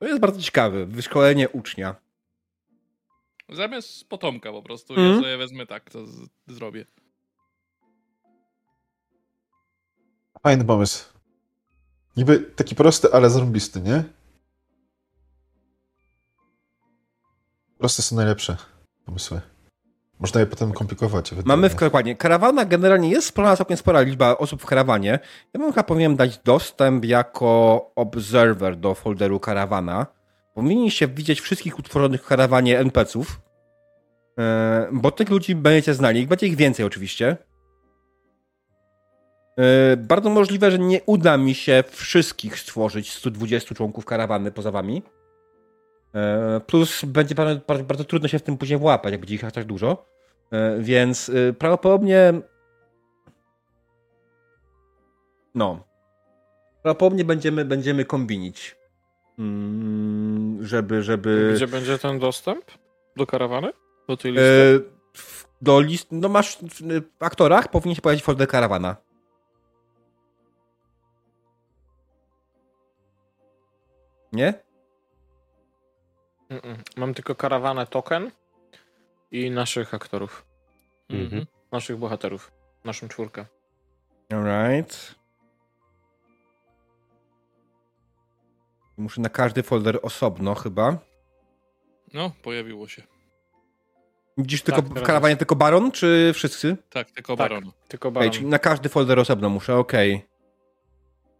To jest bardzo ciekawe. Wyszkolenie ucznia. Zamiast potomka po prostu. Mhm. Ja sobie wezmę tak, to z- zrobię. Fajny pomysł. Niby taki prosty, ale zarąbisty, nie? Proste są najlepsze pomysły. Można je potem komplikować. Mamy w dokładnie. Karawana generalnie jest spora, całkiem spora liczba osób w karawanie. Ja bym chyba powinien dać dostęp jako observer do folderu karawana. Powinniście widzieć wszystkich utworzonych w karawanie NPC-ów. E, Bo tych ludzi będziecie znali. Będzie ich więcej oczywiście. E, Bardzo możliwe, że nie uda mi się wszystkich stworzyć 120 członków karawany poza wami. E, Plus będzie bardzo, bardzo trudno się w tym później włapać, jak będzie ich aż tak dużo. E, Więc y, prawdopodobnie. No. Prawdopodobnie będziemy, będziemy kombinić. Mm, żeby, żeby. Gdzie będzie ten dostęp? Do karawany? Do tej E, listy? do list. No masz w aktorach powinien się pojawić folder karawana. Nie? Mm-mm. Mam tylko karawanę token i naszych aktorów. Mhm. Naszych bohaterów. Naszą czwórkę. Alright. Muszę na każdy folder osobno chyba. No, pojawiło się. Widzisz tylko Tak, w teraz karawanie tylko baron, czy wszyscy? Tak, tylko Tak. barona. Tylko baron. czyli na każdy folder osobno muszę, okej.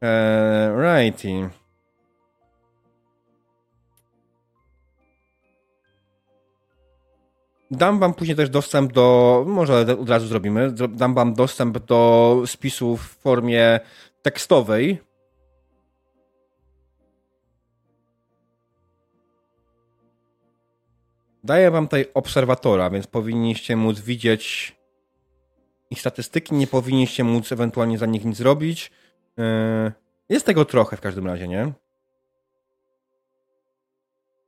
Eee, righty. Dam wam później też dostęp do, może od razu zrobimy, Zro- dam wam dostęp do spisów w formie tekstowej. Daję wam tutaj obserwatora, więc powinniście móc widzieć ich statystyki, nie powinniście móc ewentualnie za nich nic zrobić. Yy, Jest tego trochę w każdym razie, nie?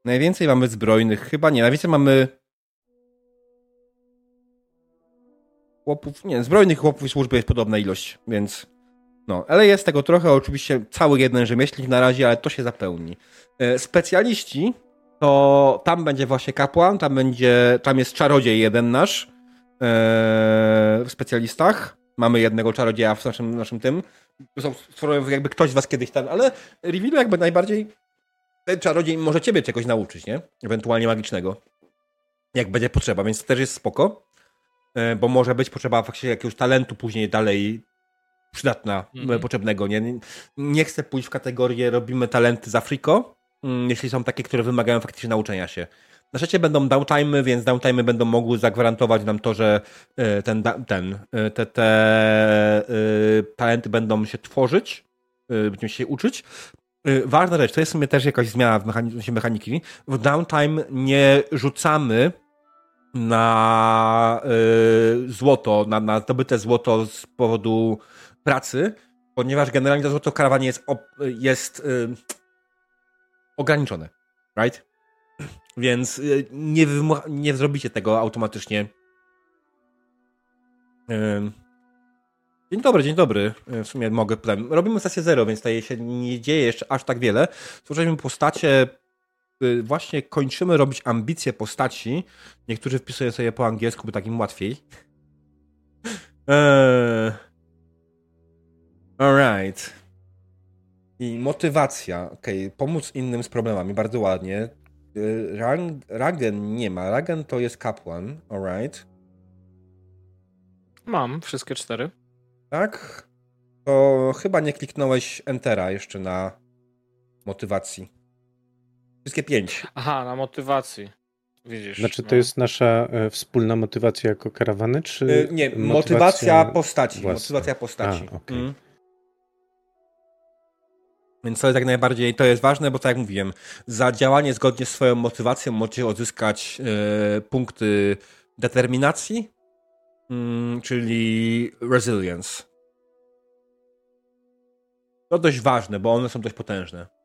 Najwięcej mamy zbrojnych, chyba nie, najwięcej mamy chłopów, nie, zbrojnych chłopów i służby jest podobna ilość, więc no, ale jest tego trochę, oczywiście cały jeden rzemieślnik na razie, ale to się zapełni. Yy, Specjaliści, to tam będzie właśnie kapłan, tam będzie, tam jest czarodziej jeden nasz, e, w specjalistach. Mamy jednego czarodzieja w naszym, naszym tym. Są jakby ktoś z was kiedyś tam, ale reveal jakby najbardziej ten czarodziej może ciebie czegoś nauczyć, nie? Ewentualnie magicznego. Jak będzie potrzeba, więc to też jest spoko. E, Bo może być potrzeba faktycznie jakiegoś talentu później dalej przydatna, Mhm. potrzebnego, nie? Nie- chcę pójść w kategorię robimy talenty za friko, mm, jeśli są takie, które wymagają faktycznie nauczenia się. Na szczęście będą downtime'y, więc downtime'y będą mogły zagwarantować nam to, że e, ten, ten, e, te, te talenty będą się tworzyć, będziemy się uczyć. Ważna rzecz, to jest w sumie też jakaś zmiana w mechani- mechaniki. W downtime nie rzucamy na e, złoto, na, na zdobyte złoto z powodu pracy, ponieważ generalnie to złoto karawanie jest, op- jest e, ograniczone. Right? Więc y, nie, nie zrobicie tego automatycznie. Ym. Dzień dobry, dzień dobry. Y, W sumie mogę. Robimy sesję zero, więc tutaj się nie dzieje jeszcze aż tak wiele. Stworzyliśmy postacie. Y, Właśnie kończymy robić ambicje postaci. Niektórzy wpisują sobie po angielsku, by tak im łatwiej. Eee. [laughs] Alright. I motywacja. Okej, pomóc innym z problemami. Bardzo ładnie. Y, Rang, Ragen nie ma. Ragen to jest kapłan. Alright. Mam wszystkie cztery. Tak? To chyba nie kliknąłeś Entera jeszcze na motywacji. Wszystkie pięć. Aha, na motywacji. Widzisz. Znaczy, to no. jest nasza e, wspólna motywacja jako karawany, czy. Y, Nie, motywacja postaci. własna? Motywacja postaci. A, okej. Mm. Więc to jest jak najbardziej, to jest ważne, bo tak jak mówiłem, za działanie zgodnie z swoją motywacją możecie odzyskać e, punkty determinacji, mm, czyli resilience. To dość ważne, bo one są dość potężne.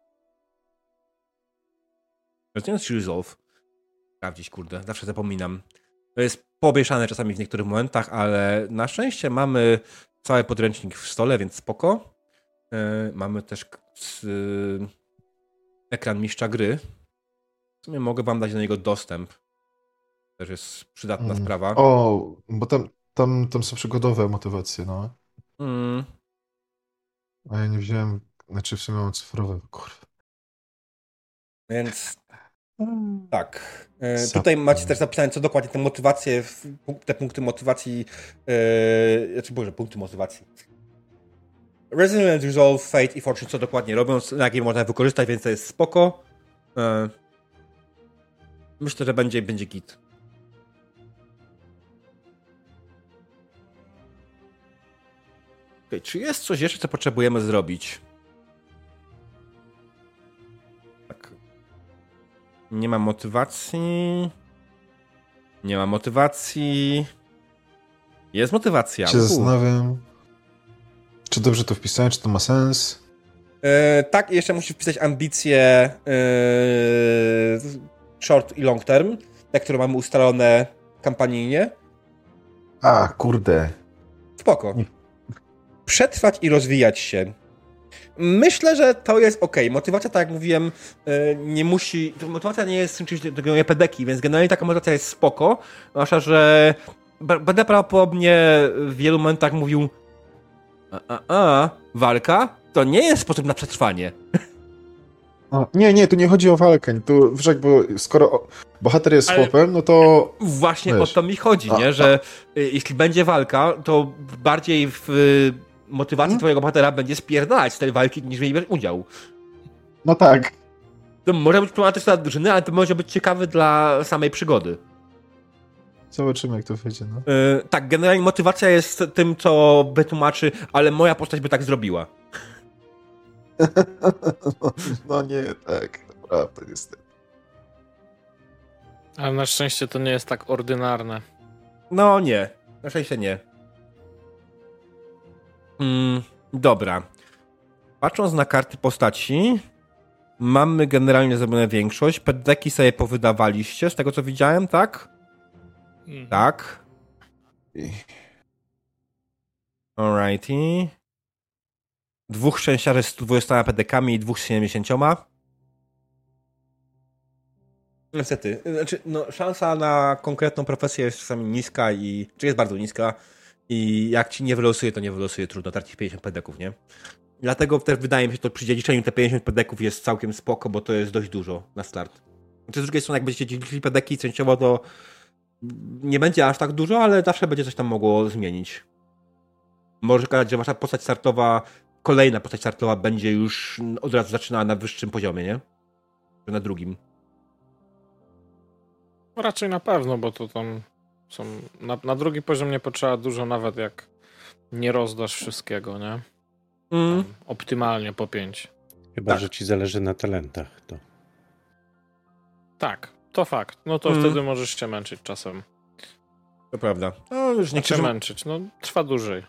Resilience czy resolve? Sprawdzić, kurde, zawsze zapominam. To jest pomieszane czasami w niektórych momentach, ale na szczęście mamy cały podręcznik w stole, więc spoko. E, mamy też s- ekran mistrza gry. W sumie mogę wam dać do niego dostęp. Też jest przydatna Mm. sprawa. O, bo tam, tam, tam są przygodowe motywacje, no. Mm. A ja nie wziąłem, znaczy w sumie mam cyfrowe, kurwa. Więc tak. E, tutaj macie też zapisane, co dokładnie te motywacje, te punkty motywacji, e, znaczy boże, punkty motywacji. Resilience, Resolve, Fate i Fortune, co dokładnie robią, na jakie można wykorzystać, więc to jest spoko. E, myślę, że będzie, będzie git. Okay, czy jest coś jeszcze, co potrzebujemy zrobić? Nie ma motywacji. Nie ma motywacji. Jest motywacja. się zastanawiam, czy dobrze to wpisałem, czy to ma sens. E, tak, jeszcze musisz wpisać ambicje e, short i long term, te, które mamy ustalone kampanijnie. A, kurde. Spoko. Przetrwać i rozwijać się. Myślę, że to jest ok. Motywacja, tak jak mówiłem, e, nie musi. Motywacja nie jest czymś do tego pedeki, więc generalnie taka motywacja jest spoko. Zwłaszcza, że będę prawdopodobnie w wielu momentach mówił. A, a, a, walka to nie jest sposób na przetrwanie. [laughs] O, nie, nie, tu nie chodzi o walkę. Tu wszak, bo skoro bohater jest Ale- chłopem, no to Właśnie Wiesz. o to mi chodzi, A, nie? a. Że y, jeśli będzie walka, to bardziej w motywacji Hmm? twojego bohatera będzie spierdalać z tej walki, niż niej bierz udział. no tak. To może być problematyczne dla drużyny, ale to może być ciekawy dla samej przygody. Zobaczymy, jak to wyjdzie, no. Y, tak, generalnie motywacja jest tym, co wytłumaczy, ale moja postać by tak zrobiła. [laughs] No nie, tak, naprawdę niestety. Ale na szczęście to nie jest tak ordynarne. No nie, na szczęście nie. Mm, dobra. Patrząc na karty postaci, mamy generalnie zrobione większość. Peddeki sobie powydawaliście, z tego co widziałem, tak? Mhm. Tak. Alrighty. Dwóch szczęściarzy z 120 pedekami i dwóch z 70. Niestety. Znaczy, no, szansa na konkretną profesję jest czasami niska i. czy jest bardzo niska. I jak ci nie wylosuje, to nie wylosuje, trudno tracić 50 pedeków, nie? Dlatego też wydaje mi się, to przy dziedziczeniu te 50 pedeków jest całkiem spoko, bo to jest dość dużo na start. Znaczy, z drugiej strony, jak będziecie dziedziczyli pedeki częściowo, to nie będzie aż tak dużo, ale zawsze będzie coś tam mogło zmienić. Może okazać, że wasza postać startowa, kolejna postać startowa będzie już od razu zaczynała na wyższym poziomie, nie? Czy na drugim. No Raczej na pewno, bo to tam są. Na, na drugi poziom nie potrzeba dużo, nawet jak nie rozdasz wszystkiego, nie? Mm. Tam optymalnie po pięć. Chyba, Tak. że ci zależy na talentach. To. Tak, to fakt. No to Mm. wtedy możesz się męczyć czasem. To prawda. No, już Nie niektórzy, się męczyć, no trwa dłużej.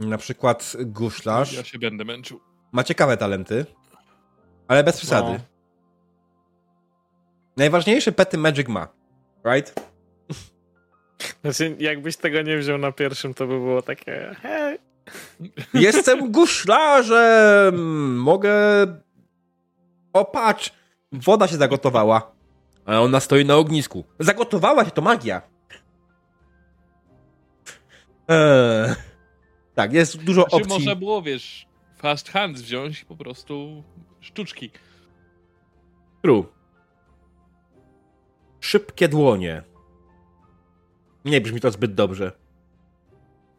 na przykład guślarz, Ja się będę męczył. ma ciekawe talenty, ale bez przesady. No. Najważniejsze pety Magic ma, right? Znaczy, jakbyś tego nie wziął na pierwszym, to by było takie. Hej. Jestem guślarzem! Mogę... O, patrz! Woda się zagotowała. A ona stoi na ognisku. Zagotowała się, to magia. Eee. Tak, jest dużo Znaczy, opcji. można było, wiesz, fast hands wziąć i po prostu sztuczki. True. Szybkie dłonie. Nie brzmi to zbyt dobrze.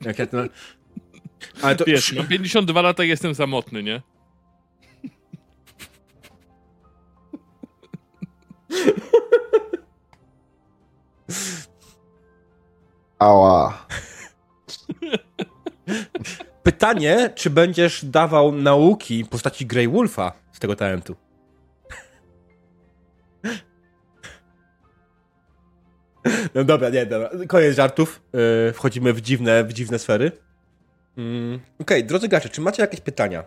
Jak ja to... Ale to... Wiesz, mam 52 lata i jestem samotny, nie? Ała. Pytanie, czy będziesz dawał nauki w postaci Grey Wolfa z tego talentu? No dobra, nie, dobra. Koniec żartów. Yy, wchodzimy w dziwne, w dziwne sfery. Mm. Okej, drodzy gracze, czy macie jakieś pytania?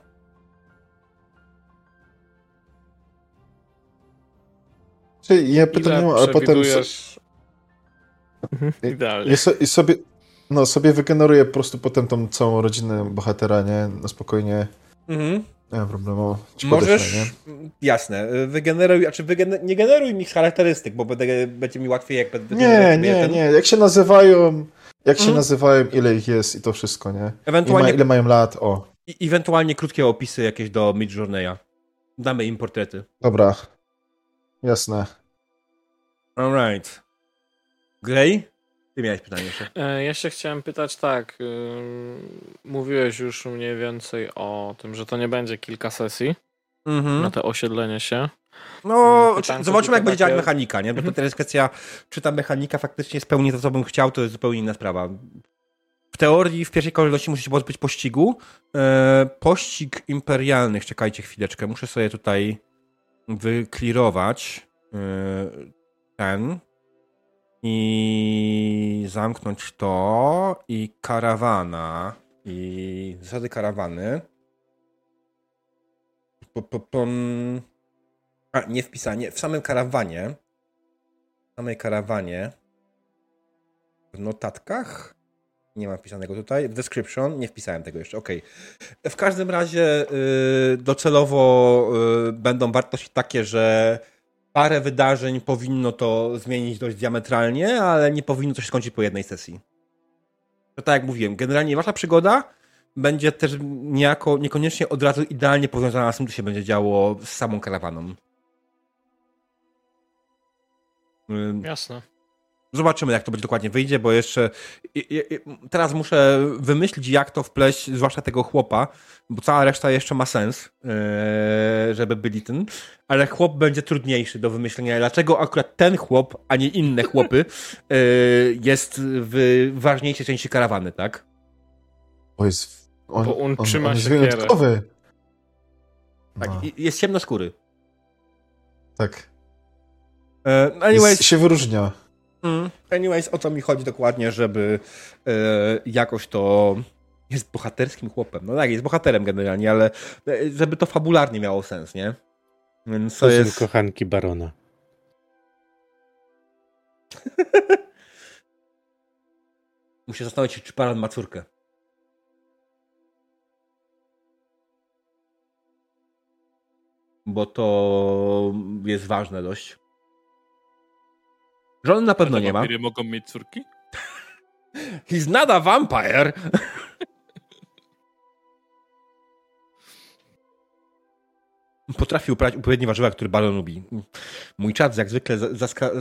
Czyli ja pytam, Ile nie mam, ale potem. Mhm, Idealnie. i, so, i sobie, no sobie wygeneruję po prostu potem tą całą rodzinę bohatera, nie? No spokojnie. Mhm. Nie ma problemu. Możesz, jasne, wygeneruj, znaczy wygener nie generuj mi charakterystyk, bo będę, będzie mi łatwiej jak będę... Nie, nie, ten- nie. Jak się nazywają, jak się Mhm. nazywają, ile ich jest i to wszystko, nie? Ile, ma, Ewentualnie, ile mają lat, o. i- ewentualnie krótkie opisy jakieś do Midjourneya. Damy im portrety. Dobra. Jasne. Alright. Grey? Ty miałeś pytanie jeszcze. E, Ja się chciałem pytać tak. ym, Mówiłeś już mniej więcej o tym, że to nie będzie kilka sesji Mhm. na te osiedlenie się. No, Mm, pytanko zobaczymy jak będzie działać takie- mechanika, nie? Bo Mhm. to teraz kwestia, czy ta mechanika faktycznie spełni to, co bym chciał, to jest zupełnie inna sprawa. W teorii w pierwszej kolejności musi się pozbyć pościgu. E, pościg imperialnych, czekajcie chwileczkę, muszę sobie tutaj wyklirować e, ten i zamknąć to i karawana i zasady karawany. Po. A, nie wpisanie. W samym karawanie. W samej karawanie. W notatkach. Nie mam wpisanego tutaj. W description. Nie wpisałem tego jeszcze. Ok. W każdym razie y, docelowo y, będą wartości takie, że parę wydarzeń powinno to zmienić dość diametralnie, ale nie powinno to się skończyć po jednej sesji. To tak jak mówiłem, generalnie wasza przygoda będzie też niejako, niekoniecznie od razu idealnie powiązana z tym, co się będzie działo z samą karawaną. Jasne. Zobaczymy, jak to będzie dokładnie wyjdzie, bo jeszcze i, i, i, teraz muszę wymyślić, jak to wpleść, zwłaszcza tego chłopa, bo cała reszta jeszcze ma sens, yy, żeby byli ten, ale chłop będzie trudniejszy do wymyślenia. Dlaczego akurat ten chłop, a nie inne chłopy, yy, jest w ważniejszej części karawany, tak? Bo jest... On, Bo on on, trzyma on jest siekierę. wyjątkowy. tak No, Jest ciemnoskóry. tak. E, anyways, Jest, się wyróżnia. Mm. Anyways, o co mi chodzi dokładnie, żeby e, jakoś to jest bohaterskim chłopem. No tak, jest bohaterem generalnie, ale e, żeby to fabularnie miało sens, nie? Więc to jest... kochanki barona. [laughs] Muszę zastanowić się, czy Baron ma córkę. Bo to jest ważne dość. Żony na pewno nie ma. wampiry mogą mieć córki? [laughs] He's not a vampire! [laughs] Potrafi uprawiać odpowiednie warzywa, które Baron lubi. Mój czat jak zwykle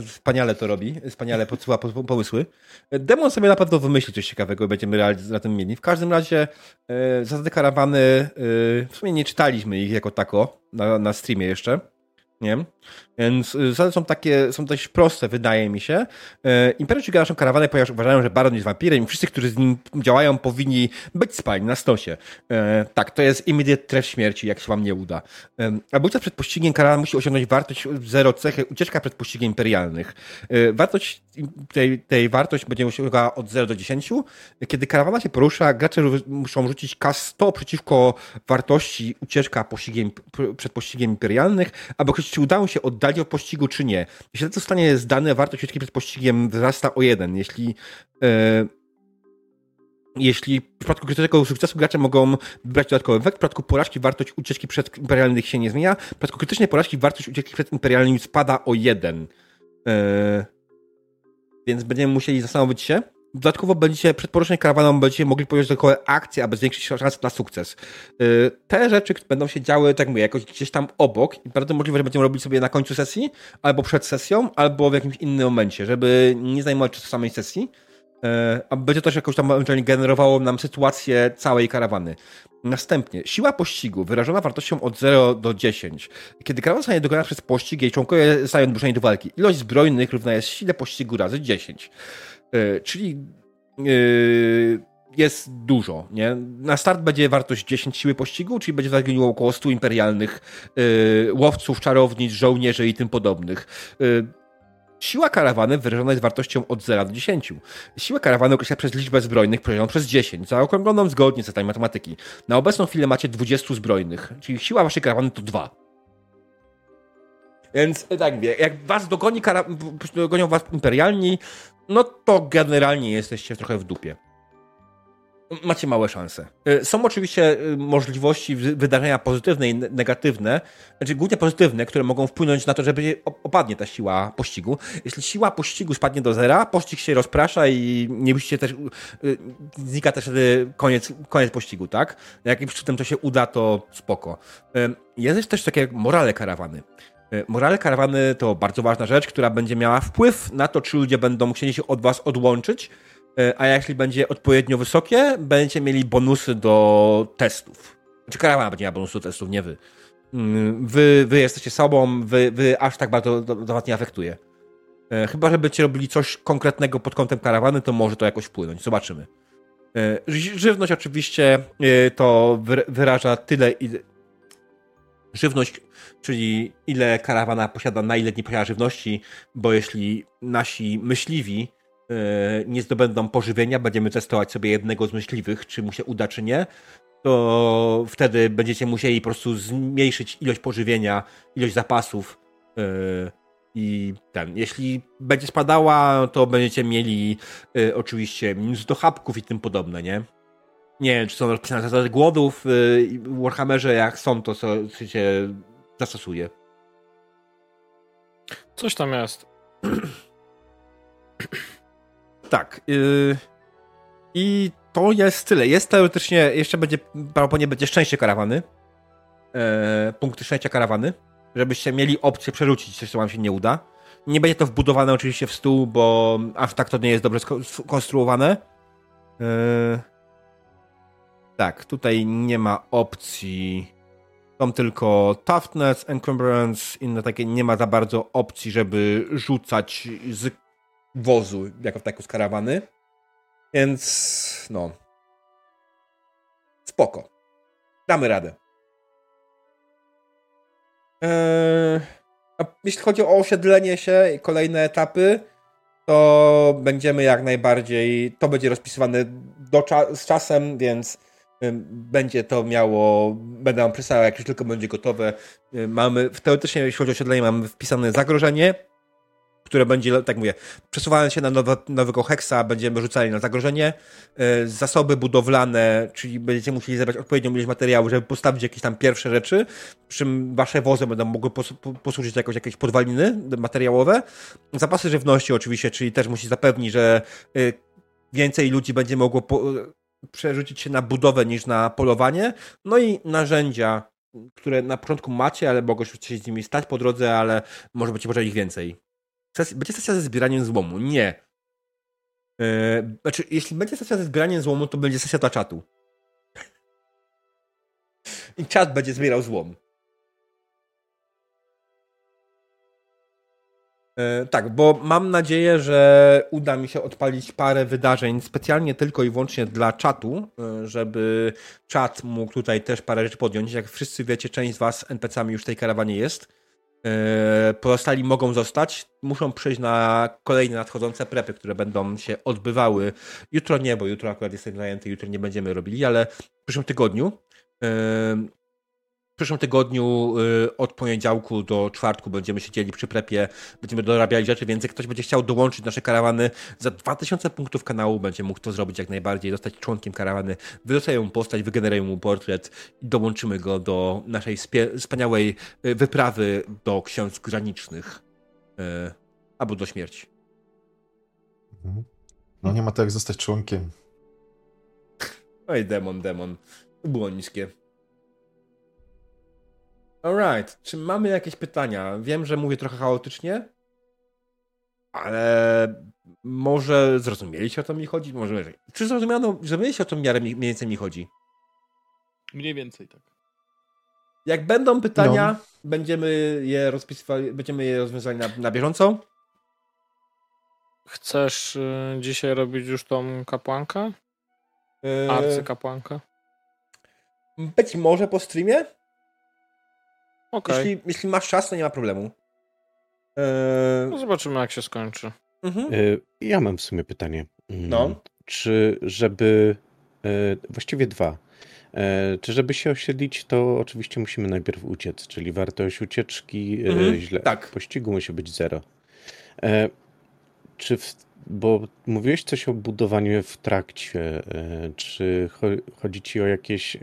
wspaniale to robi, wspaniale podsyła po- pomysły. Demon sobie na pewno wymyśli coś ciekawego i będziemy na tym mieli. W każdym razie e, zasady karawany, e, w sumie nie czytaliśmy ich jako tako na, na streamie jeszcze. Nie? Więc y, zasady są takie, są dość proste, wydaje mi się. E, Imperium ściga naszą karawanę, ponieważ uważają, że Baron jest wampirem i wszyscy, którzy z nim działają, powinni być spalni na stosie. E, tak, to jest immediate tref śmierci, jak się wam nie uda. E, Abójca przed pościgiem karawan musi osiągnąć wartość 0 cechy, ucieczka przed pościgiem imperialnych. Wartość tej, tej wartość będzie osiągała od 0 do 10. Kiedy karawana się porusza, gracze muszą rzucić K100 przeciwko wartości ucieczka pościgiem, przed pościgiem imperialnych, aby określić, czy udało się oddalić od pościgu, czy nie. Jeśli to zostanie zdane, wartość ucieczki przed pościgiem wzrasta o 1. Jeśli e, jeśli w przypadku krytycznego sukcesu gracze mogą wybrać dodatkowy efekt, w przypadku porażki wartość ucieczki przed imperialnych się nie zmienia, w przypadku krytycznej porażki wartość ucieczki przed imperialnymi spada o 1. E, więc będziemy musieli zastanowić się. Dodatkowo będziecie przed poruszeniem karawaną będziecie mogli podjąć dodatkowe akcje, aby zwiększyć szanse na sukces. Yy, Te rzeczy będą się działy, tak mówię, jakoś gdzieś tam obok i bardzo możliwe, że będziemy robić sobie na końcu sesji, albo przed sesją, albo w jakimś innym momencie, żeby nie zajmować czasu samej sesji. Yy, A będzie też jakoś tam generowało nam sytuację całej karawany. Następnie, siła pościgu wyrażona wartością od 0 do 10. Kiedy karawana zostanie dokonana przez pościg, jej członkowie zostają dopuszczeni do walki. Ilość zbrojnych równa jest sile pościgu razy 10. Yy, czyli yy, jest dużo. Nie? Na start będzie wartość 10 siły pościgu, czyli będzie zaginiło około 100 imperialnych yy, łowców, czarownic, żołnierzy i tym podobnych. Siła karawany wyrażona jest wartością od 0 do 10. Siła karawany określa przez liczbę zbrojnych podzieloną przez 10, zaokrągloną zgodnie z zasadami matematyki. Na obecną chwilę macie 20 zbrojnych, czyli siła waszej karawany to 2. Więc tak mówię, jak was dogoni kara... dogonią was imperialni, no to generalnie jesteście trochę w dupie. macie małe szanse. E, są oczywiście e, możliwości wydarzenia pozytywne i negatywne, znaczy głównie pozytywne, które mogą wpłynąć na to, żeby opadnie ta siła pościgu. Jeśli siła pościgu spadnie do zera, pościg się rozprasza i nie musicie też, e, znika też wtedy koniec, koniec pościgu, tak? Jakimś cudem to się uda, to spoko. Jest też takie morale karawany. Morale karawany to bardzo ważna rzecz, która będzie miała wpływ na to, czy ludzie będą chcieli się od was odłączyć, E, a jeśli będzie odpowiednio wysokie, będziecie mieli bonusy do testów. Czy karawana będzie miała bonusy do testów, nie wy. Mm, wy, wy jesteście sobą, wy, wy aż tak bardzo do, do was nie afektuje. E, chyba, że robili coś konkretnego pod kątem karawany, to może to jakoś wpłynąć. Zobaczymy. E, żywność oczywiście to wyraża tyle. Żywność, czyli ile karawana posiada, na ile nie posiada żywności, bo jeśli nasi myśliwi E, nie zdobędą pożywienia, będziemy testować sobie jednego z myśliwych, czy mu się uda, czy nie, to wtedy będziecie musieli po prostu zmniejszyć ilość pożywienia, ilość zapasów. E, I ten, jeśli będzie spadała, to będziecie mieli e, oczywiście minus do chapków i tym podobne, nie? Nie wiem, czy są rozpisane zasady głodów w Warhammerze, jak są, to co się zastosuje. Coś tam jest. [clears throat] Tak. Yy, I to jest tyle. Jest teoretycznie, jeszcze będzie, prawdopodobnie będzie szczęście karawany. Yy, punkty szczęścia karawany. Żebyście mieli opcję przerzucić coś, co wam się nie uda. Nie będzie to wbudowane oczywiście w stół, bo aż tak to nie jest dobrze skonstruowane. Yy, tak, tutaj nie ma opcji. Są tylko toughness, encumbrance, inne takie. Nie ma za bardzo opcji, żeby rzucać z wozu, jako w taku z karawany. Więc no. Spoko. Damy radę. Eee, a jeśli chodzi o osiedlenie się i kolejne etapy, to będziemy jak najbardziej. To będzie rozpisywane do z czasem, więc będzie to miało. Będę wam przysłał, jak już tylko będzie gotowe. Mamy, teoretycznie, jeśli chodzi o osiedlenie, mamy wpisane zagrożenie które będzie, tak mówię, przesuwając się na nowe, nowego heksa, będziemy rzucali na zagrożenie. Zasoby budowlane, czyli będziecie musieli zebrać odpowiednią ilość materiału, żeby postawić jakieś tam pierwsze rzeczy, przy czym wasze wozy będą mogły posłużyć jako jakieś podwaliny materiałowe. Zapasy żywności oczywiście, czyli też musi zapewnić, że e, więcej ludzi będzie mogło przerzucić się na budowę niż na polowanie. No i narzędzia, które na początku macie, ale mogą się z nimi stać po drodze, ale może być może ich więcej będzie sesja ze zbieraniem złomu. Nie. Yy, znaczy, jeśli będzie sesja ze zbieraniem złomu, to będzie sesja dla czatu. [laughs] I czat będzie zbierał złom. Tak, bo mam nadzieję, że uda mi się odpalić parę wydarzeń specjalnie tylko i wyłącznie dla czatu, yy, żeby czat mógł tutaj też parę rzeczy podjąć. Jak wszyscy wiecie, część z was NPC-ami już w tej karawanie jest. E, pozostali mogą zostać, muszą przejść na kolejne nadchodzące prepy, które będą się odbywały. Jutro nie, bo jutro akurat jestem zajęty, jutro nie będziemy robili, ale w przyszłym tygodniu e, przyszłym tygodniu y, od poniedziałku do czwartku będziemy siedzieli przy prepie, będziemy dorabiali rzeczy, więc jak ktoś będzie chciał dołączyć nasze karawany, za 2000 punktów kanału będzie mógł to zrobić jak najbardziej, zostać członkiem karawany, wylosuję mu postać, wygeneruję mu portret i dołączymy go do naszej wspaniałej y, wyprawy do ksiądz granicznych y, albo do śmierci. Mhm. No nie ma to jak zostać członkiem. Oj, demon, demon. Było niskie. Alright, czy mamy jakieś pytania? Wiem, że mówię trochę chaotycznie, ale może zrozumieliście o co mi chodzi? Może, czy zrozumiano, zrozumieliście o co miarę mniej więcej mi chodzi? Mniej więcej, tak. Jak będą pytania, no. będziemy je rozpisywali, będziemy je rozwiązali na, na bieżąco. Chcesz y, dzisiaj robić już tą kapłankę? Yy... Arcykapłankę? Być może po streamie? Okay. Jeśli, jeśli masz czas, to nie ma problemu. Eee... No zobaczymy, jak się skończy. Mhm. E, ja mam w sumie pytanie. Mm, no. Czy żeby. E, właściwie dwa. E, czy żeby się osiedlić, to oczywiście musimy najpierw uciec, czyli wartość ucieczki mhm. źle. Tak. Pościgu musi być zero. Czy w, bo mówiłeś coś o budowaniu w trakcie. E, czy chodzi ci o jakieś e,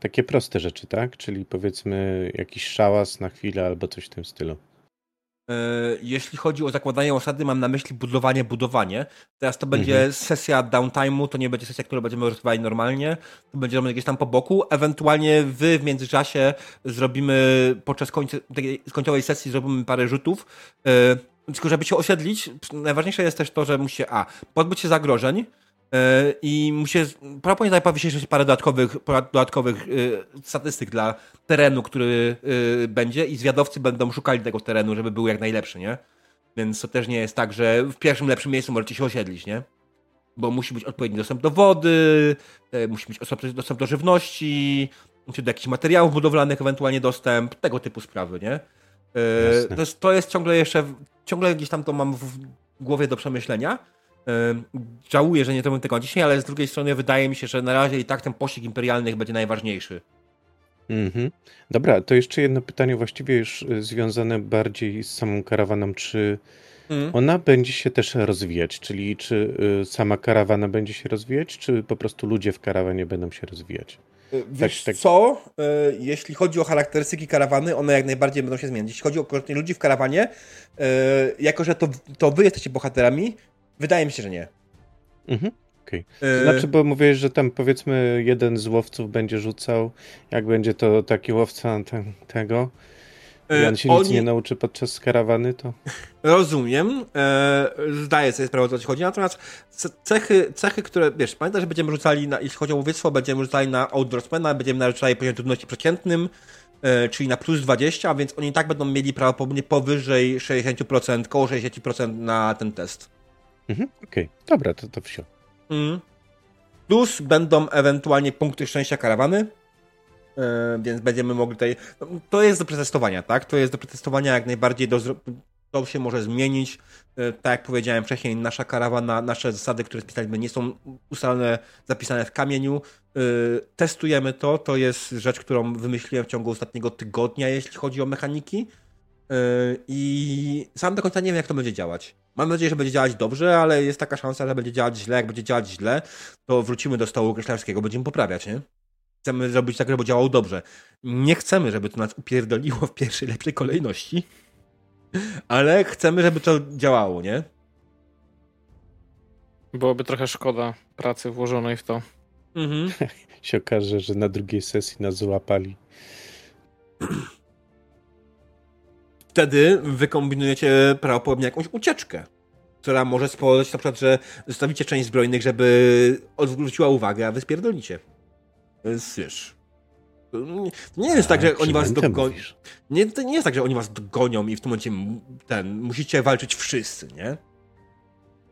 takie proste rzeczy, tak? Czyli powiedzmy jakiś szałas na chwilę albo coś w tym stylu. E, jeśli chodzi o zakładanie osady, mam na myśli budowanie, budowanie. Teraz to będzie mhm. sesja downtime'u, to nie będzie sesja, którą będziemy rozgrywali normalnie, to będzie gdzieś tam po boku. Ewentualnie wy w międzyczasie zrobimy podczas końca, tej końcowej sesji zrobimy parę rzutów. Tylko żeby się osiedlić, najważniejsze jest też to, że musi a, pozbyć się zagrożeń yy, i musi, prawdopodobnie pojawi się parę dodatkowych, dodatkowych yy, statystyk dla terenu, który yy, będzie i zwiadowcy będą szukali tego terenu, żeby był jak najlepszy, nie? Więc to też nie jest tak, że w pierwszym lepszym miejscu możecie się osiedlić, nie? Bo musi być odpowiedni dostęp do wody, musi być dostęp do żywności, czy do jakichś materiałów budowlanych, ewentualnie dostęp, tego typu sprawy, nie? To jest, to jest ciągle jeszcze ciągle gdzieś tam to mam w głowie do przemyślenia. Żałuję, że nie to tego dzisiaj, ale z drugiej strony wydaje mi się, że na razie i tak ten pościg imperialnych będzie najważniejszy. Mhm. Dobra, to jeszcze jedno pytanie, właściwie już y, związane bardziej z samą karawaną. Czy mhm. ona będzie się też rozwijać? Czyli czy y, sama karawana będzie się rozwijać, czy po prostu ludzie w karawanie będą się rozwijać? Y, wiesz tak, tak. co, y, jeśli chodzi o charakterystyki karawany, one jak najbardziej będą się zmieniać. Jeśli chodzi o ludzi w karawanie, y, jako że to, to wy jesteście bohaterami, wydaje mi się, że nie. Mhm. Okay. To znaczy, bo mówisz, że tam powiedzmy jeden z łowców będzie rzucał, jak będzie to taki łowca ten, tego, i on się Oni... nic nie nauczy podczas karawany, to... Rozumiem, e, zdaję sobie sprawę, o co ci chodzi, natomiast cechy, cechy, które, wiesz, pamiętaj, że będziemy rzucali, na, jeśli chodzi o łowiectwo, będziemy rzucali na Outdoorsmana, będziemy rzucali poziom trudności przeciętnym, e, czyli na plus 20, a więc oni i tak będą mieli prawdopodobnie powyżej 60%, koło 60% na ten test. Mhm, okej, okay. dobra, to, to wsio. Mm. Plus będą ewentualnie punkty szczęścia karawany, E, więc będziemy mogli tutaj. No, to jest do przetestowania, tak? To jest do przetestowania jak najbardziej. Do, to się może zmienić. E, tak jak powiedziałem wcześniej, nasza karawana, nasze zasady, które spisaliśmy, nie są ustalone, zapisane w kamieniu. E, testujemy to. To jest rzecz, którą wymyśliłem w ciągu ostatniego tygodnia, jeśli chodzi o mechaniki. I sam do końca nie wiem, jak to będzie działać. Mam nadzieję, że będzie działać dobrze, ale jest taka szansa, że będzie działać źle. Jak będzie działać źle, to wrócimy do stołu kreślarskiego, będziemy poprawiać, nie? Chcemy zrobić tak, żeby działało dobrze. Nie chcemy, żeby to nas upierdoliło w pierwszej, lepszej kolejności, ale chcemy, żeby to działało, nie? Byłoby trochę szkoda pracy włożonej w to. Mhm. [laughs] się okaże, że na drugiej sesji nas złapali. [clears throat] Wtedy wykombinujecie prawdopodobnie jakąś ucieczkę, która może spowodować na przykład, że zostawicie część zbrojnych, żeby odwróciła uwagę, a wy spierdolicie. Więc wiesz. Nie jest tak, że oni was dogonią. Nie, nie jest tak, że oni was dogonią i w tym momencie ten, musicie walczyć wszyscy, nie?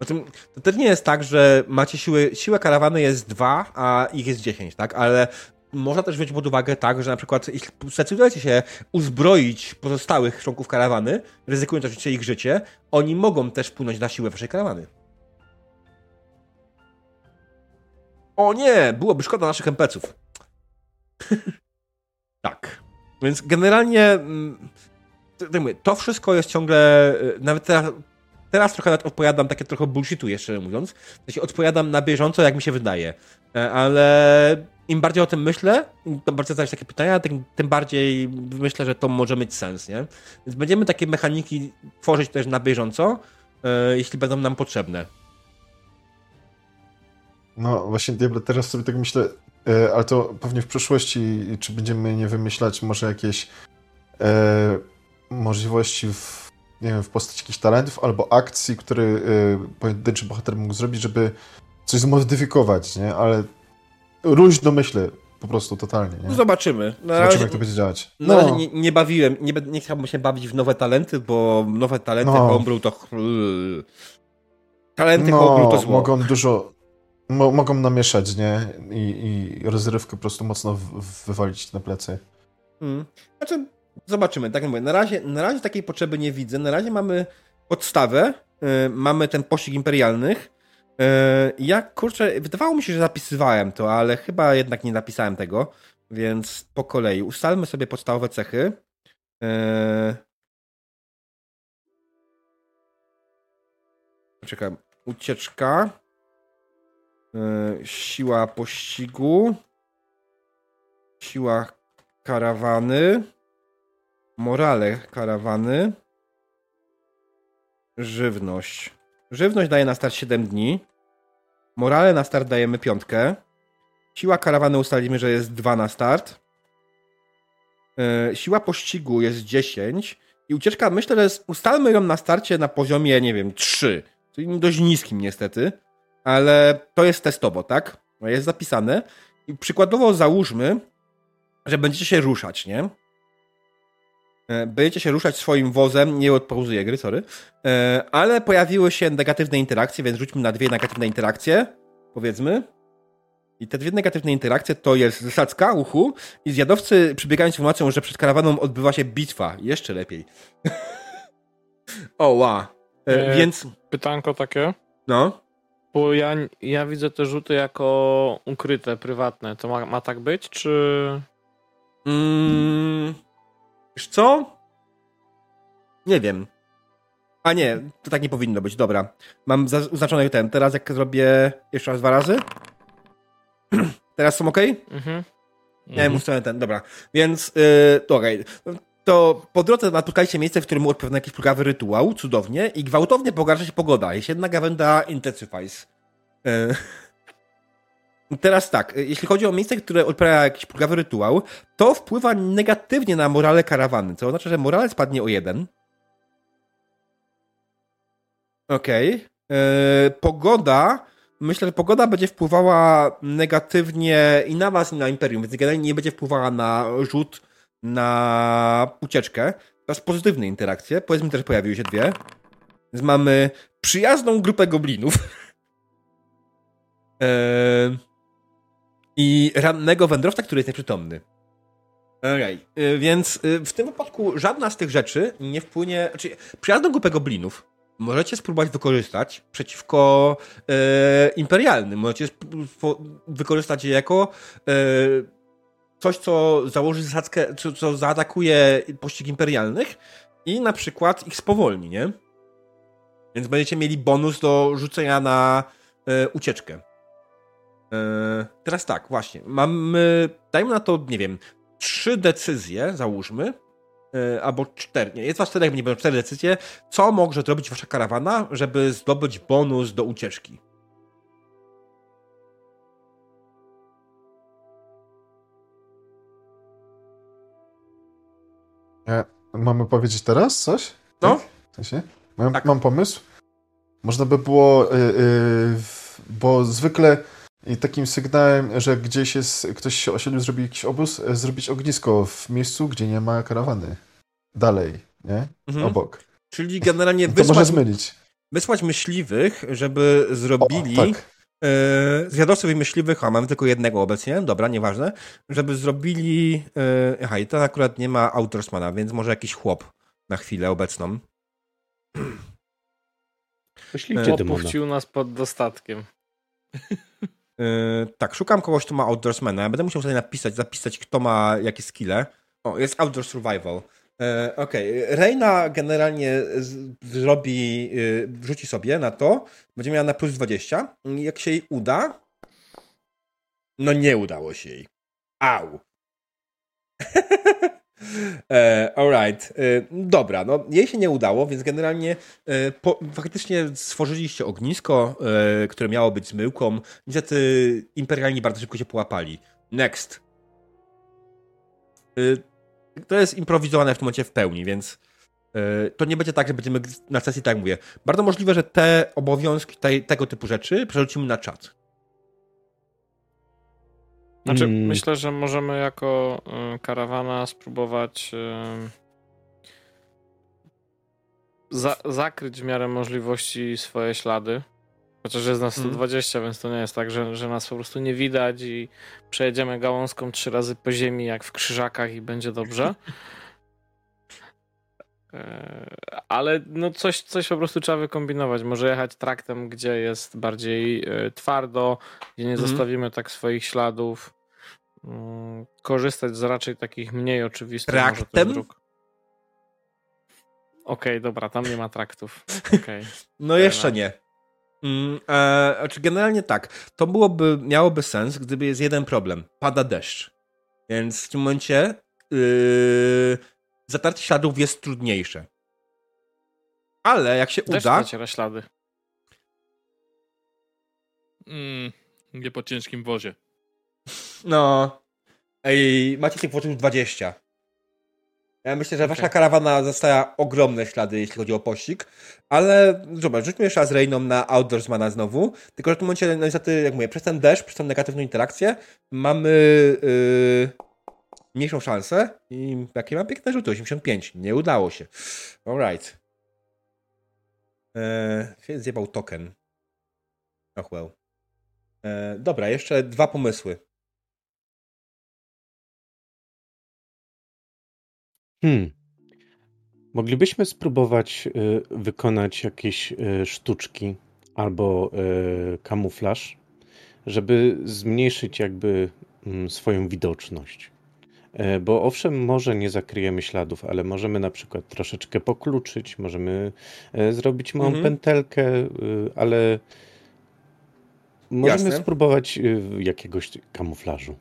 Zatem to też nie jest tak, że macie siły, siła karawany jest dwa, a ich jest dziesięć, tak? Ale można też wziąć pod uwagę tak, że na przykład jeśli zdecydujecie się uzbroić pozostałych członków karawany, ryzykując oczywiście ich życie, oni mogą też wpłynąć na siłę waszej karawany. O nie, byłoby szkoda naszych empeców. [laughs] tak. Więc generalnie mm, to wszystko jest ciągle, y, nawet teraz, teraz trochę nawet odpowiadam takie trochę bullshitu jeszcze mówiąc, w odpowiadam na bieżąco, jak mi się wydaje, e, ale im bardziej o tym myślę, im bardziej zadać takie pytania, tym, tym bardziej myślę, że to może mieć sens, nie? Więc będziemy takie mechaniki tworzyć też na bieżąco, e, jeśli będą nam potrzebne. No właśnie, Diablo, teraz sobie tak myślę, ale to pewnie w przyszłości, czy będziemy nie wymyślać może jakieś e, możliwości w, nie wiem, w postaci jakichś talentów albo akcji, które e, pojedynczy bohater mógł zrobić, żeby coś zmodyfikować, nie? Ale luźno myślę, po prostu totalnie. Nie? No zobaczymy. Na zobaczymy, razie, jak to będzie działać. Na no. razie nie, nie, bawiłem, nie, nie chciałbym się bawić w nowe talenty, bo nowe talenty no. homebrew to... Talenty no, homebrew to zło. mogą dużo, Mo mogą namieszać, nie? I, I rozrywkę po prostu mocno wywalić na plecy. Hmm. Znaczy, zobaczymy. Tak mówię, na razie, na razie takiej potrzeby nie widzę. Na razie mamy podstawę, yy, mamy ten pościg imperialnych. Yy, ja, kurczę, wydawało mi się, że zapisywałem to, ale chyba jednak nie napisałem tego, więc po kolei ustalmy sobie podstawowe cechy. Yy, Czekam. Ucieczka. Yy, siła pościgu. Siła karawany. Morale karawany. Żywność. Żywność daje na start 7 dni. Morale na start dajemy piątkę. Siła karawany ustalimy, że jest 2 na start. Yy, siła pościgu jest 10. I ucieczka, myślę, że ustalmy ją na starcie na poziomie, nie wiem, 3. Czyli dość niskim niestety. Ale to jest testowo, tak? Jest zapisane. I przykładowo załóżmy, że będziecie się ruszać, nie? E, będziecie się ruszać swoim wozem, nie odpauzuję gry, sorry, e, ale pojawiły się negatywne interakcje, więc rzućmy na dwie negatywne interakcje, powiedzmy. I te dwie negatywne interakcje to jest zasadzka uchu i zjadowcy przybiegają z informacją, że przed karawaną odbywa się bitwa. Jeszcze lepiej. [laughs] o, wow. E, więc... Pytanko takie. No. Bo ja, ja widzę te rzuty jako ukryte, prywatne. To ma, ma tak być, czy... Mm, wiesz co? Nie wiem. A nie, to tak nie powinno być, dobra. Mam zaznaczony ten. Teraz jak zrobię jeszcze raz dwa razy. [clears throat] Teraz są ok? Mhm. Nie, mhm. muszę ten, dobra. Więc, yy, okej. Okay. To po drodze napotkaliście miejsce, w którym odpewne jakiś plugawy rytuał, cudownie, i gwałtownie pogarsza się pogoda. Jest jedna gawenda intensifies. Yy. [laughs] Teraz tak, y, jeśli chodzi o miejsce, które odprawia jakiś plugawy rytuał, to wpływa negatywnie na morale karawany, co oznacza, że morale spadnie o jeden. Okej. Okay. Yy, pogoda. Myślę, że pogoda będzie wpływała negatywnie i na was, i na Imperium, więc generalnie nie będzie wpływała na rzut na ucieczkę. Teraz pozytywne interakcje. Powiedzmy też pojawiły się dwie. Więc mamy przyjazną grupę goblinów. [laughs] i rannego wędrowca, który jest nieprzytomny. Okay. więc y, w tym wypadku żadna z tych rzeczy nie wpłynie. Znaczy, przyjazną grupę goblinów możecie spróbować wykorzystać przeciwko e, imperialnym. Możecie wykorzystać je jako e, coś, co założy zasadzkę, co, co zaatakuje pościg imperialnych i na przykład ich spowolni, nie? Więc będziecie mieli bonus do rzucenia na e, ucieczkę. E, teraz tak, właśnie. Mamy, dajmy na to, nie wiem, trzy decyzje, załóżmy, e, albo cztery, nie, jest was czterech, nie będą cztery decyzje, co może zrobić wasza karawana, żeby zdobyć bonus do ucieczki. Ja, mamy powiedzieć teraz coś? No. Tak? Mam, tak. mam pomysł. Można by było, yy, yy, bo zwykle takim sygnałem, że gdzieś jest, ktoś się osiedlił, zrobił jakiś obóz, e, zrobić ognisko w miejscu, gdzie nie ma karawany. Dalej, nie? Mhm. Obok. Czyli generalnie wysłać, to może zmylić. wysłać myśliwych, żeby zrobili... O, tak. Yy, zjadowców myśliwych, a mamy tylko jednego obecnie, dobra, nieważne, żeby zrobili... Yy, aha, i to akurat nie ma Outdoorsmana, więc może jakiś chłop na chwilę obecną. Myślicie, Chłop nas pod dostatkiem. Yy, [laughs] tak, szukam kogoś, kto ma Outdoorsmana. Ja będę musiał sobie napisać, zapisać, kto ma jakie skille. O, jest Outdoor Survival. Yy, Okej, okay. Reina generalnie zrobi, yy, wrzuci sobie na to, będzie miała na plus 20. Jak się jej uda, no nie udało się jej. Au. [laughs] E, alright. E, dobra, no jej się nie udało, więc generalnie e, po, faktycznie stworzyliście ognisko, e, które miało być zmyłką. Niestety imperialni bardzo szybko się połapali. Next. E, to jest improwizowane w tym momencie w pełni, więc e, to nie będzie tak, że będziemy na sesji, tak mówię. Bardzo możliwe, że te obowiązki, te, tego typu rzeczy przerzucimy na czat. Znaczy, hmm. myślę, że możemy jako y, karawana spróbować y, za, zakryć w miarę możliwości swoje ślady. Chociaż jest nas 120, hmm. więc to nie jest tak, że, że nas po prostu nie widać i przejedziemy gałązką trzy razy po ziemi, jak w krzyżakach i będzie dobrze. [laughs] E, ale no coś, coś po prostu trzeba wykombinować. Może jechać traktem, gdzie jest bardziej e, twardo, gdzie nie mm. zostawimy tak swoich śladów. Mm, korzystać z raczej takich mniej oczywistych Traktem? Okej, okay, dobra, tam nie ma traktów. [laughs] Okay. no jeszcze nie. Mm, e, znaczy generalnie tak. To byłoby, miałoby sens, gdyby jest jeden problem. Pada deszcz. Więc w tym momencie yy, zatarcie śladów jest trudniejsze. Ale jak się Deszcz uda... zaciera ślady. Mm, nie po ciężkim wozie. No. Ej, macie tych włosów 20. Ja myślę, że wasza karawana została ogromne ślady, jeśli chodzi o pościg, ale zobacz, rzućmy jeszcze raz Rainą na Outdoorsmana znowu, tylko że w tym momencie, no niestety, jak mówię, przez ten deszcz, przez tą negatywną interakcję mamy yy, mniejszą szansę i jakie mam piękne rzuty, 85, nie udało się. Alright. Eee, się zjebał token. Och well. Eee, dobra, jeszcze dwa pomysły. Hmm. Moglibyśmy spróbować y, wykonać jakieś y, sztuczki albo y, kamuflaż, żeby zmniejszyć jakby mm, swoją widoczność. E, Bo owszem, może nie zakryjemy śladów, ale możemy na przykład troszeczkę pokluczyć, możemy e, zrobić małą Mhm. pętelkę, y, ale możemy Jasne. spróbować y, jakiegoś kamuflażu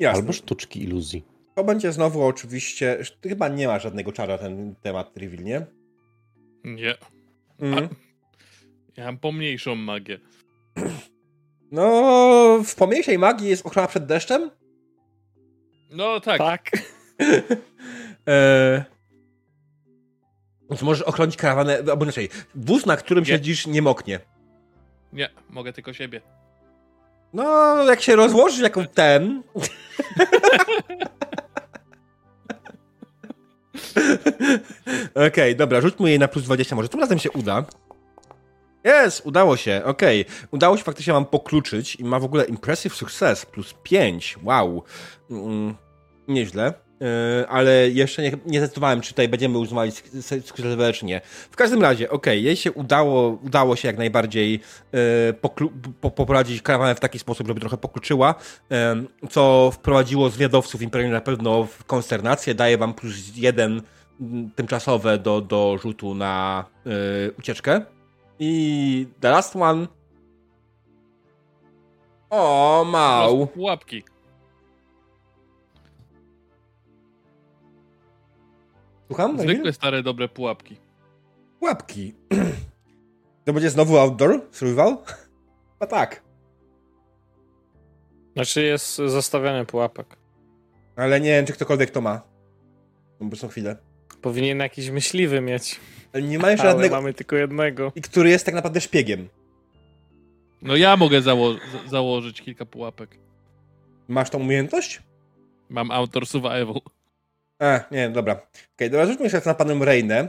Jasne. albo sztuczki iluzji. To będzie znowu oczywiście. Chyba nie ma żadnego czara na ten temat reveal, nie? Nie. Mhm. Ja mam pomniejszą magię. No, w pomniejszej magii jest ochrona przed deszczem? No tak. Tak. eee... [laughs] Więc możesz ochronić karawanę, albo inaczej, wóz, na którym Nie. siedzisz, nie moknie. Nie, mogę tylko siebie. No, jak się rozłożysz jako ten... [laughs] [laughs] Okej, dobra, rzućmy jej na plus 20, może tym razem się uda. Jest, udało się, okej. Udało się faktycznie mam pokluczyć i ma w ogóle impressive success, plus 5, wow. Mm, nieźle. Yy, ale jeszcze nie, nie zdecydowałem, czy tutaj będziemy uznawać sukces czy nie. W każdym razie, okej, jej się udało, udało się jak najbardziej poklu- po, poprowadzić karawanę w taki sposób, żeby trochę pokluczyła, yy, co wprowadziło zwiadowców Imperium na pewno w konsternację. Daje wam plus jeden mm, tymczasowe do, do rzutu na ucieczkę. I the last one. O, mał. Pułapki. Słucham? Zwykle stare, dobre pułapki. Łapki. [clears throat] To będzie znowu outdoor survival? [laughs] No tak. Znaczy jest zastawiany pułapek. Ale nie wiem, czy ktokolwiek to ma. No, są chwilę. Powinien jakiś myśliwy mieć, Ale nie ma [laughs] jeszcze ale żadnego. mamy tylko jednego. I który jest tak naprawdę szpiegiem. No ja mogę zało za- założyć kilka pułapek. Masz tą umiejętność? Mam Outdoor Survival. E, nie, dobra. Okej, okay, dobra, rzućmy jeszcze na panem Reinę.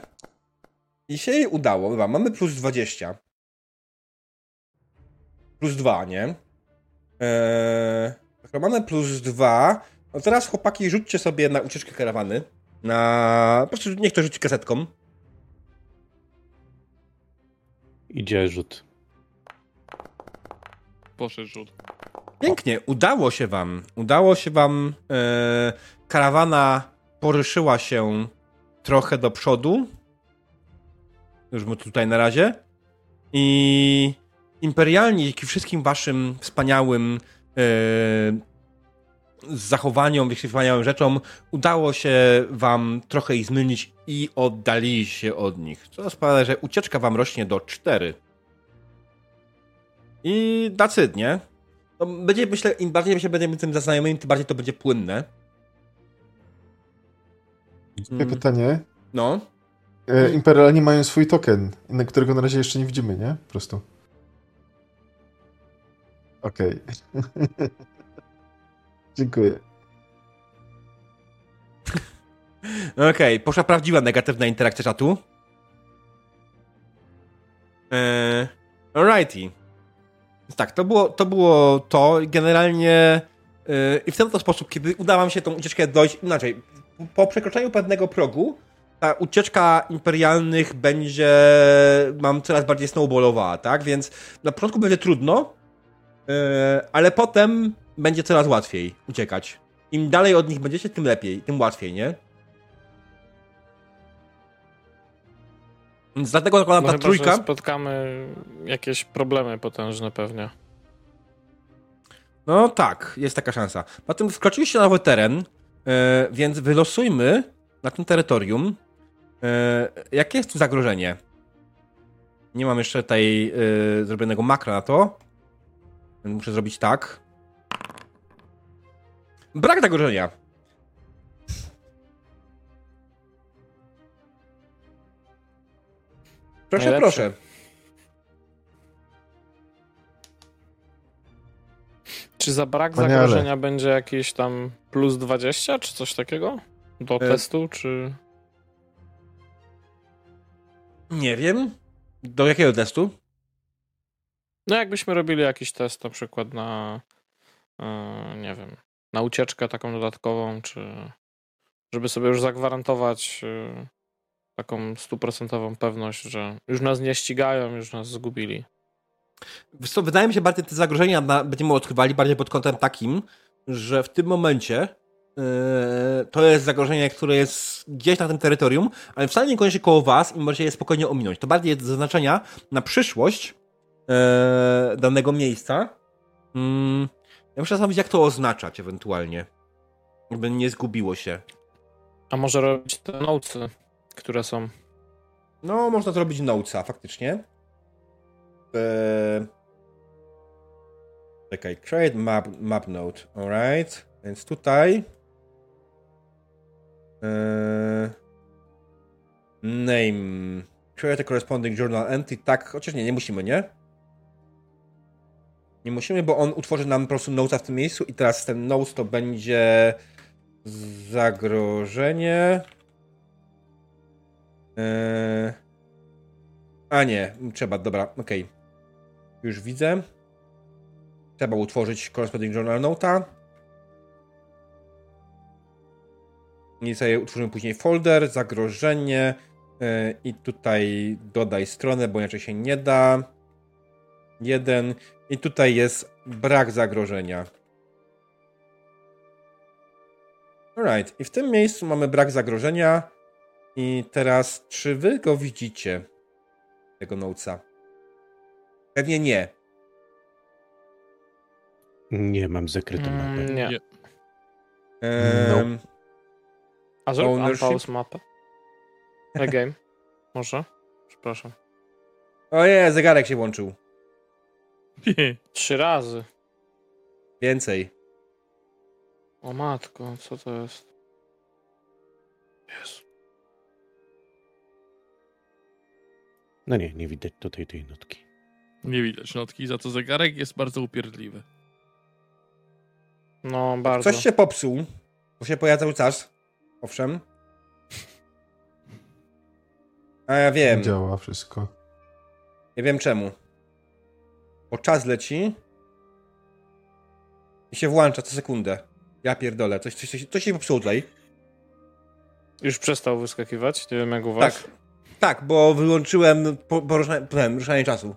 I się jej udało. Dobra, mamy plus 20. Plus 2, nie? Eee, mamy plus 2. No teraz chłopaki rzućcie sobie na ucieczkę karawany. Na... Po prostu niech to rzuci kasetką. Idzie rzut. Poszedł rzut. Pięknie, udało się wam. Udało się wam. E, karawana poruszyła się trochę do przodu. Już my tutaj na razie. I imperialni, dzięki wszystkim waszym wspaniałym e, zachowaniom, wspaniałym rzeczom, udało się wam trochę ich zmienić i oddalili się od nich. Co sprawia, że ucieczka wam rośnie do 4. I it, nie? Będzie, myślę, im bardziej się będziemy tym zaznajomieni, tym bardziej to będzie płynne. Takie Mm. pytanie. No. E, Imperialni mają swój token, na którego na razie jeszcze nie widzimy, nie? Po prostu. Okej. [laughs] Dziękuję. Okej, poszła prawdziwa negatywna interakcja czatu. Eee, alrighty. Tak, to było to. Było to. Generalnie yy, i w ten oto sposób, kiedy uda wam się tą ucieczkę dojść, inaczej, po przekroczeniu pewnego progu, ta ucieczka imperialnych będzie, mam coraz bardziej snowballowała, tak? Więc na początku będzie trudno, yy, ale potem będzie coraz łatwiej uciekać. Im dalej od nich będziecie, tym lepiej, tym łatwiej, nie? Więc dlatego nakładam No ta chyba, trójka. że spotkamy jakieś problemy potężne pewnie. No tak, jest taka szansa. Potem wkroczyliście na nowy teren, e, więc wylosujmy na tym terytorium, e, jakie jest tu zagrożenie. Nie mam jeszcze tutaj e, zrobionego makra na to. Muszę zrobić tak. Brak zagrożenia. Proszę, proszę. Czy za brak Wspaniale. zagrożenia będzie jakieś tam plus 20 czy coś takiego? Do E, testu, czy... Nie wiem. Do jakiego testu? No jakbyśmy robili jakiś test na przykład na, e, nie wiem, na ucieczkę taką dodatkową, czy żeby sobie już zagwarantować e, taką stuprocentową pewność, że już nas nie ścigają, już nas zgubili. Wydaje mi się, bardziej te zagrożenia na, będziemy odkrywali bardziej pod kątem takim, że w tym momencie yy, to jest zagrożenie, które jest gdzieś na tym terytorium, ale wcale niekoniecznie koło was i możecie je spokojnie ominąć. To bardziej jest do zaznaczenia na przyszłość yy, danego miejsca. Mm, ja muszę zastanowić, jak to oznaczać ewentualnie. Jakby nie zgubiło się. A może robić te notesy, które są. No, można zrobić notesa, faktycznie. Eee... Czekaj, create map, map node, alright. Więc tutaj... Eee... Name... Create a corresponding journal entry, tak, chociaż nie, nie musimy, nie? Nie musimy, bo on utworzy nam po prostu notesa w tym miejscu i teraz ten notes to będzie zagrożenie... Eee... A nie, trzeba, dobra, okej. Już widzę. Trzeba utworzyć Corresponding Journal Note'a. I utworzymy później folder, zagrożenie yy, i tutaj dodaj stronę, bo inaczej się nie da. Jeden. I tutaj jest brak zagrożenia. Alright. I w tym miejscu mamy brak zagrożenia. I teraz, czy wy go widzicie? Tego notesa? Pewnie nie. Nie mam zakrytą mapę. Mm, nie. Ehm, A zrób unpause mapę. A game. Może? Przepraszam. Ojej, zegarek się włączył. [laughs] Trzy razy. Więcej. O matko, co to jest? Jezu. No nie, nie widać tutaj tej notki. Nie widać notki, za to zegarek jest bardzo upierdliwy. No, bardzo. Coś się popsuł, bo się pojawia czas. Owszem. A ja wiem. Działa wszystko. Nie wiem czemu. Bo czas leci i się włącza co sekundę. Ja pierdolę, coś, coś, coś, coś się popsuło tutaj. Już przestał wyskakiwać? Nie wiem jak u was. Tak. Tak, bo wyłączyłem po, poruszanie, ten, ruszanie czasu.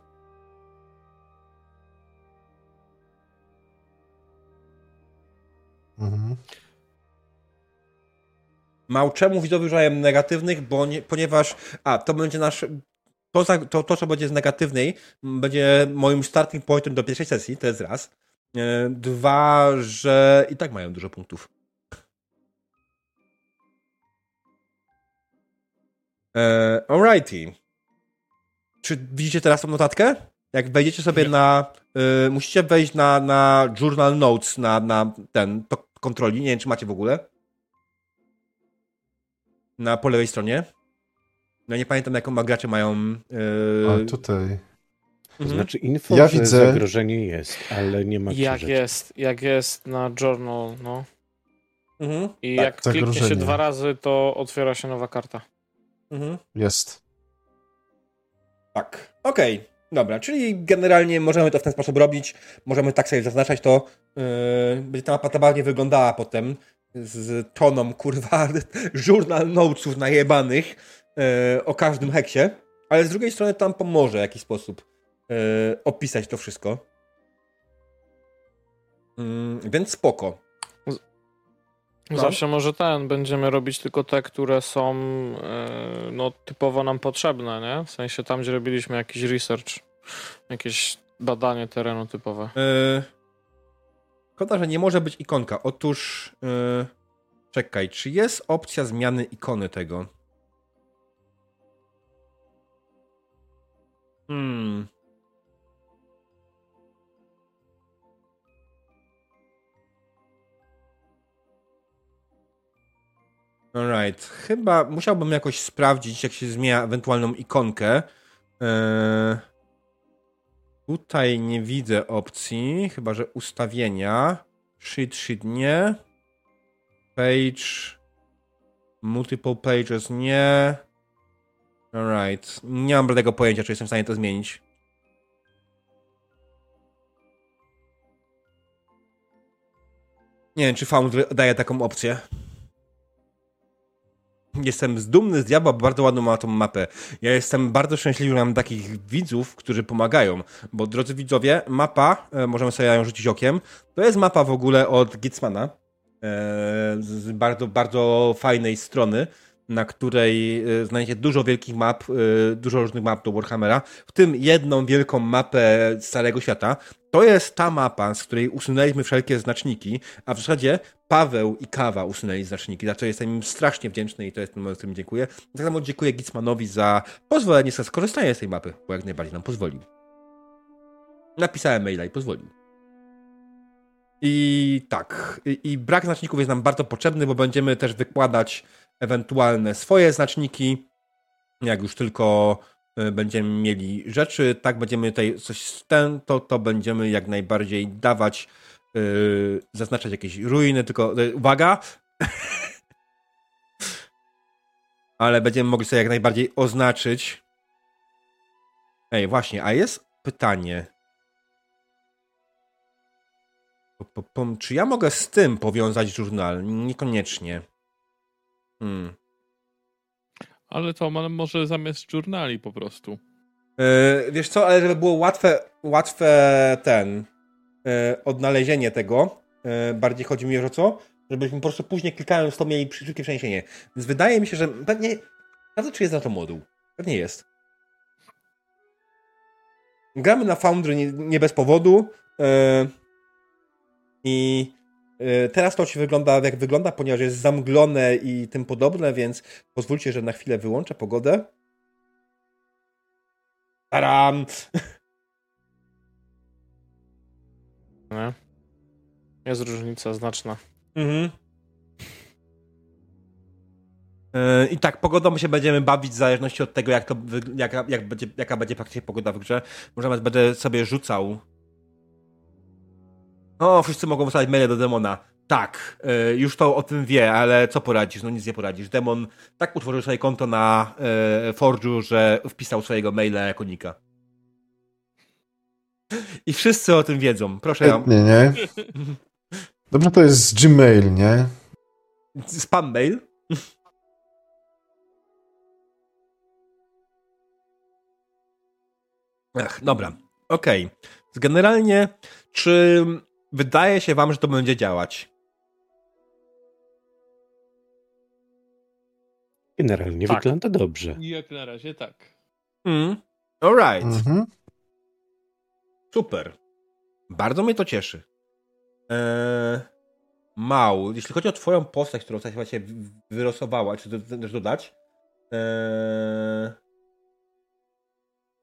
Mhm. Mało czemu widzowie używają negatywnych, bo nie, ponieważ. A, to będzie nasz. To, to, to, co będzie z negatywnej, będzie moim starting pointem do pierwszej sesji, to jest raz. E, Dwa, że i tak mają dużo punktów. E, alrighty. Czy widzicie teraz tą notatkę? Jak wejdziecie sobie na. y, musicie wejść na, na Journal Notes, na, na ten to kontroli. Nie wiem, czy macie w ogóle. Na po lewej stronie. No nie pamiętam, jaką ma gracze mają. Yy... A tutaj. To Mhm. znaczy info, Ja że widzę- zagrożenie jest, ale nie ma Jak książeczki. jest, jak jest na journal, no. Mhm. I Tak, jak kliknie się zagrożenie. dwa razy, to otwiera się nowa karta. Mhm. Jest. Tak. Okej. Dobra, czyli generalnie możemy to w ten sposób robić. Możemy tak sobie zaznaczać to. Yy, będzie ta mapa ta bardziej wyglądała potem z toną, kurwa, [laughs] journal notesów najebanych yy, o każdym heksie. Ale z drugiej strony tam pomoże w jakiś sposób yy, opisać to wszystko. Więc spoko. No. Zawsze może ten, będziemy robić tylko te, które są yy, no, typowo nam potrzebne, nie? W sensie tam, gdzie robiliśmy jakiś research, jakieś badanie terenu typowe. Yy, szkoda, że nie może być ikonka. Otóż, yy, czekaj, czy jest opcja zmiany ikony tego? Hmm. Alright. Chyba musiałbym jakoś sprawdzić, jak się zmienia ewentualną ikonkę. Eee, tutaj nie widzę opcji, chyba że ustawienia. Sheet, sheet nie. Page. Multiple pages nie. Alright. Nie mam tego pojęcia, czy jestem w stanie to zmienić. Nie wiem, czy Foundry daje taką opcję. Jestem zdumny z diabła, bo bardzo ładną ma tą mapę. Ja jestem bardzo szczęśliwy, że mam takich widzów, którzy pomagają, bo drodzy widzowie, mapa, e, możemy sobie ją rzucić okiem, to jest mapa w ogóle od Gitsmana, e, z bardzo, bardzo fajnej strony, na której e, znajdziecie dużo wielkich map, dużo różnych map do Warhammera, w tym jedną wielką mapę z całego świata. To jest ta mapa, z której usunęliśmy wszelkie znaczniki, a w zasadzie Paweł i Kawa usunęli znaczniki, za co jestem im strasznie wdzięczny i to jest ten moment, którym dziękuję. Tak samo dziękuję Gitsmanowi za pozwolenie na skorzystanie z tej mapy, bo jak najbardziej nam pozwolił. Napisałem maila i pozwolił. I tak, i, i brak znaczników jest nam bardzo potrzebny, bo będziemy też wykładać ewentualne swoje znaczniki, jak już tylko będziemy mieli rzeczy, tak będziemy tutaj coś ten, to, to będziemy jak najbardziej dawać, yy, zaznaczać jakieś ruiny, tylko yy, uwaga, [laughs] ale będziemy mogli sobie jak najbardziej oznaczyć. Ej, właśnie, a jest pytanie. Czy ja mogę z tym powiązać żurnal? Niekoniecznie. Hmm. Ale to może zamiast żurnali po prostu. Yy, wiesz co, ale żeby było łatwe, łatwe ten yy, odnalezienie tego, yy, bardziej chodzi mi o co, żebyśmy po prostu później klikając to mieli szybkie przeniesienie. Więc wydaje mi się, że pewnie, to czy jest na to moduł? Pewnie jest. Gramy na Foundry nie, nie bez powodu i teraz to oczywiście wygląda jak wygląda, ponieważ jest zamglone i tym podobne, więc pozwólcie, że na chwilę wyłączę pogodę. Taram! Nie. Jest różnica znaczna. Mhm. E, I tak, pogodą się będziemy bawić w zależności od tego, jak to, jaka, jak będzie, jaka będzie praktycznie pogoda w grze. Możemy będę sobie rzucał o, wszyscy mogą wysłać maile do demona. Tak, y, już to o tym wie, ale co poradzisz? No nic nie poradzisz. Demon tak utworzył sobie konto na y, Forge'u, że wpisał swojego maila jako nika. I wszyscy o tym wiedzą. Proszę ja. Nie, nie. Dobrze, to jest Gmail, nie? Spam mail? Ach, dobra. Okej. Okay. Generalnie, czy Wydaje się wam, że to będzie działać. Generalnie tak. wygląda dobrze. Jak na razie tak. Mm. Alright. Mhm. Super. Bardzo mnie to cieszy. Eee, Mał, jeśli chodzi o twoją postać, którą chyba się wyrosowała, czy też dodać, eee,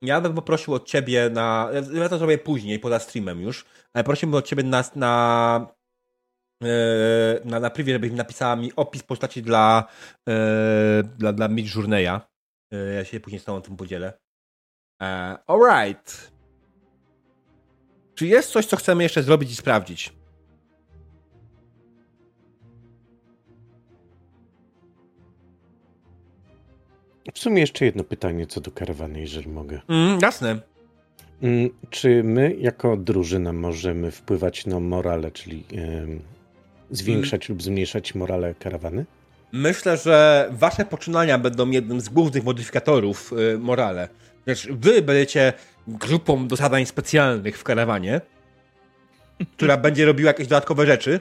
ja bym poprosił od ciebie na. Ja to zrobię później, poza streamem już, ale prosiłbym od ciebie na. na e, na, na privie, żebyś napisała mi opis postaci dla, e, dla, dla Mitch Journeya. E, ja się później z tobą tym podzielę. alright. Czy jest coś, co chcemy jeszcze zrobić i sprawdzić? W sumie jeszcze jedno pytanie co do karawany, jeżeli mogę. Mm, jasne. Mm, czy my jako drużyna możemy wpływać na morale, czyli yy, zwiększać mm. lub zmniejszać morale karawany? Myślę, że wasze poczynania będą jednym z głównych modyfikatorów yy, morale. Znaczy, wy będziecie grupą do zadań specjalnych w karawanie, która [laughs] będzie robiła jakieś dodatkowe rzeczy,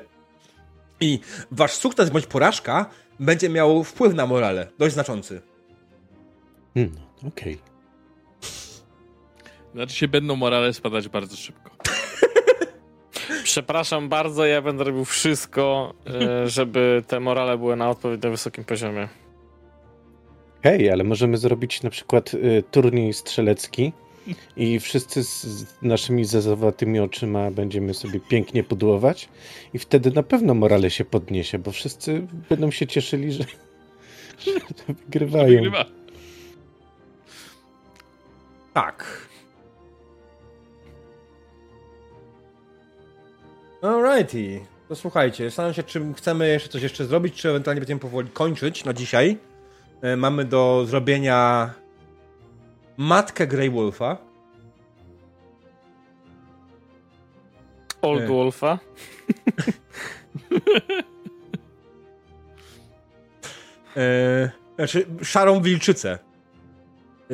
I wasz sukces bądź porażka będzie miał wpływ na morale, dość znaczący. Hmm, okej. [laughs] Znaczy się będą morale spadać bardzo szybko. [laughs] Przepraszam bardzo, ja będę robił wszystko, e, żeby te morale były na odpowiednio wysokim poziomie. Hej, ale możemy zrobić na przykład y, turniej strzelecki i wszyscy z, z naszymi zazawatymi oczyma będziemy sobie pięknie pudłować i wtedy na pewno morale się podniesie, bo wszyscy będą się cieszyli, że, [laughs] że wygrywają. Wygrywa. Tak. Alrighty. To słuchajcie, zastanawiam się, czy chcemy jeszcze coś jeszcze zrobić, czy ewentualnie będziemy powoli kończyć na dzisiaj. E, Mamy do zrobienia matkę Grey Wolfa. Old Nie. Wolfa. E, znaczy, szarą wilczycę.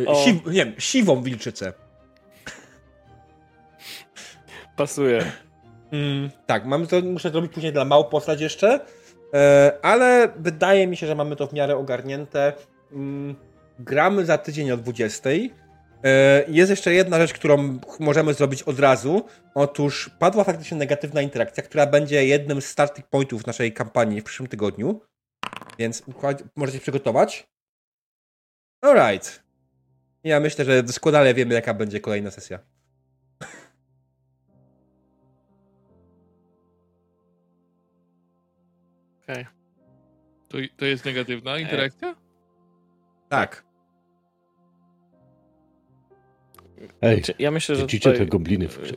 O. Siw, nie wiem, siwą wilczycę. Pasuje. Mm, tak, mamy to, muszę zrobić później dla małp postać jeszcze, e, ale wydaje mi się, że mamy to w miarę ogarnięte. Mm, gramy za tydzień o 20. E, jest jeszcze jedna rzecz, którą możemy zrobić od razu. Otóż padła faktycznie negatywna interakcja, która będzie jednym z starting pointów naszej kampanii w przyszłym tygodniu. Więc możecie się przygotować. Alright. Ja myślę, że doskonale wiemy, jaka będzie kolejna sesja. Okej. To, to jest negatywna interakcja? Tak. Ej, Znaczy, Ja myślę, że widzicie tutaj... te gobliny w grze?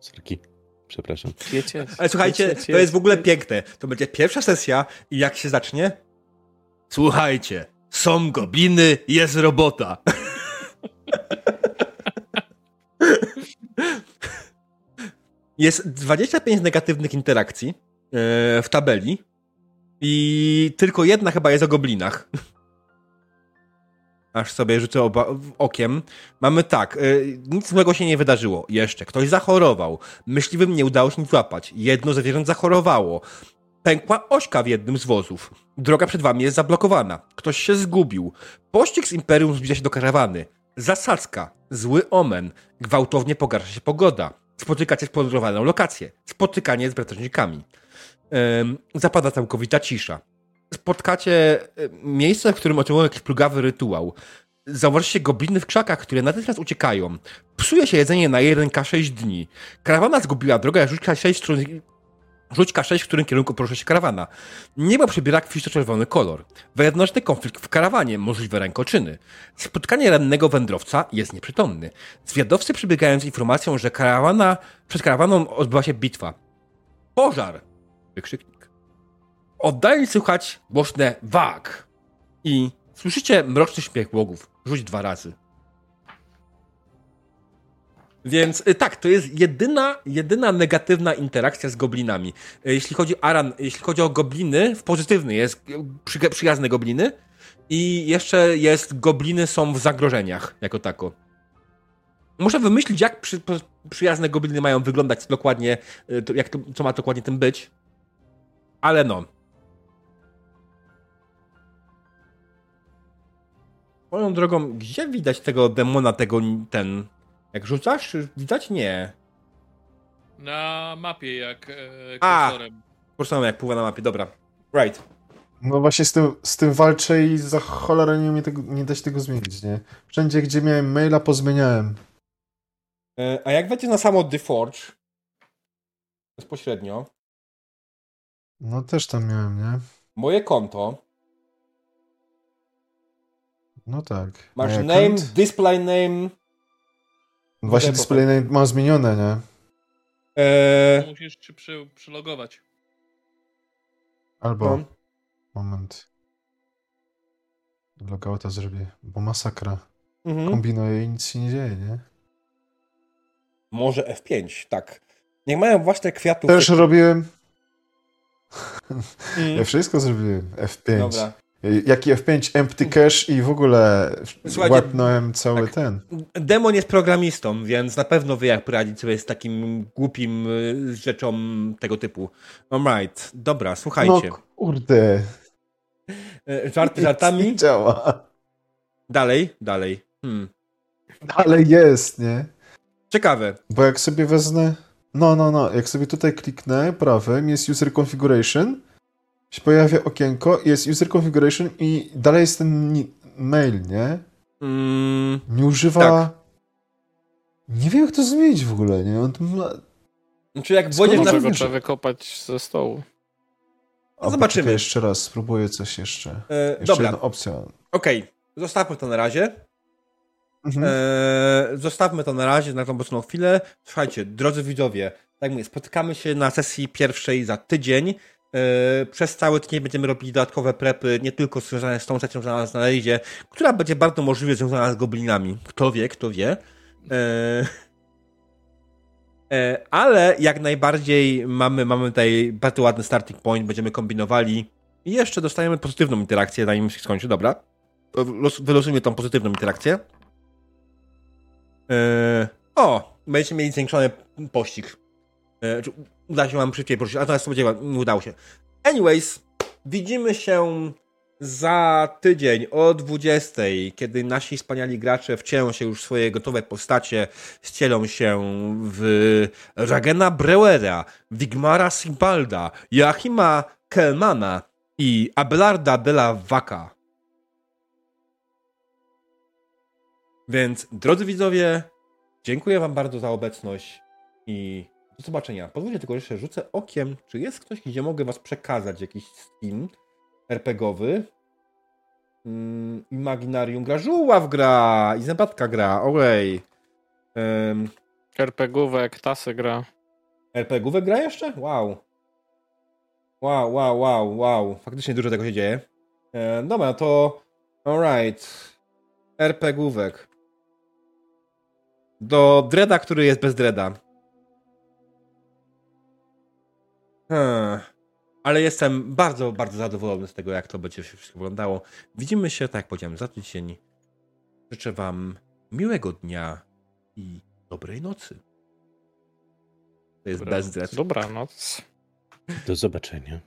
Sorki, przepraszam. Wiecie, [laughs] Ale słuchajcie, wiecie, to jest w ogóle piękne. To będzie pierwsza sesja i jak się zacznie? Słuchajcie, są gobliny, jest robota. Jest 25 negatywnych interakcji e, w tabeli i tylko jedna chyba jest o goblinach. Aż sobie rzucę oba okiem. Mamy tak, y, nic złego się nie wydarzyło. Jeszcze. Ktoś zachorował. Myśliwym nie udało się nic złapać. Jedno zwierząt zachorowało. Pękła ośka w jednym z wozów. Droga przed wami jest zablokowana. Ktoś się zgubił. Pościg z Imperium zbliża się do karawany. Zasadzka. Zły omen. Gwałtownie pogarsza się pogoda. Spotykacie spodrowaną lokację. Spotykanie z bratożnikami. Ym, zapada całkowita cisza spotkacie miejsce, w którym otrzymał jakiś plugawy rytuał. Zauważycie gobliny w krzakach, które natychmiast uciekają. Psuje się jedzenie na 1K6 dni. Karawana zgubiła drogę, K6, w którym, rzuć K6, w którym kierunku porusza się karawana. Niebo przybiera kwisto-czerwony kolor. Wewnętrzny konflikt w karawanie, możliwe rękoczyny. Spotkanie rannego wędrowca jest nieprzytomny. Zwiadowcy przybiegają z informacją, że karawana, przed karawaną odbyła się bitwa. Pożar! Wykrzyknik. Oddali słychać głośne wag i słyszycie mroczny śmiech łogów. Rzuć dwa razy. Więc y, tak, to jest jedyna, jedyna negatywna interakcja z goblinami. Y, Jeśli chodzi, Aran, jeśli chodzi o gobliny, w pozytywny jest przy, przyjazne gobliny i jeszcze jest gobliny są w zagrożeniach jako tako. Muszę wymyślić, jak przy, przyjazne gobliny mają wyglądać dokładnie, y, jak to, co ma dokładnie tym być. Ale no. Moją drogą, gdzie widać tego demona, tego ten. Jak rzucasz, czy widać? Nie. Na mapie jak e, A. kursorem. Po prostu jak pływa na mapie, dobra. Right. No właśnie z tym, z tym walczę i za cholerę nie, tego, nie da się tego zmienić, nie? Wszędzie, gdzie miałem maila, pozmieniałem. E, A jak wejdzie na samo The Forge bezpośrednio, No też tam miałem, nie? moje konto, No tak. masz name, account. display name. Właśnie Whatever. display name mam zmienione, nie? E, To Musisz się przy, przylogować. Albo, no. moment. Logouta zrobię, bo masakra. mhm. Kombinuję i nic się nie dzieje, nie? Może F5, tak. Niech mają własne kwiatów. Też robiłem. Mm. [laughs] Ja wszystko zrobiłem. F5. Dobra. Y, Jaki F5 empty cache i w ogóle Słuchajcie, łapnąłem cały tak. ten. Demon jest programistą, więc na pewno wie, jak poradzić sobie z takim głupim y, rzeczą tego typu. Alright, dobra, słuchajcie. No kurde. Y, Żarty [laughs] żartami. Nie działa. Dalej, dalej. Hmm. Ale jest, nie? Ciekawe. Bo jak sobie wezmę. No, no, no. Jak sobie tutaj kliknę prawym, jest user configuration, się pojawia okienko, jest user configuration i dalej jest ten mail, nie? Mm, Nie używa. Tak. Nie wiem, jak to zmienić w ogóle, nie? On ma... znaczy jak on na... Go trzeba wykopać ze stołu. A, Zobaczymy. jeszcze raz, spróbuję coś jeszcze. E, Jeszcze dobra, jedna opcja. okej. Zostawmy to na razie. Mhm. E, zostawmy to na razie, na tą obecną chwilę. Słuchajcie, drodzy widzowie, tak jak mówię, spotykamy się na sesji pierwszej za tydzień. E, przez cały tydzień będziemy robili dodatkowe prepy, nie tylko związane z tą sesją, że nas znaleździe, która będzie bardzo możliwie związana z goblinami. Kto wie, kto wie. E, e, ale jak najbardziej mamy, mamy tutaj bardzo ładny starting point, będziemy kombinowali i jeszcze dostajemy pozytywną interakcję, zanim się skończy. Dobra. Wylosujmy tą pozytywną interakcję. O! Będziecie mieli zwiększony pościg. Uda się wam szybciej poruszyć, a to będzie, nie udało się. Anyways, widzimy się za tydzień o 20, kiedy nasi wspaniali gracze wcielą się już w swoje gotowe postacie, ścielą się w Ragena Breuera, Wigmara Simbalda, Joachima Kelmana i Abelarda de la Vaca. Więc, drodzy widzowie, dziękuję Wam bardzo za obecność i do zobaczenia. Pozwólcie tylko jeszcze rzucę okiem, czy jest ktoś, gdzie mogę Was przekazać jakiś skin RPGowy. Mm, Imaginarium gra, Żuław gra, i Zębatka gra, olej. Um, RPGówek, tasy gra. RPGówek gra jeszcze? Wow. Wow, wow, wow, wow. Faktycznie dużo tego się dzieje. E, dobra, to alright. RPGówek. Do Dreda, który jest bez Dreda. Hmm. Ale jestem bardzo, bardzo zadowolony z tego, jak to będzie się wszystko wyglądało. Widzimy się, tak jak powiedziałem, za tydzień. Życzę Wam miłego dnia i dobrej nocy. To jest Dreda. Dobranoc. Do zobaczenia.